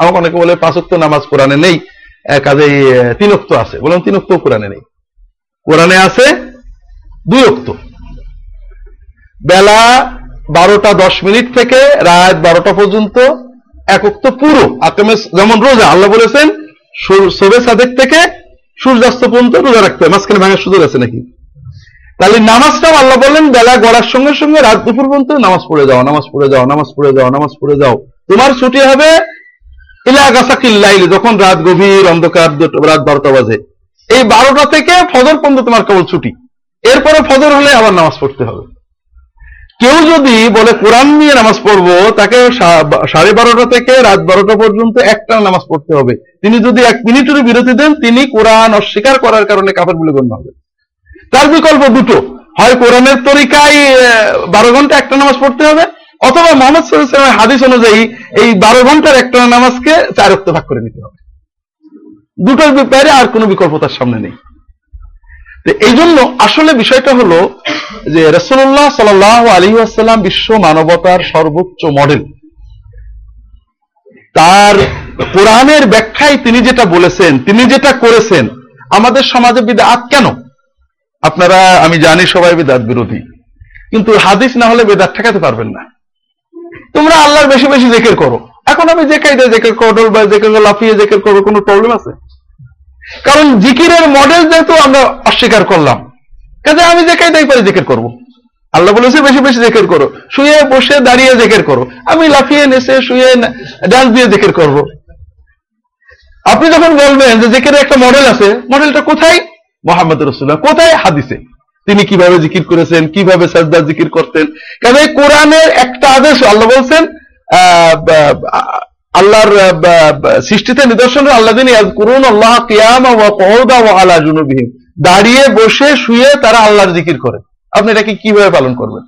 আমাকে অনেকে বলে, পাঁচক্ত নামাজ কোরআনে নেই কাজেই তিনক্ত আছে। বললাম তিনক্ত কোরআনে নেই। কোরআনে আছে দুই অক্ত। বেলা বারোটা দশ মিনিট থেকে রাত বারোটা পর্যন্ত এক অক্ত পুরো। আকামে যেমন রোজা, আল্লাহ বলেছেন সবে সাদেক থেকে সূর্যাস্ত পর্যন্ত রোজা রাখতে হবে মাঝখানে ভাঙার সুযোগ আছে নাকি? তাহলে নামাজটাও আল্লাহ বললেন, বেলা গড়ার সঙ্গে সঙ্গে রাত দুপুর পর্যন্ত নামাজ পড়ে যাও, নামাজ পড়ে যাও, নামাজ পড়ে যাও, নামাজ পড়ে যাও। তোমার ছুটি হবে ইলাগাসাকিল্লাইল যখন রাত গভীর অন্ধকার রাত বারোটা বাজে। এই বারোটা থেকে ফজর পর্যন্ত তোমার কেবল ছুটি। এরপরে ফজর হলে আবার নামাজ পড়তে হবে। কেউ যদি বলে, কোরআন নিয়ে নামাজ পড়ব তাকে সাড়ে বারোটা থেকে রাত বারোটা পর্যন্ত একটা নামাজ পড়তে হবে। তিনি যদি এক মিনিটের বিরতি দেন, তিনি কোরআন অস্বীকার করার কারণে কাপড় বলে গণ্য হবে। তার বিকল্প দুটো। হয় কোরআনের তরিকায় বারো ঘণ্টা একটা নামাজ পড়তে হবে, অথবা মোহাম্মদ সাল্লামের হাদিস অনুযায়ী এই বারো ঘণ্টার একটা নামাজকে চার রক্ত ভাগ করে নিতে হবে। দুটোর ব্যাপারে আর কোনো বিকল্প তার সামনে নেই। এই জন্য আসলে বিষয়টা হলো যে রসুল্লাহ সাল আলী আসসালাম বিশ্ব মানবতার সর্বোচ্চ মডেল তার কোরআনের ব্যাখ্যায় তিনি যেটা বলেছেন, তিনি যেটা করেছেন, আমাদের সমাজে বিদাত কেন? আপনারা, আমি জানি সবাই বেদাত বিরোধী, কিন্তু হাদিস না হলে বেদাত ঠেকাতে পারবেন না। তোমরা আল্লাহর বেশি বেশি জেকের করো। এখন আমি যে কাইদে জেকের করল বা জেকের লাফিয়ে জেকের করব, কোনো প্রবলেম আছে? কারণ জিকিরের মডেল যেহেতু আমরা অস্বীকার করলাম, কাজে আমি যে কাইদাই পারি জেকের করব। আল্লাহ বলেছে, বেশি বেশি জেকের করো। শুয়ে, বসে, দাঁড়িয়ে জেকের করো। আমি লাফিয়ে নেসে শুয়ে ডান্স দিয়ে জেকের করব। আপনি যখন বলবেন যে জেকের একটা মডেল আছে মডেলটা কোথায়? মোহাম্মদ রসুল্লাহ। কোথায় হাদিসে? তিনি কীভাবে জিকির করেছেন, কীভাবে সাজদা জিকির করতেন? কারণ কোরআনের একটা আদেশ আল্লাহ বলছেন আল্লাহর সৃষ্টিতে নিদর্শন আল্লাহ দিন করুন আল্লাহ কিয়ামা ও কৌদা ও আলা জুনুবিহীন দাঁড়িয়ে বসে শুয়ে তারা আল্লাহর জিকির করে। আপনি এটাকে কীভাবে পালন করবেন?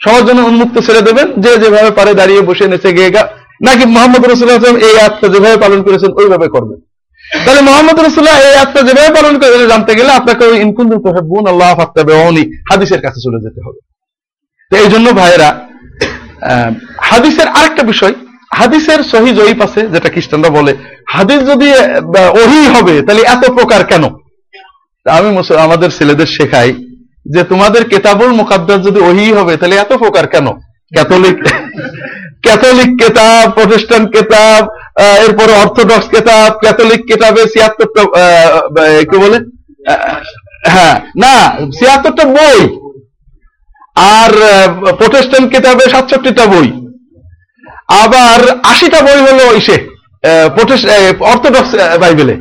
সবার জন্য উন্মুক্ত ছেড়ে দেবেন, যে যেভাবে পারে দাঁড়িয়ে বসে নেচে গিয়ে গা। নাকি মোহাম্মদ রসুল্লাহ এই আত্মা যেভাবে পালন করেছেন, ওইভাবে করবেন? তাহলে মোহাম্মদ রসুল্লাহ এই আত্মা যেভাবে পালন করে জানতে গেলে আপনাকে ওই ইনকুন বোন আল্লাহ ফাক্তাবে অনি হাদিসের কাছে চলে যেতে হবে। তো এই জন্য ভাইয়েরা হাদিসের আরেকটা বিষয়, হাদিসের সহি জয়ীপ আছে, যেটা খ্রিস্টানরা বলে, হাদিস যদি ওহি হবে, তাহলে এত প্রকার কেন? আমি আমাদের ছেলেদের শেখাই যে তোমাদের কেতাবুল মোকাদ্দার যদি ওহি হবে, তাহলে এত প্রকার কেন? ক্যাথলিক ক্যাথলিক কেতাব, প্রতিষ্ঠান কেতাব এরপরে অর্থোডক্স কেতাব, ক্যাথলিক কেতাবে ছিয়াত্তরটা কি বলে? হ্যাঁ না, ছিয়াত্তরটা বই। আর প্রতিষ্ঠান কেতাবে সাতষট্টিটা বই। আবার আশিটা বই হলো ইসে অর্থোডক্স বাইবেলে।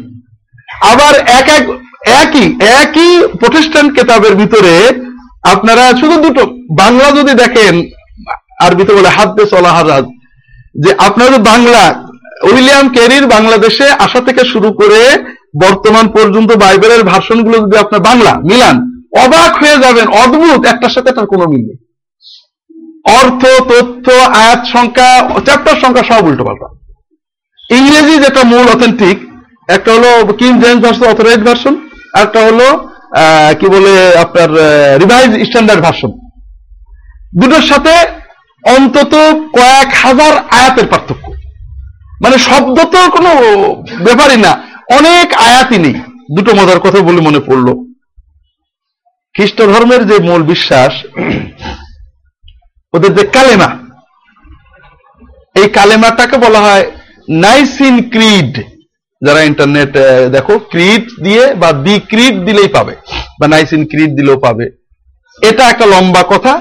আবার এক এক, একই একই প্রতিষ্ঠান কেতাবের ভিতরে আপনারা শুধু দুটো, বাংলা যদি দেখেন, আরবিতে বলে হাদ্দে সলাহারাজ যে আপনারা বাংলা উইলিয়াম ক্যারির বাংলাদেশে আসা থেকে শুরু করে বর্তমান পর্যন্ত বাইবেলের ভাষণগুলো যদি আপনার বাংলা, মিলান, অবাক হয়ে যাবেন, অদ্ভুত, একটার সাথে তার কোনো মিল নেই। অর্থ, তথ্য, আয়াত সংখ্যা চ্যাপ্টার সংখ্যা সব উল্টো পাল্টা ইংরেজি যেটা মূল অথেন্টিক একটা হলো King James version authorize version একটা হলো কি বলে আপনার রিভাইজ স্ট্যান্ডার্ড ভার্সন দুটোর সাথে অন্তত কয়েক হাজার আয়াতের পার্থক্য। মানে শব্দ তো কোনো ব্যাপারই না। অনেক আয়াতই নেই। দুটো মজার কথা বলে মনে পড়ল। খ্রিস্ট ধর্মের যে মূল বিশ্বাস, ওদের যে কালেমা, এই কালেমাটাকে বলা হয় নাইসিন ক্রিড। যারা ইন্টারনেট দেখো, ক্রিড দিয়ে বা দি ক্রিড দিলেই পাবে, বা নাইসিন ক্রিড দিলেও পাবে। এটা একটা লম্বা কথা।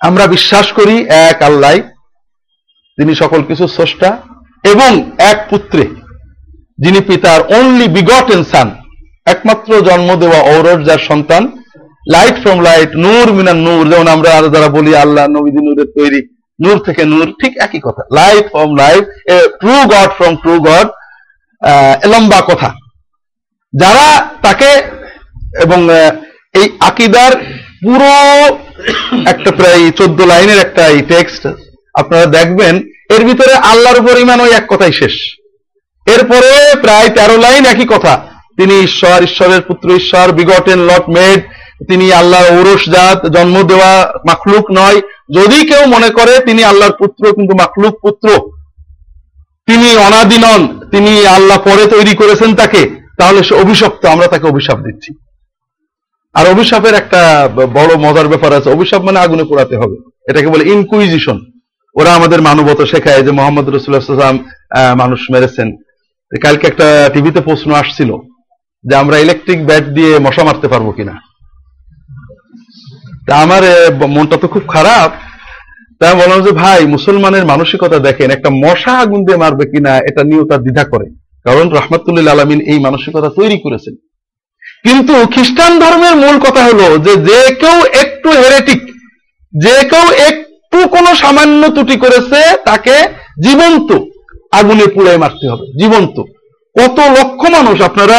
আমরা বিশ্বাস করি এক আল্লাহ তিনি সকল কিছু স্রষ্টা এবং এক পুত্রে, যিনি পিতার অনলি বিগটেন সান একমাত্র জন্ম দেওয়া ঔরজ যার সন্তান লাইট ফ্রম লাইট নূর মিনার নূর, যেমন আমরা যারা বলি, আল্লাহ নবীদি নূরের তৈরি, নূর থেকে নূর, ঠিক একই কথা light from light true God from true God লম্বা কথা। যারা তাকে এবং এই আকিদার পুরো একটা প্রায় চোদ্দ লাইনের একটা এই টেক্সট আপনারা দেখবেন, এর ভিতরে আল্লাহর উপর ইমান ওই এক কথাই শেষ। এরপরে প্রায় তেরো লাইন একই কথা। তিনি ঈশ্বর, ঈশ্বরের পুত্র ঈশ্বর, বিগটেন লট মেড, তিনি আল্লাহর ঔরস জাত, জন্ম দেওয়া মাখলুক নয়। যদি কেউ মনে করে তিনি আল্লাহর পুত্র কিন্তু মাখলুক পুত্র, তিনি অনাদি নন, তিনি আল্লাহ পরে তৈরি করেছেন তাকে, তাহলে সে অভিশপ্ত, আমরা তাকে অভিশাপ দিচ্ছি। আর অভিশাপের একটা বড় মজার ব্যাপার আছে। অভিশাপ মানে আগুনে পোড়াতে হবে। এটাকে বলে ইনকুইজিশন ওরা আমাদের মানবতা শেখায় যে মোহাম্মদ রসুল্লাহাম মানুষ মেরেছেন। কালকে একটা টিভিতে প্রশ্ন আসছিল যে আমরা ইলেকট্রিক ব্যাট দিয়ে মশা মারতে পারব কিনা। তা আমার মনটা তো খুব খারাপ। তাই বললাম যে, ভাই, মুসলমানের মানসিকতা দেখেন, একটা মশা আগুন দিয়ে মারবে কিনা, এটা নিয়েও তার দ্বিধা করে। কারণ রহমাতুল্লিল আলমিন এই মানসিকতা তৈরি করেছেন। কিন্তু খ্রিস্টান ধর্মের মূল কথা হলো যে যে কেউ একটু হেরেটিক যে কেউ একটু কোনো সামান্য ত্রুটি করেছে, তাকে জীবন্ত আগুনে পুড়ে মারতে হবে, জীবন্ত। কত লক্ষ মানুষ আপনারা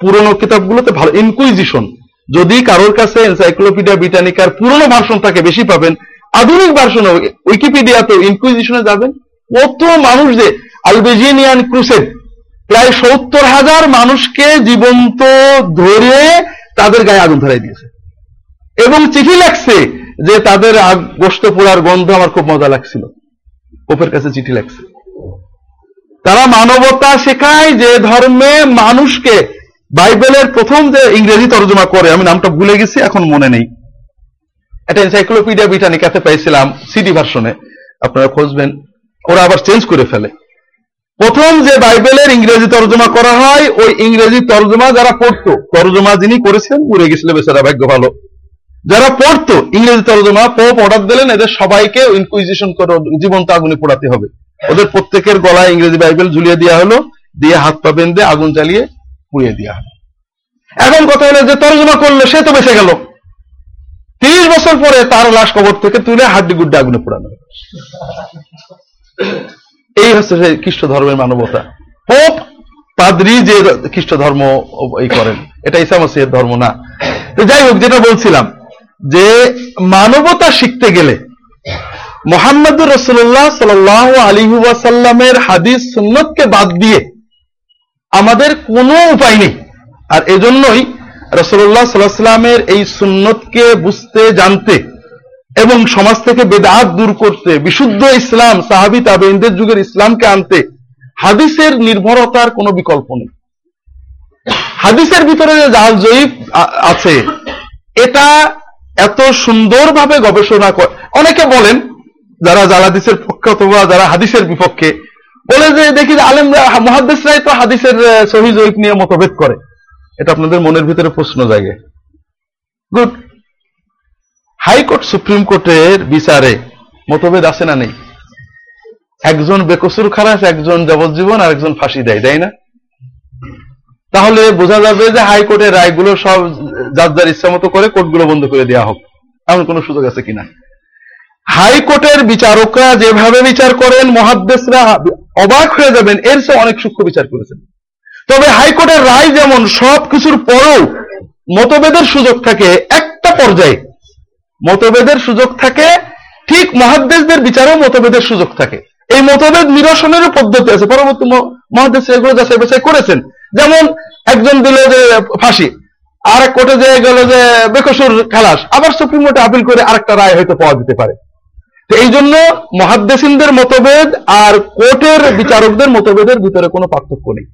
পুরনো কিতাবগুলোতে ভালো ইনকুইজিশন যদি কারোর কাছে এনসাইক্লোপিডিয়া ব্রিটানিকার পুরনো ভার্সন থাকে বেশি পাবেন, আধুনিক ভার্সন উইকিপিডিয়াতে ইনকুইজিশনে যাবেন। কত মানুষ যে আলবেজিনিয়ান ক্রুসেড প্রায় সত্তর হাজার মানুষকে জীবন্ত ধরে তাদের গায়ে আগুন ধরাই দিয়েছে। এবং চিঠি লাগছে যে তাদের গোস্ত পোড়ার গন্ধ আমার খুব মজা লাগছিল। পোপের কাছে চিঠি লাগছে তারা মানবতা শেখায় যে ধর্মে মানুষকে বাইবেলের প্রথম যে ইংরেজি তর্জমা করে, আমি নামটা ভুলে গেছি, এখন মনে নেই। এটা এনসাইক্লোপিডিয়া ব্রিটানিকাতে পেয়েছিলাম সিডি ভার্সনে আপনারা খুঁজবেন, ওরা আবার চেঞ্জ করে ফেলে। প্রথম যে বাইবেলের ইংরেজি তর্জমা করা হয়, ওই ইংরেজি তর্জমা যারা পড়তো, তর্জমা যিনি করেছেন, উড়ে গেছিল বেচারা, ভাগ্য ভালো। যারা পড়তো, ইংরেজি তরজমা পোপ অর্ডার দিলেন, এদের সবাইকে ইনকুইজিশন করে জীবন্ত আগুনে পোড়াতে হবে। ওদের প্রত্যেকের গলায় ইংরেজি বাইবেল ঝুলিয়ে দেওয়া হলো, দিয়ে হাত পা বেঁধে আগুন জ্বালিয়ে পুড়িয়ে দেওয়া হলো। এখন কথা হলো যে তর্জমা করল, সে তো বেঁচে গেল। তিরিশ বছর পরে তার লাশ কবর থেকে তুলে হাড্ডি গুড্ডি আগুনে পোড়ানো এই হচ্ছে সেই খ্রিস্ট ধর্মের মানবতা। পোপ পাদ্রি যে খ্রিস্ট ধর্ম এই করেন, এটা ইসা মসিহের ধর্ম না। তো যাই হোক, যেটা বলছিলাম যে মানবতা শিখতে গেলে মোহাম্মদ রসুল্লাহ সাল আলী ওয়াসাল্লামের হাদিস সুন্নতকে বাদ দিয়ে আমাদের কোনো উপায় নেই। আর এজন্যই রসুল্লাহ সাল্লামের এই সুন্নতকে বুঝতে, জানতে এবং সমাজ থেকে বেদাত দূর করতে, বিশুদ্ধ ইসলাম, সাহাবি তাবেইনদের যুগের ইসলামকে আনতে হাদিসের নির্ভরতার কোনো বিকল্প নেই। হাদিসের ভিতরে যে জাল জয়ীফ আছে, এটা এত সুন্দরভাবে গবেষণা করে, অনেকে বলেন, যারা জালাদিসের পক্ষে অথবা যারা হাদিসের বিপক্ষে, বলে যে দেখি আলেমরা মহাদ্দেশরাই তো হাদিসের সহি নিয়ে মতভেদ করে। এটা আপনাদের মনের ভিতরে প্রশ্ন জাগে। গুড হাইকোর্ট সুপ্রিম কোর্টের বিচারে মতভেদ আছে না নেই? একজন বেকসুর খালাস, একজন যাবজ্জীবন আর একজন ফাঁসি দেয়, তাই না? তাহলে বোঝা যাবে যে হাইকোর্টের রায়গুলো সব যার যার ইচ্ছা মতো করে কোর্টগুলো বন্ধ করে দেওয়া হোক। এমন কোনো সুযোগ আছে কিনা? হাইকোর্টের বিচারকরা যেভাবে বিচার করেন, মহাদ্দেশরা অবাক হয়ে যাবেন। এর চেয়ে অনেক সূক্ষ্ম বিচার করেছেন। তবে হাইকোর্টের রায় যেমন সব কিছুর পরেও মতভেদের সুযোগ থাকে একটা পর্যায়ে। মতভেদের সুযোগ থাকে, ঠিক মহাদ্দেশদের বিচারেও মতভেদের সুযোগ থাকে। এই মতভেদ নিরসনেরও পদ্ধতি আছে। পরবর্তী ম- মহাদেশ এগুলো যাচাই বাছাই করেছেন। যেমন একজন দিল যে ফাঁসি আর এক কোর্টে যে গেল যে বেকসুর খালাস, আবার সুপ্রিম কোর্টে আপিল করে আরেকটা রায় হয়তো পাওয়া যেতে পারে। তো এই জন্য মহাদ্দেশিনদের মতভেদ আর কোর্টের বিচারকদের মতভেদের ভিতরে কোনো পার্থক্য নেই।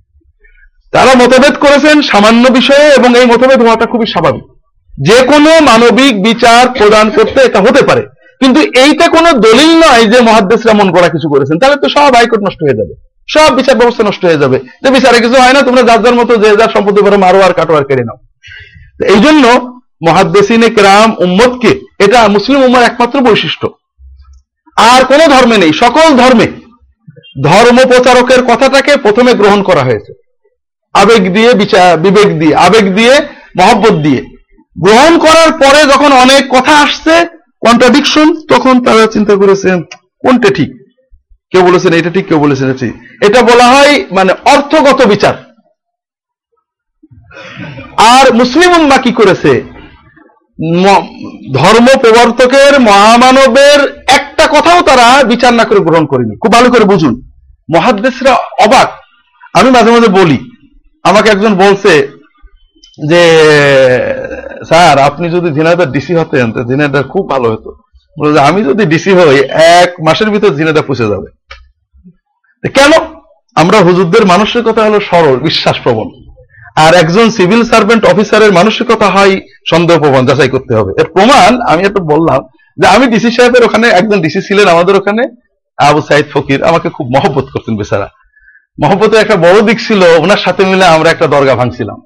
তারা মতভেদ করেছেন সামান্য বিষয়ে এবং এই মতভেদ হওয়াটা খুবই স্বাভাবিক। যে কোনো মানবিক বিচার প্রদান করতে এটা হতে পারে, কিন্তু এইটা কোনো দলিল নয় যে মহাদ্দেশরা মন করা কিছু করেছেন। তাহলে তো সব হাইকোর্ট নষ্ট হয়ে যাবে। সব বিচার ব্যবস্থা নষ্ট হয়ে যাবে। যে বিচারে কিছু হয় না, তোমরা যার যার মতো যে যার সম্পত্তি করে মারো আর কাটো আর কেড়ে নাও। এই জন্য মহাদ্দেশিনে কেরাম উম্মতকে এটা মুসলিম উম্মার একমাত্র বৈশিষ্ট্য। আর কোন ধর্মে নেই, সকল ধর্মে। ধর্ম প্রচারকের কথাটাকে প্রথমে গ্রহণ করা হয়েছে। আবেগ দিয়ে বিচার বিবেক দিয়ে, আবেগ দিয়ে, মহব্বত দিয়ে। গ্রহণ করার পরে যখন অনেক কথা আসছে কন্ট্রাডিকশন তখন তারা চিন্তা করেছেন কোনটা ঠিক? কেউ বলেছেন এটা ঠিক, কেউ বলেছেন ঠিক। এটা বলা হয় মানে অর্থগত বিচার। আর মুসলিম উম্মা কি করেছে? ধর্ম প্রবর্তকের, মহামানবের একটা কথাও তারা বিচার না করে গ্রহণ করেনি। খুব ভালো করে বুঝুন। মহাদ্দেশরা অবাক। আমি মাঝে মাঝে বলি, আমাকে একজন বলছে যে, স্যার, আপনি যদি ঝিনাইদার ডিসি হতেন, তো ঝিনাইদার খুব ভালো হতো। বলে আমি যদি ডিসি হই, এক মাসের ভিতর ঝিনাইদা পুষে যাবে। কেন? আমরা হুজুরদের মানসিকতা হলো সরল বিশ্বাস প্রবণ আর একজন সিভিল সার্ভেন্ট অফিসারের মানসিকতা হয় সন্দেহ প্রবণ যাচাই করতে হবে। এর প্রমাণ আমি একটু বললাম যে আমি ডিসি সাহেবের ওখানে, একজন ডিসি ছিলেন আমাদের ওখানে, আবু সাইদ ফকির, আমাকে খুব মহব্বত করতেন বেচারা। মহব্বতের একটা বড় দিক ছিল, ওনার সাথে মিলে আমরা একটা দরগা ভাঙছিলাম।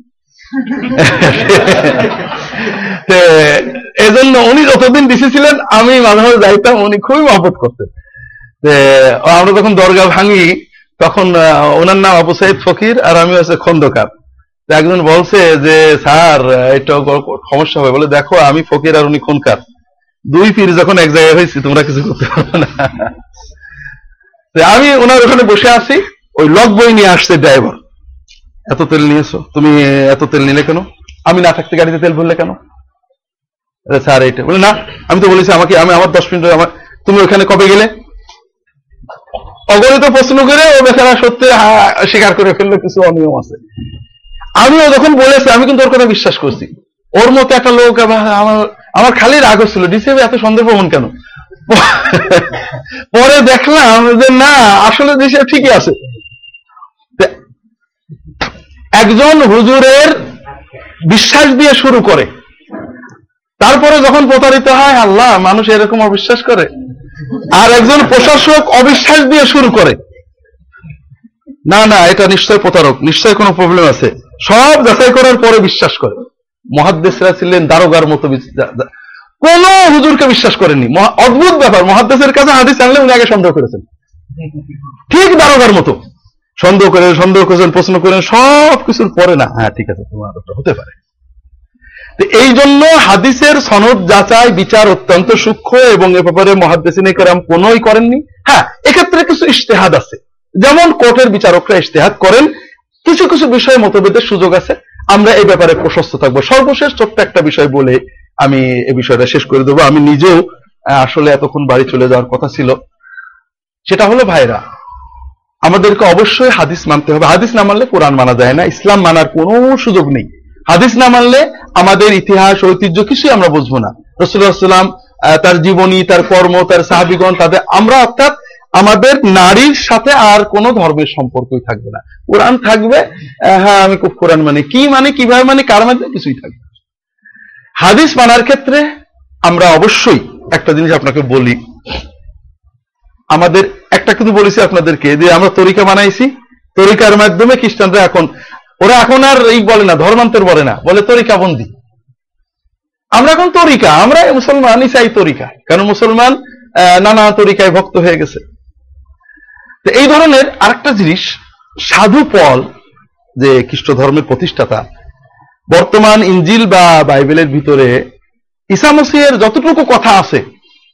এজন্য উনি যতদিন ডিসি ছিলেন, আমি মাঝে মাঝে যাইতাম, উনি খুবই মহব্বত করতেন। আমরা যখন দরগা ভাঙি, তখন ওনার নাম আবু সাইদ ফকির আর আমি হচ্ছে খন্দকার। একজন বলছে যে, স্যার, এটা সমস্যা হবে। বলে, দেখো, আমি ফকির আর উনি খুনকার দুই পীর যখন এক জায়গায় হয়েছি, তোমরা কিছু করতে পারবে না। আমি ওনার ওখানে বসে আছি, ওই লক বই নিয়ে আসছে ড্রাইভার। এত তেল নিয়েছো? তুমি এত তেল নিলে কেন? আমি না থাকতে গাড়িতে তেল ভরলে কেন? স্যার, এইটা বলে, না, আমি তো বলেছি আমাকে আমি আমার দশ মিনিট আমার তুমি ওখানে কবে গেলে? অগণিত প্রশ্ন করে ও বেচারা সত্যি স্বীকার করে ফেলল, কিছু অনিয়ম আছে। আমিও যখন বলেছি, আমি কিন্তু ওর কথা বিশ্বাস করছি। ওর মতো একটা লোক আমার আমার খালি রাগ হচ্ছিল। ডিসিএব এত সন্দেহ প্রবণ কেন? পরে দেখলাম যে না, আসলে ডিসিএব ঠিকই আছে। একজন হুজুরের বিশ্বাস দিয়ে শুরু করে। তারপরে যখন প্রতারিত হয়, আল্লাহ, মানুষ এরকম অবিশ্বাস করে। আর একজন প্রশাসক অবিশ্বাস দিয়ে শুরু করে। না না, এটা নিশ্চয় প্রতারক, নিশ্চয় কোনো প্রবলেম আছে। সব যাচাই করার পরে বিশ্বাস করে। মহাদ্দেশরা ছিলেন দারোগার মতো কোন হুজুরকে বিশ্বাস করেননি। মহা- অদ্ভুত ব্যাপার, মহাদ্দেশের কাছে হাদিস আনলে উনি আগে সন্দেহ করেছেন। ঠিক দারোগার মতো। সন্দেহ করে সন্দেহ করেছেন, প্রশ্ন করেন সব কিছুর পরে না। হ্যাঁ ঠিক আছে, তোমার হতে পারে। এই জন্য হাদিসের সনদ যাচাই বিচার অত্যন্ত সূক্ষ্ম এবং এ ব্যাপারে মহাদ্দেশিনী কেরাম কোনই করেননি। হ্যাঁ এক্ষেত্রে কিছু ইশতেহাদ আছে। যেমন কোর্টের বিচারকরা ইশতেহাদ করেন। কিছু কিছু বিষয়ে মতভেদের সুযোগ আছে। আমরা এই ব্যাপারে প্রশস্ত থাকব। সর্বশেষ ছোট্ট একটা বিষয় বলে আমি এই বিষয়টা শেষ করে দেবো। আমি নিজেও আসলে এতক্ষণ বাড়ি চলে যাওয়ার কথা ছিল। সেটা হলো ভাইরা। আমাদেরকে অবশ্যই হাদিস মানতে হবে। হাদিস না মানলে কোরআন মানা যায় না। ইসলাম মানার কোনো সুযোগ নেই। হাদিস না মানলে আমাদের ইতিহাস ঐতিহ্য কিছুই আমরা বুঝব না। রসুল্লাহ সাল্লাম আহ, তার জীবনী তার কর্ম তার সাহাবিগণ তাদের আমরা অর্থাৎ আমাদের নারীর সাথে আর কোনো ধর্মের সম্পর্কই থাকবে না। কোরআন থাকবে হ্যাঁ আমি খুব কোরআন মানে। কি মানে কীভাবে মানে কার মধ্যে কিছুই থাকবে। হাদিস মানার ক্ষেত্রে আমরা অবশ্যই একটা জিনিস আপনাকে বলি। আমাদের কিন্তু বলেছি আপনাদেরকে যে আমরা তরিকা বানাইছি, তরিকার মাধ্যমে খ্রিস্টানরা এখন, ওরা এখন আর এই বলে না, ধর্মান্তর বলে না, বলে তরিকা বন্দি আমরা এখন তরিকা, আমরা মুসলমান চাই তরিকা, কারণ মুসলমান নানা তরিকায় ভক্ত হয়ে গেছে। এই ধরনের আরেকটা জিনিস, সাধু পল, যে খ্রিস্ট ধর্মের প্রতিষ্ঠাতা, বর্তমান ইঞ্জিল বা বাইবেলের ভিতরে ঈসা মসিহের যতটুকু কথা আছে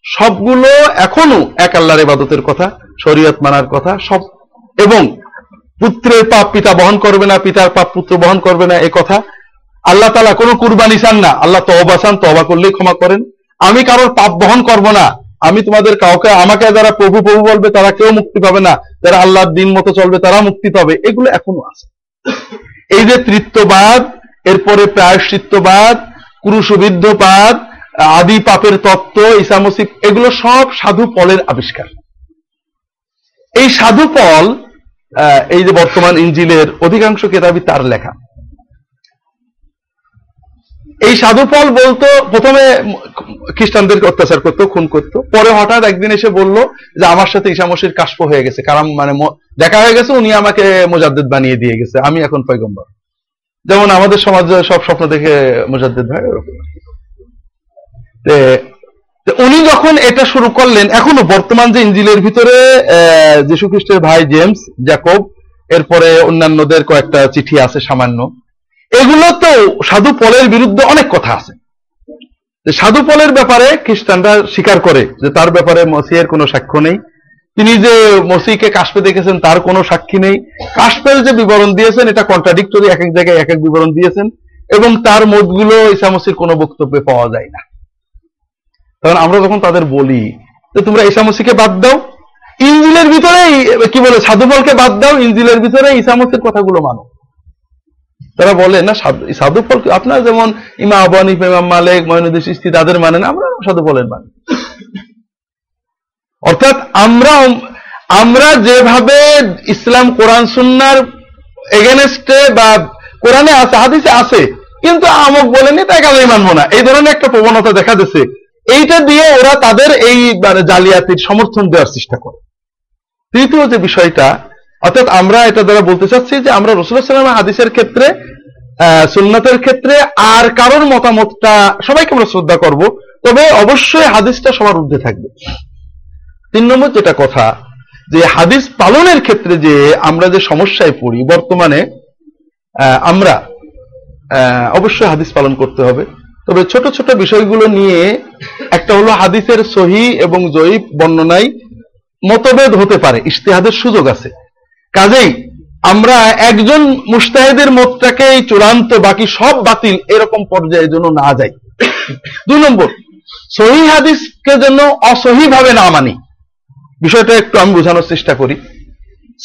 সবগুলো এখনও এক আল্লাহর ইবাদতের কথা, শরীয়ত মানার কথা, সব এবং পুত্রের পাপ পিতা বহন করবে না, পিতার পাপ পুত্র বহন করবে না, এ কথা আল্লাহ তালা কোনো কুরবানি চান না। আল্লাহ তবা চান তবা করলেই ক্ষমা করেন। আমি কারোর পাপ বহন করব না। আমি তোমাদের কাউকে, আমাকে যারা প্রভু প্রভু বলবে, তারা কেউ মুক্তি পাবে না। যারা আল্লাহর দিন মতো চলবে, তারা মুক্তি পাবে। এগুলো এখনও আছে। এই যে তৃত্ববাদ, এরপরে প্রায়শ্চিত্তবাদ ক্রুশবিদ্ধবাদ আদি পাপের তত্ত্ব ইসামসিক এগুলো সব সাধু পলের আবিষ্কার। এই সাধু পল এই যে বর্তমান ইঞ্জিলের অধিকাংশ কেতাবই তার লেখা। এই সাধু পল বলতো, প্রথমে খ্রিস্টানদেরকে অত্যাচার করতো, খুন করতো, পরে হঠাৎ একদিন এসে বলল যে, আমার সাথে ঈশামসির কাশ্প হয়ে গেছে কারণ মানে দেখা হয়ে গেছে, উনি আমাকে মোজাদ্দেদ বানিয়ে দিয়ে গেছে, আমি এখন পয়গম্বর। যেমন আমাদের সমাজে সব স্বপ্ন দেখে মোজাদ্দেদ ভাই ওরকম। উনি যখন এটা শুরু করলেন, এখনও বর্তমান যে ইঞ্জিলের ভিতরে যীশু খ্রিস্টের ভাই জেমস জ্যাকব, এরপরে অন্যান্যদের কয়েকটা চিঠি আছে সামান্য। এগুলো তো সাধু পলের বিরুদ্ধে অনেক কথা আছে। সাধু পলের ব্যাপারে খ্রিস্টানরা স্বীকার করে যে তার ব্যাপারে মসিহের কোনো সাক্ষ্য নেই। তিনি যে মসিকে কাশপে দেখেছেন, তার কোনো সাক্ষী নেই। কাশপের যে বিবরণ দিয়েছেন, এটা কন্ট্রাডিক্টরি এক এক জায়গায় এক এক বিবরণ দিয়েছেন। এবং তার মতগুলো ইসামসির কোনো বক্তব্যে পাওয়া যায় না। তখন আমরা যখন তাদের বলি যে তোমরা ইসামসিকে বাদ দাও। ইঞ্জিলের ভিতরে, কি বলে সাধুফলকে বাদ দাও ইঞ্জিলের ভিতরে ইসামসির কথাগুলো মানো। তারা বলে, না, সাধু ফল আপনার যেমন ইমা আবানি ইমাম মালিক, মহিনুদ্দিন সিস্তি, তাদের মানে না, আমরা সাধু ফলের মানে। অর্থাৎ আমরা আমরা যেভাবে ইসলাম, কোরআন, সুন্নার এগেনস্টে বা কোরআনে আছে, হাদিসে আছে, কিন্তু আমক বলেনি তাই কাজে মানবো না। এই ধরনের একটা প্রবণতা দেখা দিচ্ছে এইটা দিয়ে ওরা তাদের এই মানে জালিয়াতির সমর্থন দেওয়ার চেষ্টা করে। তৃতীয় যে বিষয়টা, অর্থাৎ আমরা এটা দ্বারা বলতে চাচ্ছি যে আমরা রসুল্লাহাম হাদিসের ক্ষেত্রে সুন্নতের ক্ষেত্রে আর কারোর মতামতটা সবাইকে আমরা শ্রদ্ধা করব, তবে অবশ্যই হাদিসটা সবার ঊর্ধ্বে থাকবে। তিন নম্বর যেটা কথা, যে হাদিস পালনের ক্ষেত্রে যে আমরা যে সমস্যায় পড়ি, বর্তমানে আমরা অবশ্যই হাদিস পালন করতে হবে। তবে ছোট ছোট বিষয়গুলো নিয়ে একটা হলো হাদিসের সহি এবং জয়ীব বর্ণনায় মতভেদ হতে পারে, ইশতেহাদের সুযোগ আছে। কাজেই আমরা একজন মুস্তাহিদের মতটাকে চূড়ান্ত, বাকি সব বাতিল এরকম পর্যায়ের জন্য না যাই। দুই নম্বর, সহি হাদিসকে যেন অসহি ভাবে না মানি। বিষয়টা একটু আমি বোঝানোর চেষ্টা করি।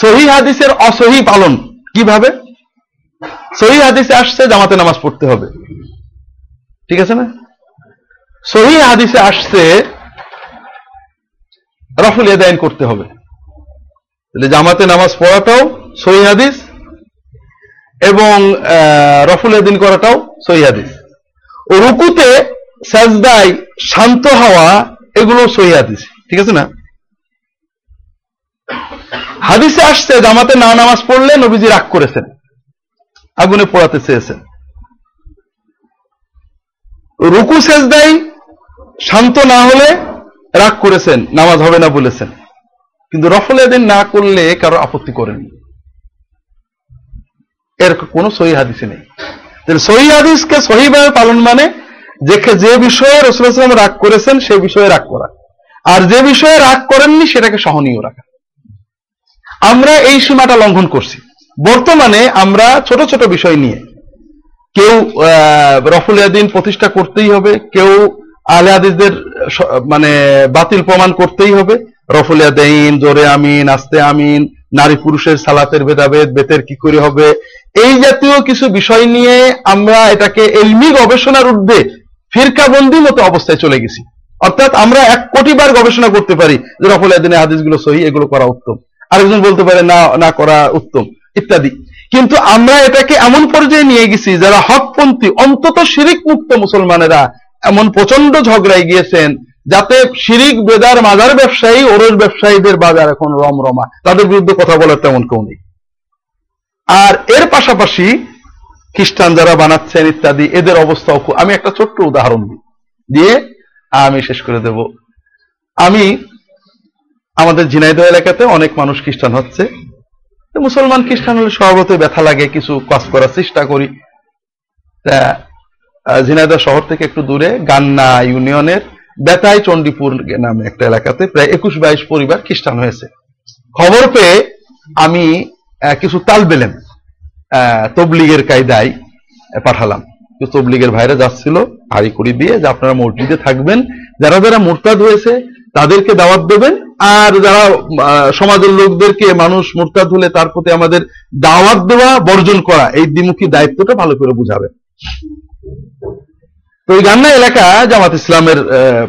সহি হাদিসের অসহি পালন কীভাবে? সহি হাদিসে আসছে জামাতে নামাজ পড়তে হবে। ঠিক আছে না? সহি হাদিসে আসছে, রফুল এদায়ন করতে হবে। তাহলে জামাতে নামাজ পড়াটাও সহি হাদিস এবং রফুল এদিন করাটাও সহি হাদিস। রুকুতে সাজদায় শান্ত হওয়া এগুলো সহি হাদিস। ঠিক আছে না? হাদিসে আসছে, জামাতে না নামাজ পড়লে নবীজি রাগ করেছেন। আগুনে পোড়াতে চেয়েছেন। রুকু সেজদাই শান্ত না হলে রাগ করেছেন, নামাজ হবে না বলেছেন। কিন্তু রফল এদিন না করলে কারও আপত্তি করেননি। এর কোন সহি হাদিসে নেই। সহি হাদিসকে সহিভাবে পালন মানে যে বিষয়ে রসুলাম রাগ করেছেন, সে বিষয়ে রাগ করা। আর যে বিষয়ে রাগ করেননি, সেটাকে সহনীয় রাখা। আমরা এই সীমাটা লঙ্ঘন করছি। বর্তমানে আমরা ছোট ছোট বিষয় নিয়ে কেউ রফুল প্রতিষ্ঠা করতেই হবে, কেউ আলে আদিসদের মানে বাতিল প্রমাণ করতেই হবে। রফুলিয়া দেইন, জোরে আমিন, আস্তে আমিন, নারী পুরুষের সালাতের ভেদাভেদ, বেতের কি করে হবে? এই জাতীয় কিছু বিষয় নিয়ে আমরা এটাকে এলমি গবেষণার ঊর্ধ্বে ফিরকাবন্দি মতো অবস্থায় চলে গেছি। অর্থাৎ আমরা এক কোটি বার গবেষণা করতে পারি যে রফুলিয়া দিনের হাদিসগুলো সহি, এগুলো করা উত্তম। আরেকজন বলতে পারে, না না করা উত্তম, ইত্যাদি। কিন্তু আমরা এটাকে এমন পর্যায়ে নিয়ে গেছি যারা হকপন্থী, অন্তত শিরিক মুক্ত মুসলমানেরা এমন প্রচণ্ড ঝগড়ায় গিয়েছেন যাতে শিরিক, বেদার, মাজার ব্যবসায়ী, ওরস ব্যবসায়ীদের বাজার এখন রমরমা। তাদের বিরুদ্ধে কথা বলার তেমন কেউ নেই। আর এর পাশাপাশি খ্রিস্টান যারা বানাচ্ছেন ইত্যাদি, এদের অবস্থাও আমি একটা ছোট্ট উদাহরণ দিই। দিয়ে আমি শেষ করে দেব। আমি আমাদের ঝিনাইদহ এলাকাতে অনেক মানুষ খ্রিস্টান হচ্ছে। মুসলমান খ্রিস্টান হলে স্বভাবতই ব্যথা লাগে, কিছু কাজ করার চেষ্টা করি। ঝিনাইদহ শহর থেকে একটু দূরে গান্না ইউনিয়নের বেতাই চণ্ডীপুর নামে একটা এলাকাতে প্রায় একুশ বাইশ পরিবার খ্রিস্টান হয়েছে। খবর পেয়ে আমি কিছু তাল বেলেন তবলিগের কায়দায় পাঠালাম। তবলিগের ভাইরা যাচ্ছিল হাড়ি করি দিয়ে যে আপনারা মসজিদে থাকবেন, যারা যারা মোরতাদ হয়েছে তাদেরকে দাওয়াত দেবেন, আর যারা সমাজের লোকদেরকে মানুষ মোরতাদ হলে তার প্রতি আমাদের দাওয়াত দেওয়া, বর্জন করা, এই দ্বিমুখী দায়িত্বটা ভালো করে বুঝাবে তো ওই গান্না এলাকা জামাত ইসলামের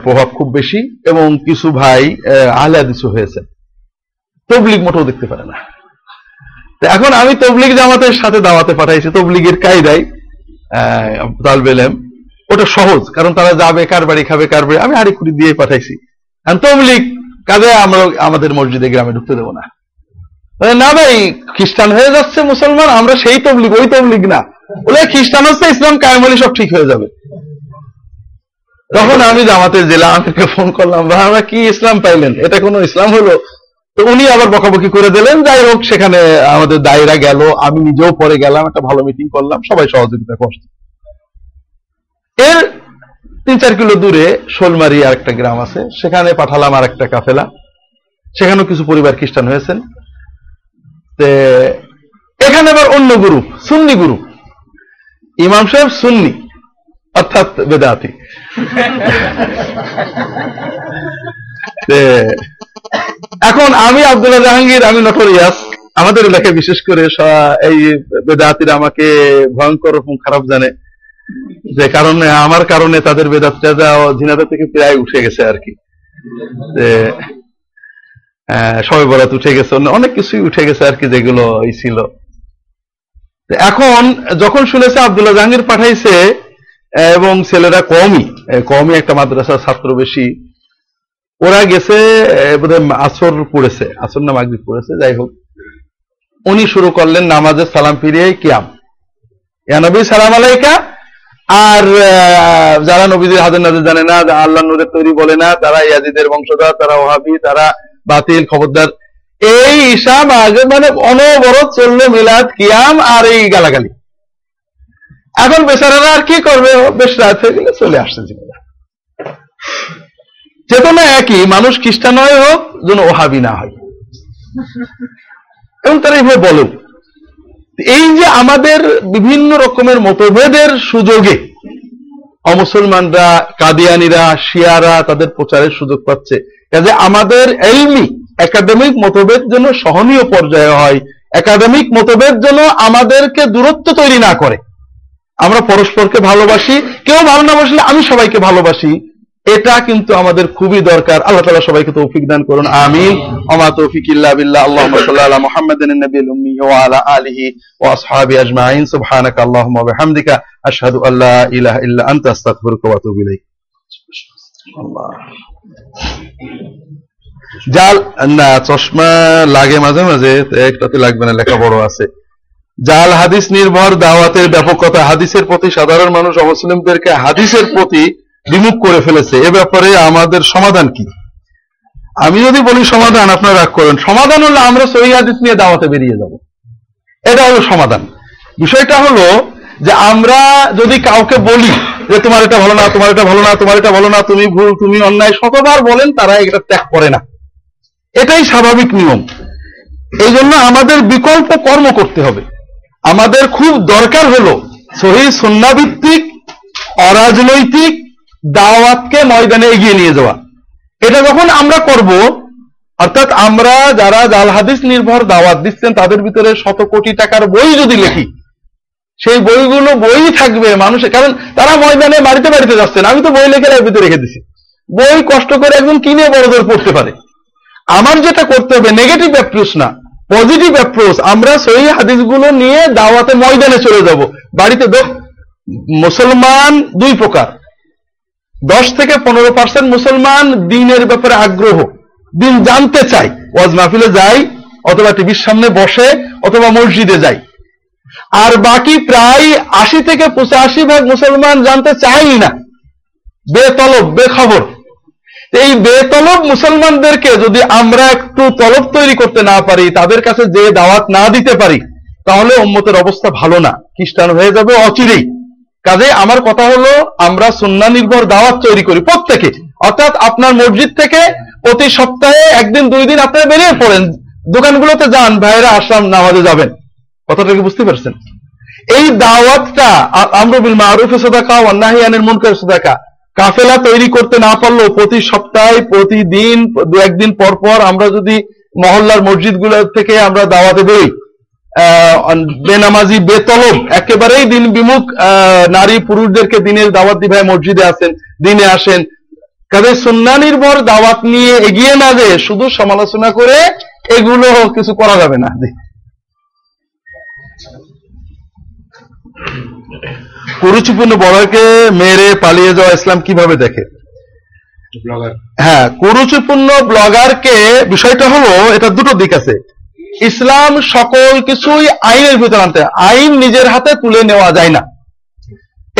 প্রভাব খুব বেশি এবং কিছু ভাই আহলে হাদিসও হয়েছে। তবলিগ মোটেও দেখতে পারে না। এখন আমি তবলিগ জামাতের সাথে দাওয়াতে পাঠাইছি, তবলিগের কায়দায় তালবেলেম ওটা সহজ, কারণ তারা যাবে, কার বাড়ি খাবে, কার বাড়ি, আমি হাড়ি খুঁড়ি দিয়ে পাঠাইছি। তবলিগ কাজে আমরা আমাদের মসজিদে, গ্রামে ঢুকতে দেবো না। না ভাই, খ্রিস্টান হয়ে যাচ্ছে মুসলমান, আমরা সেই তবলিগ, ওই তবলিগ না। বলে, খ্রিস্টান হচ্ছে ইসলাম কায়েম হলে সব ঠিক হয়ে যাবে। তখন আমি জামাতের জেলা আমাকে ফোন করলাম ভাই আমরা কি ইসলাম পাইলেন? এটা কোনো ইসলাম হলো? তো উনি আবার বকাবকি করে দিলেন। যাই হোক, সেখানে আমাদের দায়রা গেল। আমি নিজেও পরে গেলাম, একটা ভালো মিটিং করলাম। সবাই সহযোগিতা করছে। এর তিন চার কিলো দূরে শোলমারি আর একটা গ্রাম আছে। সেখানে পাঠালাম আর একটা কাফেলা। সেখানেও কিছু পরিবার খ্রিস্টান হয়েছেন। এখানে আবার অন্য গুরু সুন্নি গুরু ইমাম সাহেব সুন্নি। অর্থাৎ বেদাতি। এখন আমি আব্দুল্লাহ জাহাঙ্গীর আমি নটরিয়াস আমাদের এলাকায় বিশেষ করে এই বেদাতিরা আমাকে ভয়ঙ্কর রকম খারাপ জানে। যে কারণে আমার কারণে তাদের বেদাতটা ঝিনাদা থেকে প্রায় উঠে গেছে আর কি। যে আহ, সবে বরাত উঠে গেছে। অনেক কিছুই উঠে গেছে আর কি যেগুলো ছিল। এখন যখন শুনেছে আব্দুল্লাহ জাহাঙ্গীর পাঠাইছে এবং ছেলেরা কমই কমই একটা মাদ্রাসার ছাত্র বেশি। ওরা গেছে আসর পড়েছে, আসর না মাগরিব পড়েছে, যাই হোক। উনি শুরু করলেন নামাজের সালাম ফিরিয়ে কিয়াম। ইয়া নবী, সালাম আলাইকা। আর যারা নবীদের হাজার নাজর জানে না আল্লাহ নূরের তৈরি বলে না, তারা ইয়াজিদের বংশধর, তারা ওহাবি, তারা বাতিল, খবরদার। এই হিসাব আগে মানে অনবরত চলল মিলাদ, কিয়াম আর এই গালাগালি। এখন বেচারারা আর কি করবে? বেশ রাত হয়ে গেলে চলে আসছে জীবনে। চেতনা একই, মানুষ খ্রিস্টান হয় হোক, যেন ওহাবি না হয়। এবং তারা এইভাবে বলেন এই যে আমাদের বিভিন্ন রকমের মতভেদের সুযোগে অমুসলমানরা, কাদিয়ানিরা, শিয়ারা তাদের প্রচারের সুযোগ পাচ্ছে। কাজে আমাদের এলমি, একাডেমিক মতভেদ যেন সহনীয় পর্যায়ে হয়, একাডেমিক মতভেদ যেন আমাদেরকে দূরত্ব তৈরি না করে। আমরা পরস্পরকে ভালোবাসি, কেউ ভালো না বাসলে আমি সবাইকে ভালোবাসি। এটা কিন্তু আমাদের খুবই দরকার। আল্লাহ তাআলা সবাইকে তৌফিক দান করুন। আমিন। ওমা তৌফিক ইল্লা বিল্লাহ। আলা মুহাম্মাদিন উম্মি ওয়া আলা আলিহি ওয়া আসহাবিহি আজমাইন। সুবহানাকা আল্লাহুম্মা ওয়া বিহামদিকা আশহাদু আল্লা ইলাহা ইল্লা আনতা। আস্তাগফিরুকা ওয়া আতুবু ইলাইক। আল্লাহ। জাল না, চশমা লাগে মাঝে মাঝে একটাতে লাগবে না, লেখা বড় আছে। জাল হাদিস নির্ভর, দাওয়াতের ব্যাপকতা, হাদিসের প্রতি সাধারণ মানুষ অমুসলিমদেরকে হাদিসের প্রতি বিমুখ করে ফেলেছে। এ ব্যাপারে আমাদের সমাধান কি? আমি যদি বলি সমাধান, আপনারা রাগ করেন। সমাধান হলো আমরা সহি হাদিস নিয়ে দাওয়াতে বেরিয়ে যাব। এটা হলো সমাধান। বিষয়টা হলো যে আমরা যদি কাউকে বলি যে তোমার এটা ভালো না, তোমার এটা ভালো না, তোমার এটা ভালো না, তুমি ভুল, তুমি অন্যায় শতবার বলেন, তারা এটা ত্যাগ করে না। এটাই স্বাভাবিক নিয়ম। এই জন্য আমাদের বিকল্প কর্ম করতে হবে। আমাদের খুব দরকার হলো সহি সন্নাভিত্তিক, অরাজনৈতিক দাওয়াতকে ময়দানে এগিয়ে নিয়ে যাওয়া। এটা যখন আমরা করব, অর্থাৎ আমরা যারা জাল হাদিস নির্ভর দাওয়াত দিচ্ছেন, তাদের ভিতরে শত কোটি টাকার বই যদি লিখি, সেই বইগুলো বই থাকবে মানুষের, কারণ তারা ময়দানে বাড়িতে বাড়িতে যাচ্ছেন। আমি তো বই লিখে লাইব্রেরিতে রেখে দিছি। বই কষ্ট করে একজন কিনে বড়দের পড়তে পারে। আমার যেটা করতে হবে নেগেটিভ অ্যাপ্রোচ না। পজিটিভ অ্যাপ্রোচ আমরা সেই হাদিসগুলো নিয়ে দাওয়াতে ময়দানে চলে যাব। বাড়িতে দেখ, মুসলমান দুই প্রকার। দশ থেকে পনেরো পার্সেন্ট মুসলমান দিনের ব্যাপারে আগ্রহ, দিন জানতে চাই ওয়াজ মাহফিলে যাই অথবা টিভির সামনে বসে, অথবা মসজিদে যাই আর বাকি প্রায় আশি থেকে পঁচাশি ভাগ মুসলমান জানতে চাই না। বেতলব বেখবর এই বেতলব মুসলমানদেরকে যদি আমরা একটু তলব তৈরি করতে না পারি, তাদের কাছে যে দাওয়াত না দিতে পারি, তাহলে উম্মতের অবস্থা ভালো না, খ্রিস্টান হয়ে যাবে অচিরেই। কাজে আমার কথা হলো, আমরা সুন্না নির্ভর দাওয়াত তৈরি করি প্রত্যেকে। অর্থাৎ আপনার মসজিদ থেকে প্রতি সপ্তাহে একদিন, দুই দিন আপনারা বেরিয়ে পড়েন, দোকানগুলোতে যান, ভাইয়েরা আসলাম নামাজে যাবেন। কথাটা কি বুঝতে পারছেন? এই দাওয়াতটা আমরুবিল মারুফে সদাকা ওয়ান্নাহিয়ানের মুনকার সদাকা কাফেলা তৈরি করতে না পারলেও প্রতি সপ্তাহে, প্রতিদিন, দু একদিন পর পর আমরা যদি মহল্লার মসজিদগুলো থেকে আমরা দাওয়াতে বেরোই বেনামাজি বেতলব একেবারেই দিন বিমুখ নারী পুরুষদেরকে দিনের দাওয়াত দিভাই মসজিদে আসেন, দিনে আসেন। কাজে সুন্না নির্ভর দাওয়াত নিয়ে এগিয়ে না যে শুধু সমালোচনা করে এগুলো কিছু করা যাবে না। কুরুচিপূর্ণ বড়কে মেরে পালিয়ে যাওয়া ইসলাম কীভাবে দেখে? হ্যাঁ কুরুচিপূর্ণ ব্লগারকে বিষয়টা হলো এটা দুটো দিক আছে। ইসলাম সকল কিছুই আইনের ভিতরে আনতে আইন নিজের হাতে তুলে নেওয়া যায় না।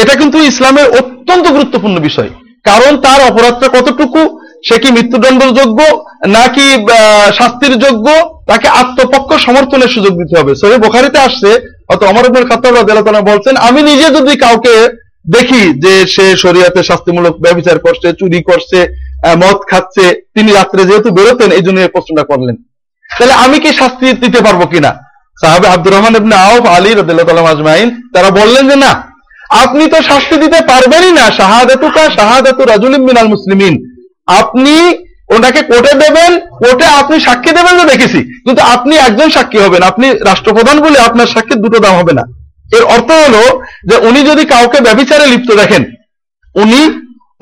এটা কিন্তু ইসলামের অত্যন্ত গুরুত্বপূর্ণ বিষয়। কারণ তার অপরাধটা কতটুকু? সে কি মৃত্যুদণ্ডের যোগ্য নাকি শাস্তির যোগ্য? তাকে আত্মপক্ষ সমর্থনের সুযোগ দিতে হবে। সহি বোখারিতে আসছে অত অমর ইবনুল খাত্তাব রাদিয়াল্লাহু বলছেন, আমি নিজে যদি কাউকে দেখি যে সে শরীয়তে শাস্তিমূলক ব্যবচার করছে, চুরি করছে মদ খাচ্ছে, তিনি রাত্রে যেহেতু বেরোতেন, এই জন্য প্রশ্নটা করলেন। তাহলে আমি কি শাস্তি দিতে পারব কিনা? সাহাবে আব্দুর রহমান ইবনে আউফ, আলী রাদিয়াল্লাহু তাআলা আজমাইন, তারা বললেন যে না, আপনি তো শাস্তি দিতে পারবেনই না, শাহাদাতুকা শাহাদাতু রাজুলিম মিনাল মুসলিমিন। আপনি ওনাকে কোর্টে দেবেন, কোর্টে আপনি সাক্ষী দেবেন তো দেখেছি। কিন্তু আপনি একজন সাক্ষী হবেন, আপনি রাষ্ট্রপ্রধান বলে আপনার সাক্ষীর দুটো দাম হবে না। এর অর্থ হলো যে উনি যদি কাউকে ব্যবিচারে লিপ্ত দেখেন, উনি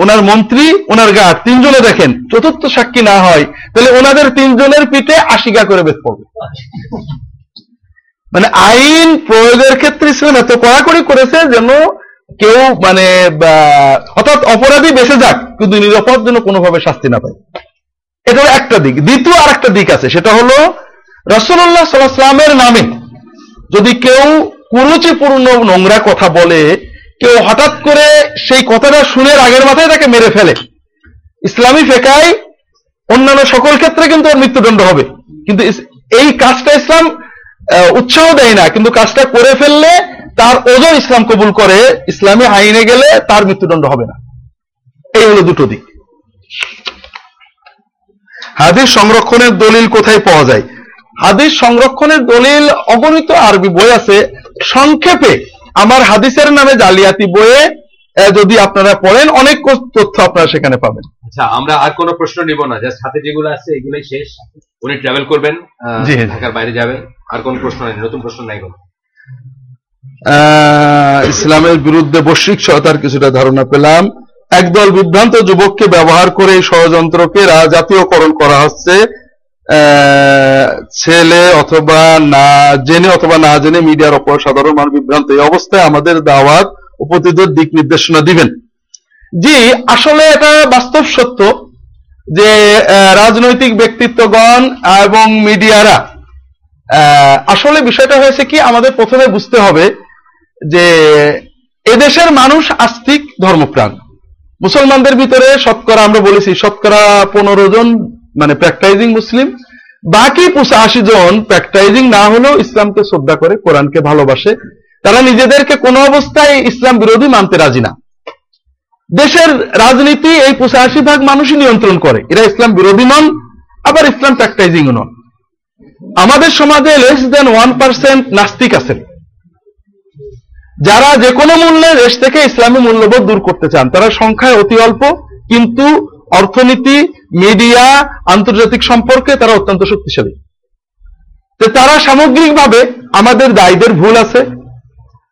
ওনার মন্ত্রী, ওনার গার্ড, তিনজনে দেখেন, চতুর্থ সাক্ষী না হয়, তাহলে ওনাদের তিনজনের পিঠে আশিকা করে বেশ পড়বে। মানে আইন প্রয়োগের ক্ষেত্রে ইসলাম এত কড়াকড়ি করেছে যেন কেউ মানে অর্থাৎ অপরাধী বেঁচে যাক, কিন্তু নিরাপদ যেন কোনোভাবে শাস্তি না পায়। এটা হলো একটা দিক। দ্বিতীয় আর একটা দিক আছে, সেটা হলো রসল্লাহ সাল্লাহামের নামে যদি কেউ কুরুচিপূর্ণ নোংরা কথা বলে, কেউ হঠাৎ করে সেই কথাটা শুনে আগের মাথায় তাকে মেরে ফেলে, ইসলামী ফেকায় অন্যান্য সকল ক্ষেত্রে কিন্তু ওর মৃত্যুদণ্ড হবে। কিন্তু এই কাজটা ইসলাম উৎসাহ দেয় না, কিন্তু কাজটা করে ফেললে তার ওজন ইসলাম কবুল করে, ইসলামী আইনে গেলে তার মৃত্যুদণ্ড হবে না। এই হলো দুটো দিক। হাদিস সংরক্ষণের দলিল কোথায় পাওয়া যায়? হাদিস সংরক্ষণের দলিল অগণিত আরবি বই আছে। সংক্ষেপে আমার হাদিসের নামে জালিয়াতি বইয়ে যদি আপনারা পড়েন অনেক তথ্য আপনারা সেখানে পাবেন। আচ্ছা আমরা আর কোনো প্রশ্ন নিব না জাস্ট হাতে যেগুলো আছে এগুলোই শেষ। উনি ট্রাভেল করবেন। ঢাকার বাইরে যাবেন আর কোন প্রশ্ন নেই নতুন প্রশ্ন নাই কোনো। আহ, ইসলামের বিরুদ্ধে বৈশ্বিক সহায়তার কিছুটা ধারণা পেলাম। একদল বিভ্রান্ত যুবককে ব্যবহার করে এই ষড়যন্ত্রকে জাতীয়করণ করা হচ্ছে। ছেলে অথবা না জেনে অথবা না জেনে মিডিয়ার ওপর সাধারণ মানুষ বিভ্রান্ত। এই অবস্থায় আমাদের দাওয়াত উপস্থিত দিক নির্দেশনা দিবেন। জি, আসলে এটা বাস্তব সত্য যে রাজনৈতিক ব্যক্তিত্বগণ এবং মিডিয়ারা আসলে বিষয়টা হয়েছে কি, আমাদের প্রথমে বুঝতে হবে যে, এদেশের মানুষ আস্তিক ধর্মপ্রাণ। মুসলমানদের ভিতরে শতকরা, আমরা বলেছি শতকরা পনেরো জন মানে প্র্যাকটাইজিং মুসলিম। বাকি পঁচাশি জন প্র্যাকটাইজিং না হলেও ইসলামকে শ্রদ্ধা করে, কোরআনকে ভালোবাসে। তারা নিজেদেরকে কোনো অবস্থায় ইসলাম বিরোধী মানতে রাজি না। দেশের রাজনীতি এই পঁচাশি ভাগ মানুষই নিয়ন্ত্রণ করে। এরা ইসলাম বিরোধী নন, আবার ইসলাম প্র্যাকটাইজিং নন। আমাদের সমাজে লেস দেন ওয়ান পার্সেন্ট নাস্তিক আছেন। যারা যে কোনো মূল্যে দেশ থেকে ইসলামী মূল্যবোধ দূর করতে চান, তারা সংখ্যায় অতি অল্প, কিন্তু অর্থনীতি, মিডিয়া, আন্তর্জাতিক সম্পর্কে তারা অত্যন্ত শক্তিশালী। তারা সামগ্রিকভাবে আমাদের দায়ীদের ভুল আছে।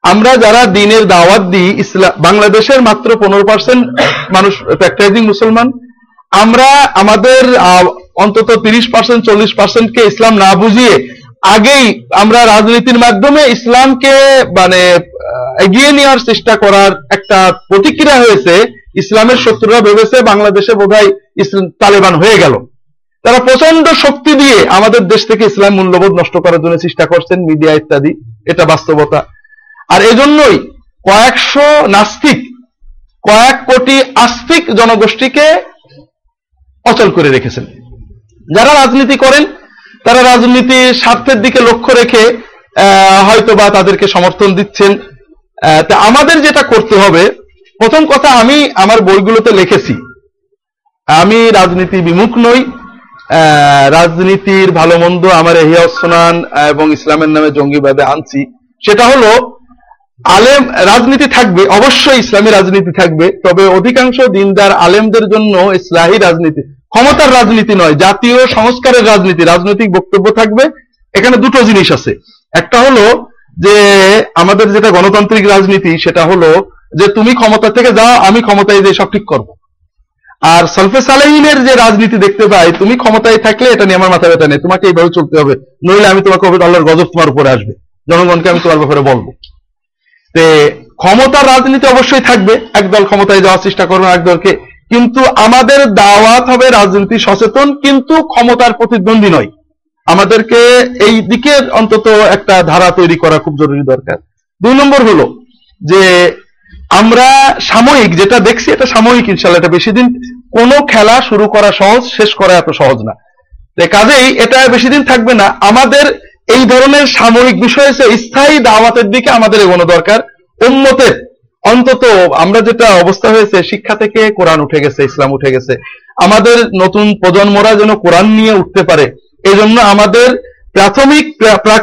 আমরা যারা দিনের দাওয়াত দিই ইসলাম বাংলাদেশের মাত্র পনেরো পার্সেন্ট মানুষ প্র্যাকটাইজিং মুসলমান, আমরা আমাদের অন্তত তিরিশ পার্সেন্ট চল্লিশ পার্সেন্টকে ইসলাম না বুঝিয়ে আগেই আমরা রাজনীতির মাধ্যমে ইসলামকে মানে এগিয়ে নেওয়ার চেষ্টা করার একটা প্রতিক্রিয়া হয়েছে। ইসলামের শত্রুরা ভেবেছে বাংলাদেশে বোধহয় তালেবান হয়ে গেল। তারা প্রচণ্ড শক্তি দিয়ে আমাদের দেশ থেকে ইসলাম মূল্যবোধ নষ্ট করার জন্য চেষ্টা করছেন, মিডিয়া ইত্যাদি। এটা বাস্তবতা। আর এজন্যই কয়েকশো নাস্তিক, কয়েক কোটি আস্তিক জনগোষ্ঠীকে অচল করে রেখেছেন। যারা রাজনীতি করেন তারা রাজনীতির স্বার্থের দিকে লক্ষ্য রেখে আহ, হয়তোবা তাদেরকে সমর্থন দিচ্ছেন। তা আমাদের যেটা করতে হবে প্রথম কথা আমি আমার বইগুলোতে লিখেছি। আমি রাজনীতি বিমুখ নই। রাজনীতির ভালো মন্দ আমার এহিয়াসনান এবং ইসলামের নামে জঙ্গিবাদে আনছি। সেটা হলো আলেম রাজনীতি থাকবে অবশ্যই ইসলামী রাজনীতি থাকবে তবে অধিকাংশ দিনদার আলেমদের জন্য ইসলাহী রাজনীতি। ক্ষমতার রাজনীতি নয়, জাতীয় সংস্কারের রাজনীতি, রাজনৈতিক বক্তব্য থাকবে। এখানে দুটো জিনিস আছে। একটা হলো যে, আমাদের যেটা গণতান্ত্রিক রাজনীতি, সেটা হলো যে, তুমি ক্ষমতা থেকে যাও, আমি ক্ষমতায় যে সব ঠিক করব। আর সলফে সালাহিনের যে রাজনীতি দেখতে পাই, তুমি ক্ষমতায় থাকলে এটা নিয়ে আমার মাথা ব্যথা নেই। তোমাকে এইভাবে চলতে হবে। নইলে আমি তোমাকে হবে আল্লাহর গজব তোমার উপরে আসবে। জনগণকে আমি তোমার ব্যাপারে বলব। তে, ক্ষমতার রাজনীতি অবশ্যই থাকবে। একদল ক্ষমতায় যাওয়ার চেষ্টা করবে একদলকে কিন্তু আমাদের দাওয়াত হবে রাজনীতি সচেতন, কিন্তু ক্ষমতার প্রতিদ্বন্দ্বী নয়। আমাদেরকে এই দিকে অন্তত একটা ধারা তৈরি করা খুব জরুরি দরকার। দুই নম্বর হলো যে আমরা সাময়িক যেটা দেখছি, এটা সাময়িক ইনশাল্লাহ, এটা বেশি দিন কোনো খেলা শুরু করা সহজ, শেষ করা এত সহজ না। কাজেই এটা বেশি দিন থাকবে না। আমাদের এই ধরনের সাময়িক বিষয় স্থায়ী দাওয়াতের দিকে আমাদের এগোনো দরকার উন্মতের অন্তত আমরা যেটা অবস্থা হয়েছে, শিক্ষা থেকে কোরআন উঠে গেছে, ইসলাম উঠে গেছে। আমাদের নতুন প্রজন্মরা যেন কোরআন নিয়ে উঠতে পারে। এই জন্য আমাদের প্রাথমিক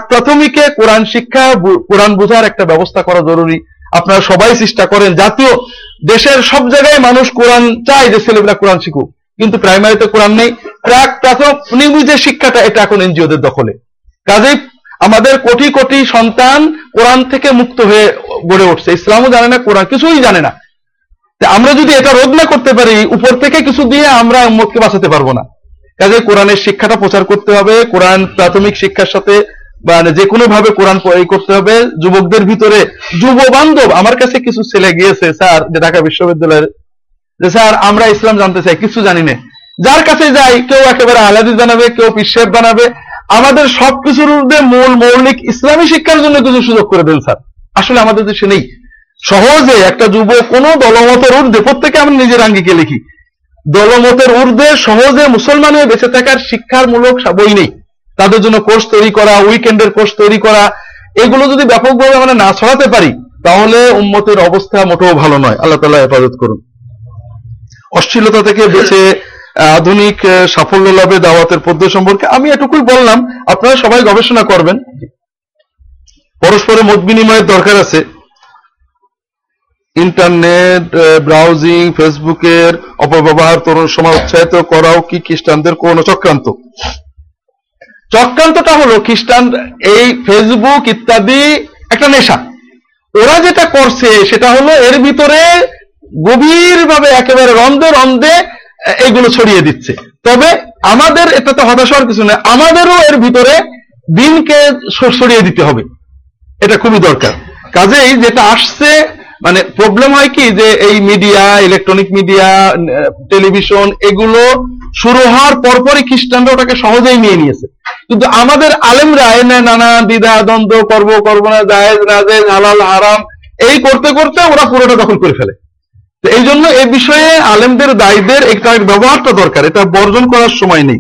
প্রাথমিকে কোরআন শিক্ষা কোরআন বোঝার একটা ব্যবস্থা করা জরুরি। আপনারা সবাই চেষ্টা করেন, জাতীয় দেশের সব জায়গায় মানুষ কোরআন চায় যে ছেলেমেয়েরা কোরআন শিখুক। কিন্তু প্রাইমারিতে কোরআন নেই। প্রাক প্রাথমিক যে শিক্ষাটা, এটা এখন এনজিওদের দখলে। কাজেই আমাদের কোটি কোটি সন্তান কোরআন থেকে মুক্ত হয়ে গড়ে উঠছে। ইসলামও জানে না, কোরআন কিছুই জানে না। আমরা যদি এটা রোধ না করতে পারি, উপর থেকে কিছু দিয়ে আমরা উম্মতকে বাঁচাতে পারব না। কাজে কোরআনের শিক্ষাটা প্রচার করতে হবে, কোরআন প্রাথমিক শিক্ষার সাথে মানে যে কোনো ভাবে কোরআন করতে হবে। যুবকদের ভিতরে, যুব বান্ধব, আমার কাছে কিছু ছেলে গিয়েছে, স্যার, যে ঢাকা বিশ্ববিদ্যালয়ের। যে স্যার, আমরা ইসলাম জানতে চাই, কিছু জানি না। যার কাছে যাই, কেউ একেবারে আলাদি জানাবে, কেউ পিসেব বানাবে। আমাদের সবকিছুর মধ্যে মূল মৌলিক ইসলামী শিক্ষার জন্য কিছু সুযোগ করে দেন, স্যার। আসলে আমাদের দেশে নেই। সহজে একটা যুব কোনো দলমতের ঊর্ধ্বে, প্রত্যেকে আমি নিজের আঙ্গিকে লিখি। দলমতের ঊর্ধ্বে সহজে মুসলমান হয়ে বেঁচে থাকার শিক্ষার মূলক বই নেই। তাদের জন্য কোর্স তৈরি করা, উইকেন্ডের কোর্স তৈরি করা, এগুলো যদি ব্যাপকভাবে আমরা না ছড়াতে পারি, তাহলে উম্মতের অবস্থা মোটেও ভালো নয়। আল্লাহ তালা হেফাজত করুন। অশ্লীলতা থেকে বেঁচে আধুনিক সাফল্য লাভে দাওয়াতের পদ্ধতি সম্পর্কে আমি এটুকুই বললাম, আপনারা সবাই গবেষণা করবেন। পরস্পরের মত বিনিময়ের দরকার আছে। ইন্টারনেট ব্রাউজিং ফেসবুকের অপব্যবহার, তরুণ সময় উৎসাহিত করাও কি খ্রিস্টানদের কোন চক্রান্ত? চক্রান্তটা হলো খ্রিস্টান এই ফেসবুক ইত্যাদি একটা নেশা। ওরা যেটা করছে সেটা হলো এর ভিতরে গভীরভাবে একেবারে রন্ধে রন্ধে এইগুলো ছড়িয়ে দিচ্ছে। তবে আমাদের এটা তো হতাশ হওয়ার কিছু নেই, আমাদেরও এর ভিতরে দিনকে সরিয়ে দিতে হবে। এটা খুবই দরকার। কাজেই যেটা আসছে মানে প্রবলেম হয় কি যে এই মিডিয়া ইলেকট্রনিক মিডিয়া টেলিভিশন এগুলো শুরু হওয়ার পরপরই খ্রিস্টানরা ওটাকে সহজেই নিয়ে নিয়েছে। কিন্তু আমাদের আলেমরা এনে নানা দ্বিধা, দ্বন্দ্ব, করব করব না, জায়েজ, নাজেজ, হালাল, হারাম, এই করতে করতে ওরা পুরোটা দখল করে ফেলে। এই জন্য এই বিষয়ে আলেমদের, দায়ীদের একটা ব্যবহারটা দরকার। এটা বর্জন করার সময় নেই।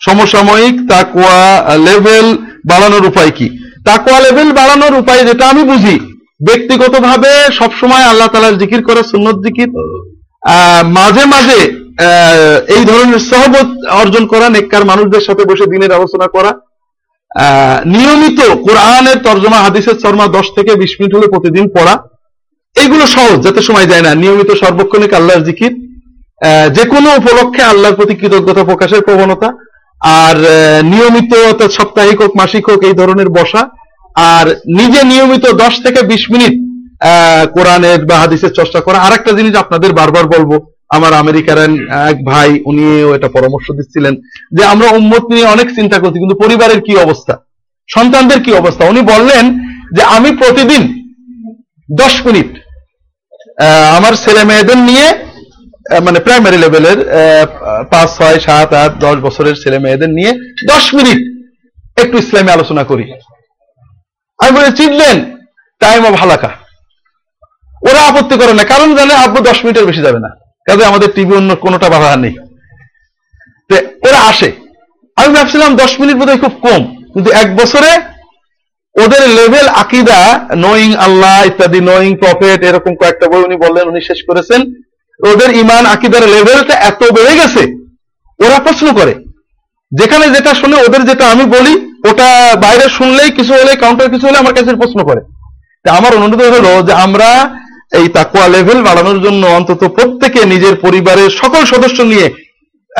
সমসাময়িক তাকুয়া লেভেল বাড়ানোর উপায় কি? তাকুয়া লেভেল বাড়ানোর উপায় যেটা আমি বুঝি, ব্যক্তিগতভাবে সবসময় আল্লাহ তালার জিকির করা সুন্নত জিকির মাঝে মাঝে এই ধরনের সহবত অর্জন করা, নেককার মানুষদের সাথে বসে দিনের আলোচনা করা নিয়মিত কোরআনের তর্জমা, হাদিসের শর্মা দশ থেকে বিশ মিনিট হলে প্রতিদিন পড়া এইগুলো সহজ, যাতে সময় যায় না। নিয়মিত সর্বক্ষণিক আল্লাহর জিকির যে কোনো উপলক্ষে আল্লাহর প্রতি কৃতজ্ঞতা প্রকাশের প্রবণতা, আর নিয়মিত সাপ্তাহিক হোক, মাসিক হোক, এই ধরনের বসা, আর নিজে নিয়মিত দশ থেকে বিশ মিনিট কোরআনের বা হাদিসের চর্চা করা। আর একটা জিনিস আপনাদের বারবার বলব, আমার আমেরিকার এক ভাই, উনিও এটা পরামর্শ দিচ্ছিলেন, যে আমরা উম্মত নিয়ে অনেক চিন্তা করছি, কিন্তু পরিবারের কি অবস্থা? সন্তানদের কি অবস্থা? উনি বললেন যে, আমি প্রতিদিন দশ মিনিট আমার ছেলে মেয়েদের নিয়ে মানে প্রাইমারি লেভেলের পাঁচ, ছয়, সাত, আট, দশ বছরের ছেলে মেয়েদের নিয়ে দশ মিনিট একটু ইসলামী আলোচনা করি। আমি বলে, চিনলেন? Time of হালাকা। ওরা আপত্তি করে না, কারণ জানে আব্বু দশ মিনিটের বেশি যাবে না। কাজে আমাদের টিভি অন্য কোনোটা বাধা নেই। ওরা আসে। আমি ভাবছিলাম দশ মিনিট বোধহয় খুব কম, কিন্তু এক বছরে ওদের লেভেল আকিদা নোয়িং আল্লাহ, ইত্যাদি নোয়িং প্রফেট এরকম কয়েকটা বই উনি বললেন, উনি শেষ করেছেন। ওদের ইমান আকিদার লেভেলটা এত বেড়ে গেছে, ওরা প্রশ্ন করে। যেখানে যেটা শুনে ওদের যেটা আমি বলি, ওটা বাইরে শুনলেই কিছু হলে কাউন্টার কিছু হলে আমার কাছে প্রশ্ন করে। আমার অনুরোধ হলো যে আমরা এই তাকুয়া লেভেল বাড়ানোর জন্য অন্তত প্রত্যেকে নিজের পরিবারের সকল সদস্য নিয়ে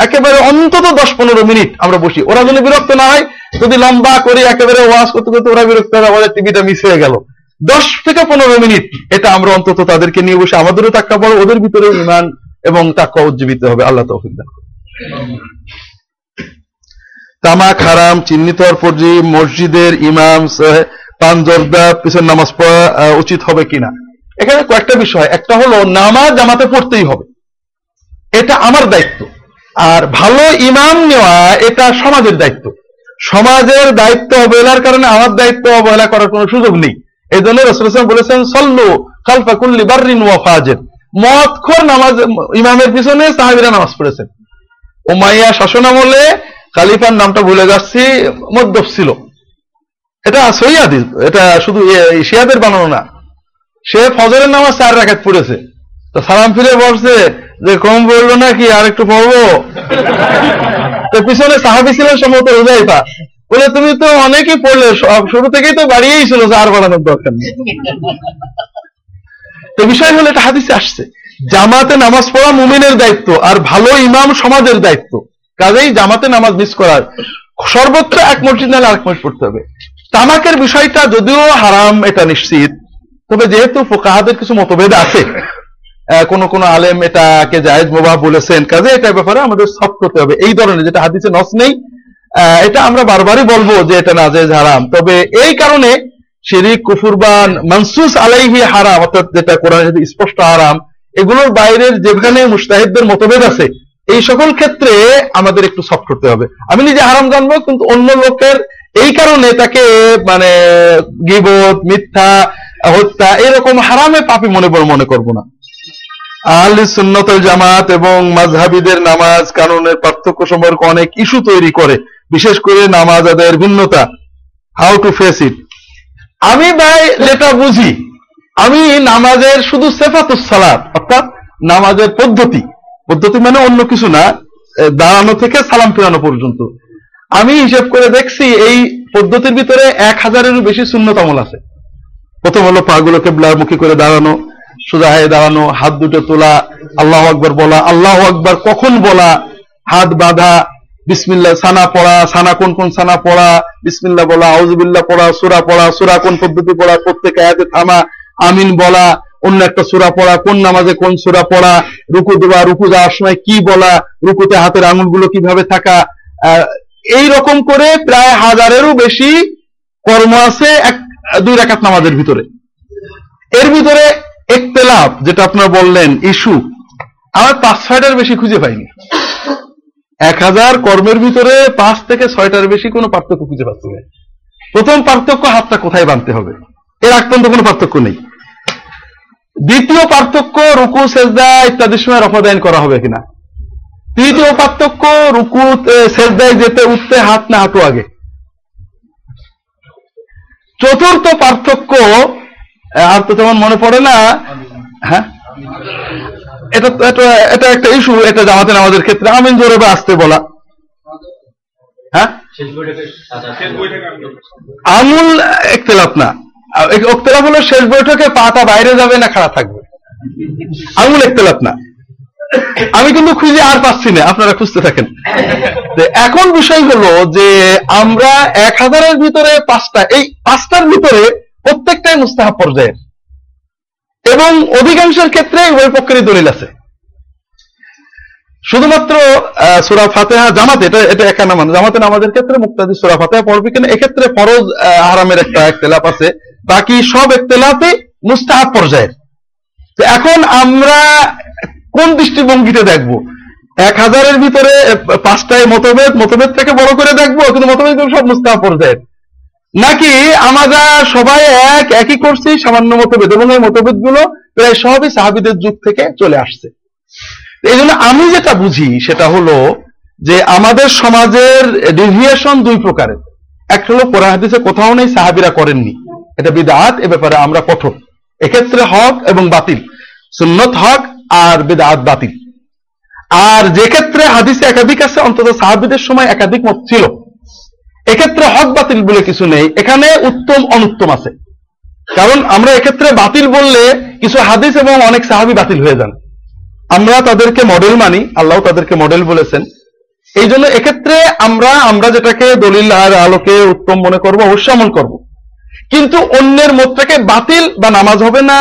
একেবারে অন্তত দশ পনেরো মিনিট আমরা বসি। ওরা যেন বিরক্ত না হয়, যদি লম্বা করে একেবারে ওয়াজ করতে করতে ওরা বিরক্ত হয়, আমাদের টিভিটা মিস হয়ে গেল। দশ থেকে পনেরো মিনিট, এটা আমরা অন্তত তাদেরকে নিয়ে বসে আমাদেরও তাক্কা বড় ওদের ভিতরে ইমান এবং তাক্কা উজ্জীবিত হবে। আল্লাহ তৌফিক দান। তামাক হারাম, চিহ্নিত হওয়ার মসজিদের ইমাম পান পিছন নামাজ পড়া উচিত হবে কিনা? এখানে কয়েকটা বিষয়। একটা হলো, নামাজ জামাতে পড়তেই হবে। এটা আমার দায়িত্ব। আর ভালো ইমাম নেওয়া এটা সমাজের দায়িত্ব। সমাজের দায়িত্ব অবহেলার কারণে আমার দায়িত্ব অবহেলা করার কোনো সুযোগ নেই। এই জন্য রসুল ইসলাম বলেছেন, সল্লু খালফা কুল্লি বার্রিন ওয়া ফাজের। মদখোর নামাজ, ইমামের পিছনে সাহাবিরা নামাজ পড়েছেন। উমাইয়া শাসনামলে খালিফার নামটা ভুলে যাচ্ছি, মদ্যপ ছিল। এটা সই হাদিস, এটা শুধু শিয়াদের বানানো না। সে ফজরের নামাজ চার রাখাত পড়েছে। তো সালাম ফিরে বলছে যে কম বলল নাকি আর একটু পড়ব তো পিছনে সাহাবি ছিলেন সম্ভবত হুজাইফা বলে, তুমি তো অনেকই পড়লে শুরু থেকেই তো বাড়িয়েই ছিল যে আর বাড়ানোর দরকার নেই। তো বিষয় হলো এটা হাদিসে আসছে, জামাতে নামাজ পড়া মুমিনের দায়িত্ব আর ভালো ইমাম সমাজের দায়িত্ব। কাজেই জামাতে নামাজ মিস করার সর্বোচ্চ এক মসজিদ নাহলে আরেক মসজিদ পড়তে হবে। তামাকের বিষয়টা যদিও হারাম, এটা নিশ্চিত। তবে যেহেতু ফোকাহাদের কিছু মতভেদ আছে কোন কোন আলেম এটাকে জায়েজ মোবাহ বলেছেন। কাজে এটার ব্যাপারে আমাদের সফট করতে হবে। এই ধরনের যেটা হাদিসে নস নেই এটা আমরা বারবারই বলব যে এটা নাজেজ হারাম। তবে এই কারণে শিরিক, কুফুর বা মানসুস আলাইহি হারাম, অর্থাৎ যেটা কোরআনে স্পষ্ট হারাম, এগুলোর বাইরের যেখানে মুস্তাহিদদের মতভেদ আছে, এই সকল ক্ষেত্রে আমাদের একটু সফট করতে হবে। আমি নিজে হারাম জানব, কিন্তু অন্য লোকের এই কারণে তাকে মানে গিবত, মিথ্যা, হত্যা, এরকম হারামে পাপি মনে বড় মনে করব না। আহলি সুন্নতল জামাত এবং মাযহাবিদের নামাজ কানুনের পার্থক্য সম্পর্কে অনেক ইস্যু তৈরি করে, বিশেষ করে নামাজ আদায়ের ভিন্নতা। হাউ টু ফেস ইট আমি ভাই যেটা বুঝি, আমি নামাজের শুধু সেফাতুস সালাত, অর্থাৎ নামাজের পদ্ধতি। পদ্ধতি মানে অন্য কিছু না দাঁড়ানো থেকে সালাম ফেরানো পর্যন্ত। আমি হিসেব করে দেখছি, এই পদ্ধতির ভিতরে এক হাজারেরও বেশি শূন্যত আমল আছে। প্রথম হলো পাগুলোকে মুখী করে দাঁড়ানো সোজা হয়ে দাঁড়ানো, হাত দুটো তোলা, আল্লাহ আকবর বলা, আল্লাহ আকবর কখন বলা? হাত বাঁধা, বিসমিল্লাহ, সানা পড়া, সানা কোন কোন সানা পড়া? বিসমিল্লাহ বলা আউজুবিল্লাহ পড়া, সুরা পড়া, সুরা কোন পদ্ধতি পড়া? প্রত্যেক আয়াতে থামা, আমিন বলা, অন্য একটা সুরা পড়া, কোন নামাজে কোন সুরা পড়া? রুকু দেওয়া, রুকু যাওয়ার সময় কি বলা? রুকুতে হাতের আঙুলগুলো কীভাবে থাকা? এই রকম করে প্রায় হাজারেরও বেশি কর্ম আছে এক, দুই রাকাত নামাজের ভিতরে। এর ভিতরে একতেলাপ, যেটা আপনারা বললেন, ইস্যু, আমার পাঁচ, ছয়টার বেশি খুঁজে পাইনি। এক হাজার কর্মের ভিতরে পাঁচ থেকে ছয়টার বেশি কোনো পার্থক্য খুঁজে পাচ্ছি না। প্রথম পার্থক্য হাতটা কোথায় বাঁধতে হবে? এর আগ পর্যন্ত কোনো পার্থক্য নেই। দ্বিতীয় পার্থক্য, রুকু, সেজদা ইত্যাদির সময় রফাদায়ন করা হবে কিনা? তৃতীয় পার্থক্য, রুকু সেজদায় যেতে উঠতে হাত না হাঁটু আগে। চতুর্থ পার্থক্য আর তো তেমন মনে পড়ে না। হ্যাঁ? এটা একটা ইস্যু এটা জামাতে নামাজের ক্ষেত্রে। আমিন জোরে বা আসতে বলা। হ্যাঁ? আমুল একতেলাপ না। আহ, হলো শেষ বৈঠকে পাটা বাইরে যাবে না খাড়া থাকবে। আঙুল একতেলাপ না। আমি কিন্তু খুঁজে আর পাচ্ছি না আপনারা খুঁজতে থাকেন। এখন বিষয় হলো যে আমরা এক হাজারের ভিতরে পাঁচটা এই পাঁচটার ভিতরে প্রত্যেকটাই মুস্তাহাব পর্যায়ের। এবং অধিকাংশের ক্ষেত্রে উভয় পক্ষেরই দলিল আছে। শুধুমাত্র সুরা ফাতেহা জামাতে, এটা এটা একা নামান জামাতে নামাজের ক্ষেত্রে মুক্তাদি সুরা ফাতেহা পড়বে কিনা, এক্ষেত্রে ফরজ হারামের একটা একতেলাপ আছে। বাকি সব একতেলাপই মুস্তাহাব পর্যায়ের। এখন আমরা কোন দৃষ্টিভঙ্গিতে দেখব? এক হাজারের ভিতরে পাঁচটায় মতভেদ মতভেদ থেকে বড় করে দেখব কিন্তু মতভেদ সব মুস্তাহাব পর্যায়ের? নাকি আমরা সবাই এক, একই করছি, সামান্য মতভেদ, এবং এই মতভেদগুলো প্রায় সবই সাহাবিদের যুগ থেকে চলে আসছে। এই জন্য আমি যেটা বুঝি, সেটা হলো যে আমাদের সমাজের ডেভিয়েশন দুই প্রকারের। একটা হলো কোরআন হাদিসে কোথাও নেই, সাহাবিরা করেননি। এটা বিদাত, এ ব্যাপারে আমরা কঠোর। এক্ষেত্রে হক এবং বাতিল। সুন্নত হক আর বিদাত বাতিল। আর যে ক্ষেত্রে হাদিসে একাধিক আছে, অন্তত সাহাবিদের সময় একাধিক মত ছিল। এক্ষেত্রে হক বাতিল বলে কিছু নেই, এখানে উত্তম অনুত্তম আছে। কারণ আমরা এক্ষেত্রে বাতিল বললে কিছু হাদিস এবং অনেক সাহাবি বাতিল হয়ে যান। আমরা তাদেরকে মডেল মানি, আল্লাহ তাদেরকে মডেল বলেছেন। এই জন্য এক্ষেত্রে আমরা আমরা যেটাকে দলিল আর আলোকে উত্তম মনে করব, অবশ্যই আমল করব। কিন্তু অন্যের মতটাকে বাতিল বা নামাজ হবে না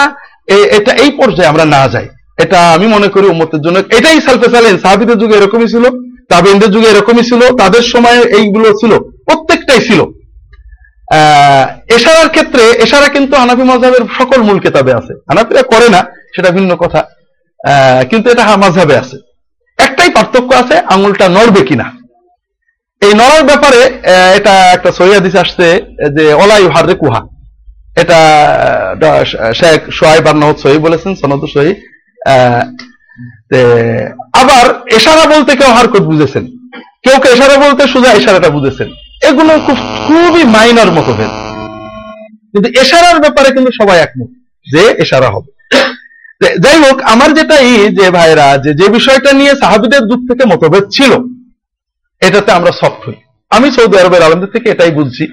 এটা এই পর্যায়ে আমরা না যাই। এটা আমি মনে করি উম্মতের জন্য, এটাই সালফে সালেন সাহাবিদের যুগে এরকমই ছিল তাবিনদের যুগে এরকমই ছিল, তাদের সময় এইগুলো ছিল। প্রত্যেকটাই ছিল। এশারার ক্ষেত্রে এশারা কিন্তু হানাফি মজাবের সকল মূল কেতাবে আছে। হানাফিরা করে না, সেটা ভিন্ন কথা। কিন্তু এটা মাঝাবে আছে। একটাই পার্থক্য আছে, আঙুলটা নড়বে কিনা। এই নড়ার ব্যাপারে এটা একটা সহিদিস আসছে যে অলাই হারে কুহা এটা শেখ সোহাইব আন্নাহদ সহি বলেছেন, সনদ সহি। আবার এশারা বলতে কেউ হারকত বুঝেছেন। কেউ কেউ এশারা বলতে, সোজা এশারাটা বুঝেছেন। এগুলো খুব, খুবই মাইনর মতভেদ কিন্তু এশারার ব্যাপারে কিন্তু সবাই একমত যে এশারা হবে। যাই হোক, আমার যেটা ই যে ভাইরা, যে যে বিষয়টা নিয়ে সাহাবিদের যুগ থেকে মতভেদ ছিল, এটাতে আমরা সফট হই। আমি সৌদি আরবের আলমদের থেকে এটাই বুঝছি।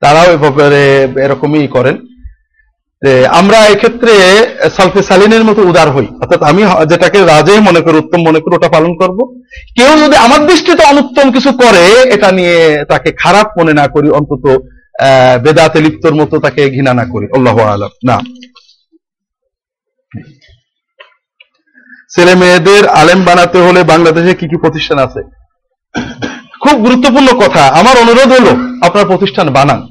তারাও এরকমই করেন। আমরা এক্ষেত্রে সালফে সালিনের মতো উদার হই। অর্থাৎ আমি যেটাকে রাজে মনে করি, উত্তম মনে করি, ওটা পালন করব। কেউ যদি আমার দৃষ্টিতে অনুত্তম কিছু করে, এটা নিয়ে তাকে খারাপ মনে না করি, অন্তত বেদাতে লিপ্তর মতো তাকে ঘৃণা না করি। আল্লাহ আলম। না। ছেলে মেয়েদের আলেম বানাতে হলে বাংলাদেশে কি কি প্রতিষ্ঠান আছে? খুব গুরুত্বপূর্ণ কথা। আমার অনুরোধ হলো, আপনার প্রতিষ্ঠান বানান।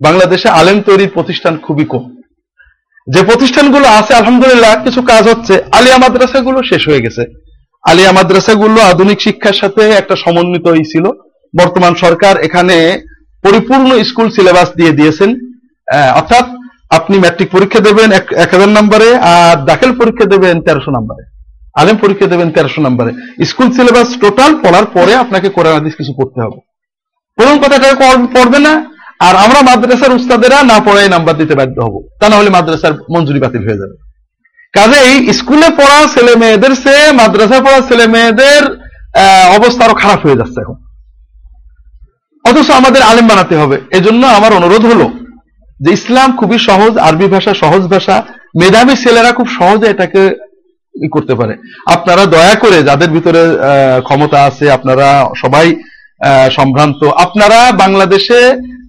বাংলাদেশে আলেম তৈরির প্রতিষ্ঠান খুবই কম। যে প্রতিষ্ঠানগুলো আছে, আলহামদুলিল্লাহ, কিছু কাজ হচ্ছে। আলিয়া মাদ্রাসাগুলো শেষ হয়ে গেছে। আলিয়া মাদ্রাসাগুলো আধুনিক শিক্ষার সাথে একটা সমন্বিত ছিল। বর্তমান সরকার এখানে পরিপূর্ণ স্কুল সিলেবাস দিয়ে দিয়েছেন। অর্থাৎ আপনি ম্যাট্রিক পরীক্ষা দেবেন এক হাজার নম্বরে আর দাখিল পরীক্ষা দেবেন তেরোশো নম্বরে। আলেম পরীক্ষা দেবেন তেরোশো নম্বরে। স্কুল সিলেবাস টোটাল পড়ার পরে আপনাকে কোরআন হাদিস কিছু পড়তে হবে। প্রথম কথাটা পড়বে না? আর আমরা মাদ্রাসার উস্তাদেরা না পড়াই নাম্বার দিতে বাধ্য হব। তা না হলে মাদ্রাসার মঞ্জুরি বাতিল হয়ে যাবে। কাজেই স্কুলে পড়া ছেলে মেয়েদের সে মাদ্রাসায় পড়া ছেলে মেয়েদের অবস্থা আরও খারাপ হয়ে যাচ্ছে এখন। অথচ আমাদের আলেম বানাতে হবে। এজন্য আমার অনুরোধ হলো যে ইসলাম খুবই সহজ, আরবি ভাষা সহজ ভাষা। মেধাবী ছেলেরা খুব সহজে এটাকে করতে পারে। আপনারা দয়া করে যাদের ভিতরে ক্ষমতা আছে, আপনারা সবাই সম্ভ্রান্ত, আপনারা বাংলাদেশে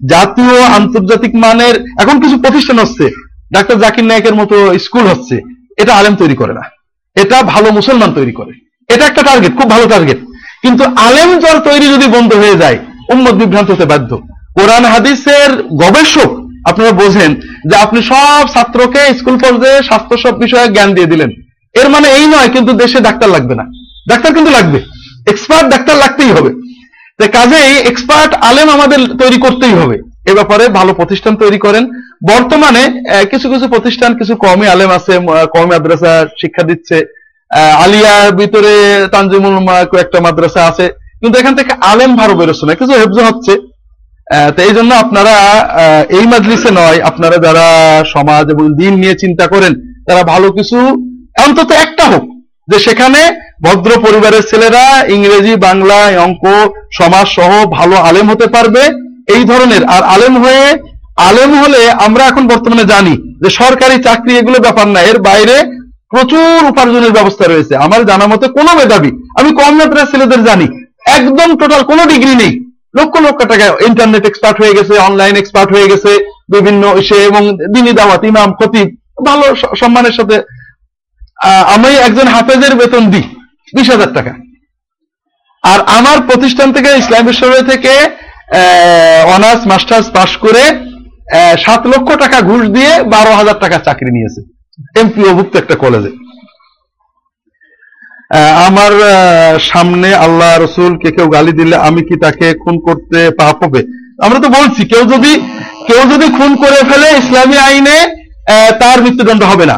জাতীয় আন্তর্জাতিক মানের এখন কিছু প্রতিষ্ঠান হচ্ছে। ডাক্তার জাকির নায়কের মতো স্কুল হচ্ছে। এটা আলেম তৈরি করে না। এটা ভালো মুসলমান তৈরি করে। এটা একটা টার্গেট খুব ভালো টার্গেট কিন্তু আলেম যার তৈরি যদি বন্ধ হয়ে যায়, উম্মত বিভ্রান্ত হতে বাধ্য। কোরআন হাদিসের গবেষক আপনারা বোঝেন যে আপনি সব ছাত্রকে স্কুল পর্যায়ে স্বাস্থ্য সব বিষয়ে জ্ঞান দিয়ে দিলেন। এর মানে এই নয়, কিন্তু দেশে ডাক্তার লাগবে না। ডাক্তার কিন্তু লাগবে। এক্সপার্ট ডাক্তার লাগতেই হবে। তো কাজেই এক্সপার্ট আলেম আমাদের তৈরি করতেই হবে। এ ব্যাপারে ভালো প্রতিষ্ঠান তৈরি করেন। বর্তমানে কিছু কিছু প্রতিষ্ঠান, কিছু কমই আলেম আছে কওমি মাদ্রাসা শিক্ষা দিচ্ছে। আলিয়ার ভিতরে তানজিমুল কয়েকটা মাদ্রাসা আছে। কিন্তু এখান থেকে আলেম ভালো বেরোচ্ছে না, কিছু হেফজ হচ্ছে। তো এই জন্য আপনারা এই মাজলিসে নয়, আপনারা যারা সমাজ এবং দিন নিয়ে চিন্তা করেন, তারা ভালো কিছু অন্তত একটা হোক যে সেখানে ভদ্র পরিবারের ছেলেরা ইংরেজি, বাংলা, অঙ্ক, সমাজ সহ ভালো আলেম হতে পারবে। এই ধরনের, আর আলেম হয়ে, আলেম হলে আমরা এখন বর্তমানে জানি যে সরকারি চাকরি এগুলো ব্যাপার না, এর বাইরে প্রচুর উপার্জনের ব্যবস্থা রয়েছে। আমার জানা মতে কোনো মেধাবী, আমি কম মাত্রার ছেলেদের জানি, একদম টোটাল কোনো ডিগ্রি নেই। লক্ষ লক্ষ টাকা ইন্টারনেট এক্সপার্ট হয়ে গেছে অনলাইন এক্সপার্ট হয়ে গেছে, বিভিন্ন ইসে এবং দিনী দাওয়াত, ইমাম, খতিব, ভালো সম্মানের সাথে আমি একজন হাফেজের বেতন দিই, বিশ হাজার টাকা। আর আমার প্রতিষ্ঠান থেকে, ইসলাম বিশ্ববিদ্যালয় থেকে অনার্স, মাস্টার্স পাশ করে সাত লক্ষ টাকা ঘুষ দিয়ে বারো হাজার টাকা চাকরি নিয়েছে এমপিওভুক্ত একটা কলেজে। আমার সামনে আল্লাহ রসুল কে কেউ গালি দিলে আমি কি তাকে খুন করতে পাপ হবে? আমরা তো বলছি, কেউ যদি কেউ যদি খুন করে ফেলে ইসলামী আইনে তার মৃত্যুদণ্ড হবে না।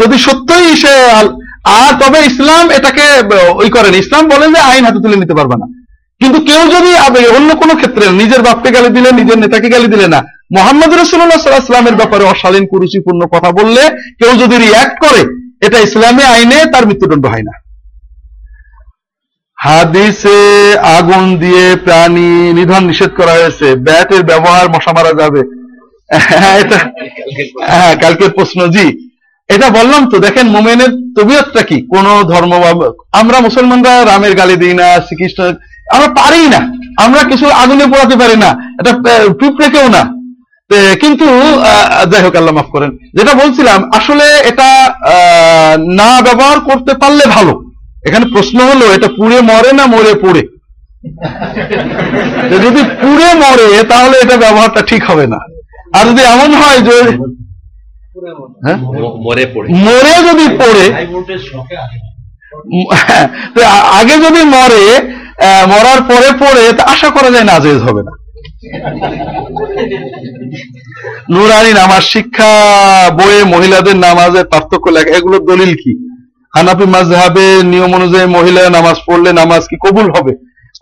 যদি সত্যই সে আর তবে ইসলাম এটাকে ওই করেন। ইসলাম বলে যে আইন হাতে তুলে নিতে পারবে না। কিন্তু কেউ যদি অন্য কোনো ক্ষেত্রে নিজের বাপকে গালি দিলে নিজের নেতাকে গালি দিলে না মোহাম্মদ রসুল্লাহ ব্যাপারে অশালীন কুরুচিপূর্ণ কথা বললে কেউ যদি রিয়াক্ট করে এটা ইসলামী আইনে তার মৃত্যুদণ্ড হয় না। হাদিসে আগুন দিয়ে প্রাণী নিধন নিষেধ করা হয়েছে। ব্যাটের ব্যবহার মশা মারা যাবে। হ্যাঁ, এটা হ্যাঁ কালকের প্রশ্ন জি। এটা বললাম তো, দেখেন মোমেনের তবিয়তটা কি? কোন ধর্ম আমরা মুসলমানরা রামের গালি দিই না, শ্রীকৃষ্ণ আমরা পারি না। আমরা কিছু আগুনে পোড়াতে পারি না। এটা পিঁপড়েকেও না। কিন্তু যাই হোক, আল্লাহ মাফ করেন। যেটা বলছিলাম, আসলে এটা না ব্যবহার করতে পারলে ভালো। এখানে প্রশ্ন হলো, এটা পুড়ে মরে না মরে পড়ে? যদি পুড়ে মরে, তাহলে এটা ব্যবহারটা ঠিক হবে না। আর যদি এমন হয় যে হ্যাঁ? মরে যদি পড়ে তো আগে যদি মরে মরার পরে পড়ে তা আশা করা যায় নাজেজ হবে না। নুরানি নামাজ শিক্ষা বইয়ে মহিলাদের নামাজের পার্থক্য লেখা এগুলোর দলিল কি? হানাফি মাযহাবে নিয়ম অনুযায়ী মহিলা নামাজ পড়লে নামাজ কি কবুল হবে?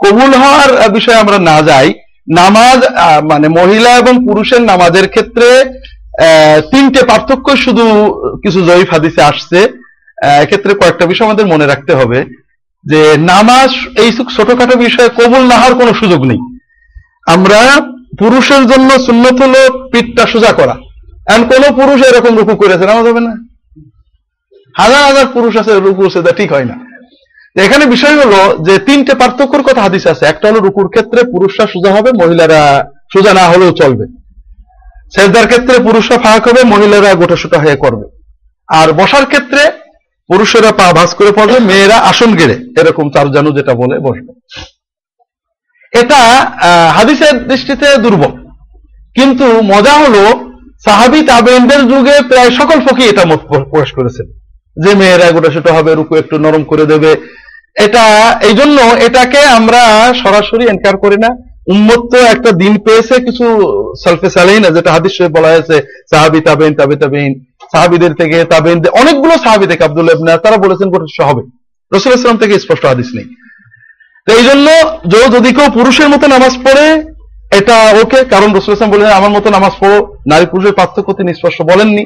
কবুল হওয়ার বিষয়ে আমরা না যাই। নামাজ আহ, মানে মহিলা এবং পুরুষের নামাজের ক্ষেত্রে তিনটে পার্থক্য শুধু কিছু জয়ীফ হাদিসে আসছে। আহ, এক্ষেত্রে কয়েকটা বিষয় আমাদের মনে রাখতে হবে যে নামাজ এই ছোটখাটো বিষয়ে কবুল না হওয়ার কোনো সুযোগ নেই। আমরা পুরুষের জন্য সুন্নত হলো পিঠটা সোজা করা। এখন কোন পুরুষ এরকম রুকু করেছে নামাজ হবে না। হাজার হাজার পুরুষ আছে রুকু সেটা ঠিক হয় না। এখানে বিষয় হলো যে তিনটে পার্থক্যর কথা হাদিস আছে। একটা হলো রুকুর ক্ষেত্রে পুরুষরা সোজা হবে মহিলারা সোজা না হলেও চলবে। সেজদার ক্ষেত্রে পুরুষরা ফাঁক হবে, মহিলারা গোটা সোটা হয়ে করবে আর বসার ক্ষেত্রে পুরুষেরা পা ভাঁজ করে পড়বে, মেয়েরা আসন গেড়ে, এরকম চার জানু যেটা বলে, বসবে। এটা হাদিসের দৃষ্টিতে দুর্বল। কিন্তু মজা হলো, সাহাবি তাবেনদের যুগে প্রায় সকল ফকি এটা মত প্র- প্রকাশ করেছেন। যে মেয়েরা গোটা ছোট হবে, রুকু একটু নরম করে দেবে। এটা এই জন্য এটাকে আমরা সরাসরি এনকার করি না। উম্মত তো একটা দিন পেয়েছে, কিছু সালফে সালেই না, যেটা হাদিস বলা হয়েছে, সাহাবি তাবেন তাবে তাবেইন, সাহাবিদের থেকে তাবেন অনেকগুলো সাহাবি থেকে আব্দুল ইবনে তারা বলেছেন গোটা হবে। রসুল ইসলাম থেকে স্পষ্ট হাদিস নেই। তো এই জন্য যদি কেউ পুরুষের মতো নামাজ পড়ে, এটা ওকে কারণ রসুল ইসলাম বলেন আমার মতো নামাজ পড়ো। নারী পুরুষের পার্থক্য তিনি স্পষ্ট বলেননি।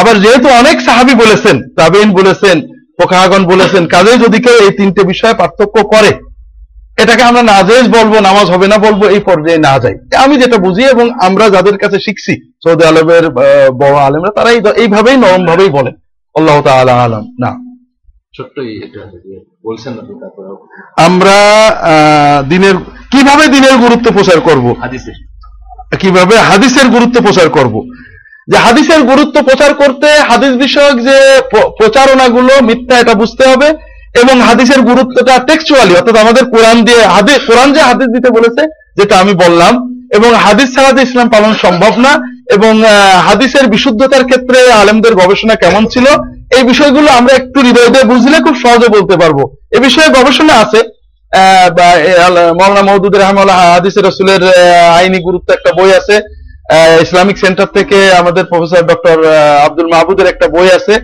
আবার যেহেতু অনেক সাহাবি বলেছেন, তাবেইন বলেছেন ফোকাহাগন বলেছেন, কাজেই যদি কেউ এই তিনটে বিষয়ে পার্থক্য করে এটাকে আমরা নাজেজ বলব নামাজ হবে না বলব এই পর্যায়ে না যাই। আমি যেটা বুঝি এবং আমরা যাদের কাছে শিখছি সৌদি আরবের আহ, বড় আলেমরা তারা এইভাবেই নরম ভাবেই বলেন। আল্লাহ তাআলা আলাম না। আমরা দিনের কীভাবে দিনের গুরুত্ব প্রচার করব? কীভাবে হাদিসের গুরুত্ব প্রচার করব? যে হাদিসের গুরুত্ব প্রচার করতে হাদিস বিষয়ক যে প্র- প্রচারণাগুলো মিথ্যা এটা বুঝতে হবে। এবং হাদিসের গুরুত্বটা টেক্সচুয়ালি অর্থাৎ আমাদের কোরআন দিয়ে হাদিস, কোরআন যে হাদিস দিতে বলেছে, যেটা আমি বললাম, এবং হাদিস ছাড়া যে ইসলাম পালন সম্ভব না, এবং হাদিসের বিশুদ্ধতার ক্ষেত্রে আলেমদের গবেষণা কেমন ছিল, এই বিষয়গুলো আমরা একটু হৃদয় দিয়ে বুঝলে খুব সহজে বলতে পারব। এ বিষয়ে গবেষণা আছে মৌলানা মহদুদ রহমাল্লাহ হাদিস রসুলের আইনি গুরুত্ব একটা বই আছে ইসলামিক সেন্টার থেকে আমাদের প্রফেসর ডক্টর আব্দুল মাহবুদের একটা বই আছে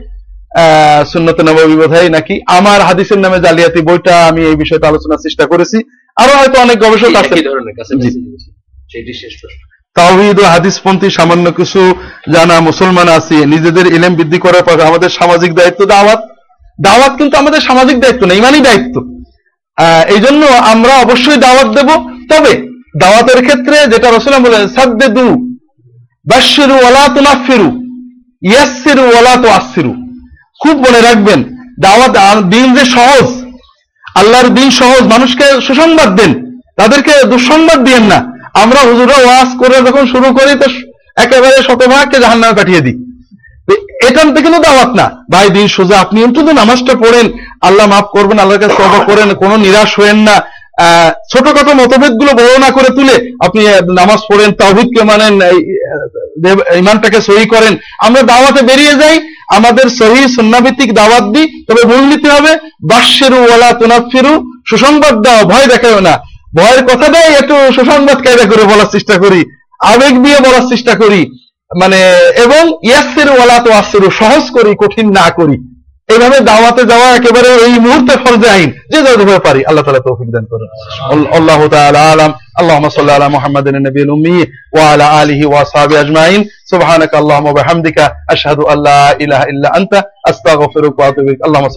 সুন্নত নবী বোধহয় নাকি? আমার হাদিসের নামে জালিয়াতি বইটা আমি এই বিষয়টা আলোচনার চেষ্টা করেছি। আরও হয়তো অনেক গবেষক আছে তাওহিদ ও হাদিসপন্থী সামান্য কিছু জানা মুসলমান আছি। নিজেদের ইলেম বৃদ্ধি করার পর আমাদের সামাজিক দায়িত্ব দাওয়াত। দাওয়াত কিন্তু আমাদের সামাজিক দায়িত্ব না ইমানই দায়িত্ব। আহ, এই জন্য আমরা অবশ্যই দাওয়াত দেব। তবে দাওয়াতের ক্ষেত্রে যেটা রসুলাম বলেন সাদ্দেদু বাশিরু ওয়ালা ইয়াসিরু ওলা তো তুআসসিরু। খুব মনে রাখবেন দাওয়াত দিন যে সহজ আল্লাহর দিন সহজ মানুষকে সুসংবাদ দেন তাদেরকে দুঃসংবাদ দিয়েন না। আমরা হুজুরা ওয়াজ করে যখন শুরু করি তো একেবারে শতভাগকে জাহান্নামে পাঠিয়ে দিই। তো এটা তো দাওয়াত না। ভাই দিন সোজা আপনি অন্তত নামাজটা পড়েন আল্লাহ মাফ করবেন আল্লাহর কাছে করেন কোনো নিরাশ হয়েন না। আহ, ছোটখাটো মতভেদগুলো বড় না করে তুলে আপনি নামাজ পড়েন তাওহিদকে মানেন ইমানটাকে সহি করেন। আমরা দাওয়াতে বেরিয়ে যাই আমাদের সহি সুন্নাভিত্তিক দাওয়াত দিই, তবে ভুল নিতে হবে। বাস্যেরু ওয়ালা তুনাফিরু, সুসংবাদ দাও, ভয় দেখাও না। ভয়ের কথা দেয়, একটু সুসংবাদ কায়দা করে বলার চেষ্টা করি, আবেগ দিয়ে বলার চেষ্টা করি। মানে এবং ইয়াসের ওয়ালা তো আসেরু সহজ করি, কঠিন না করি। এইভাবে দাওয়াতে যাওয়া একেবারে এই মুহূর্তে ফরজে আইন যে যেভাবে পারি আল্লাহ তাআলা তৌফিক দান করুন আল্লাহ তাআলা আলাম اللهم صل على محمد النبي الأمي وعلى آله وأصحابه أجمعين سبحانك اللهم وبحمدك أشهد أن لا إله إلا أنت أستغفرك وأتوب إليك اللهم صل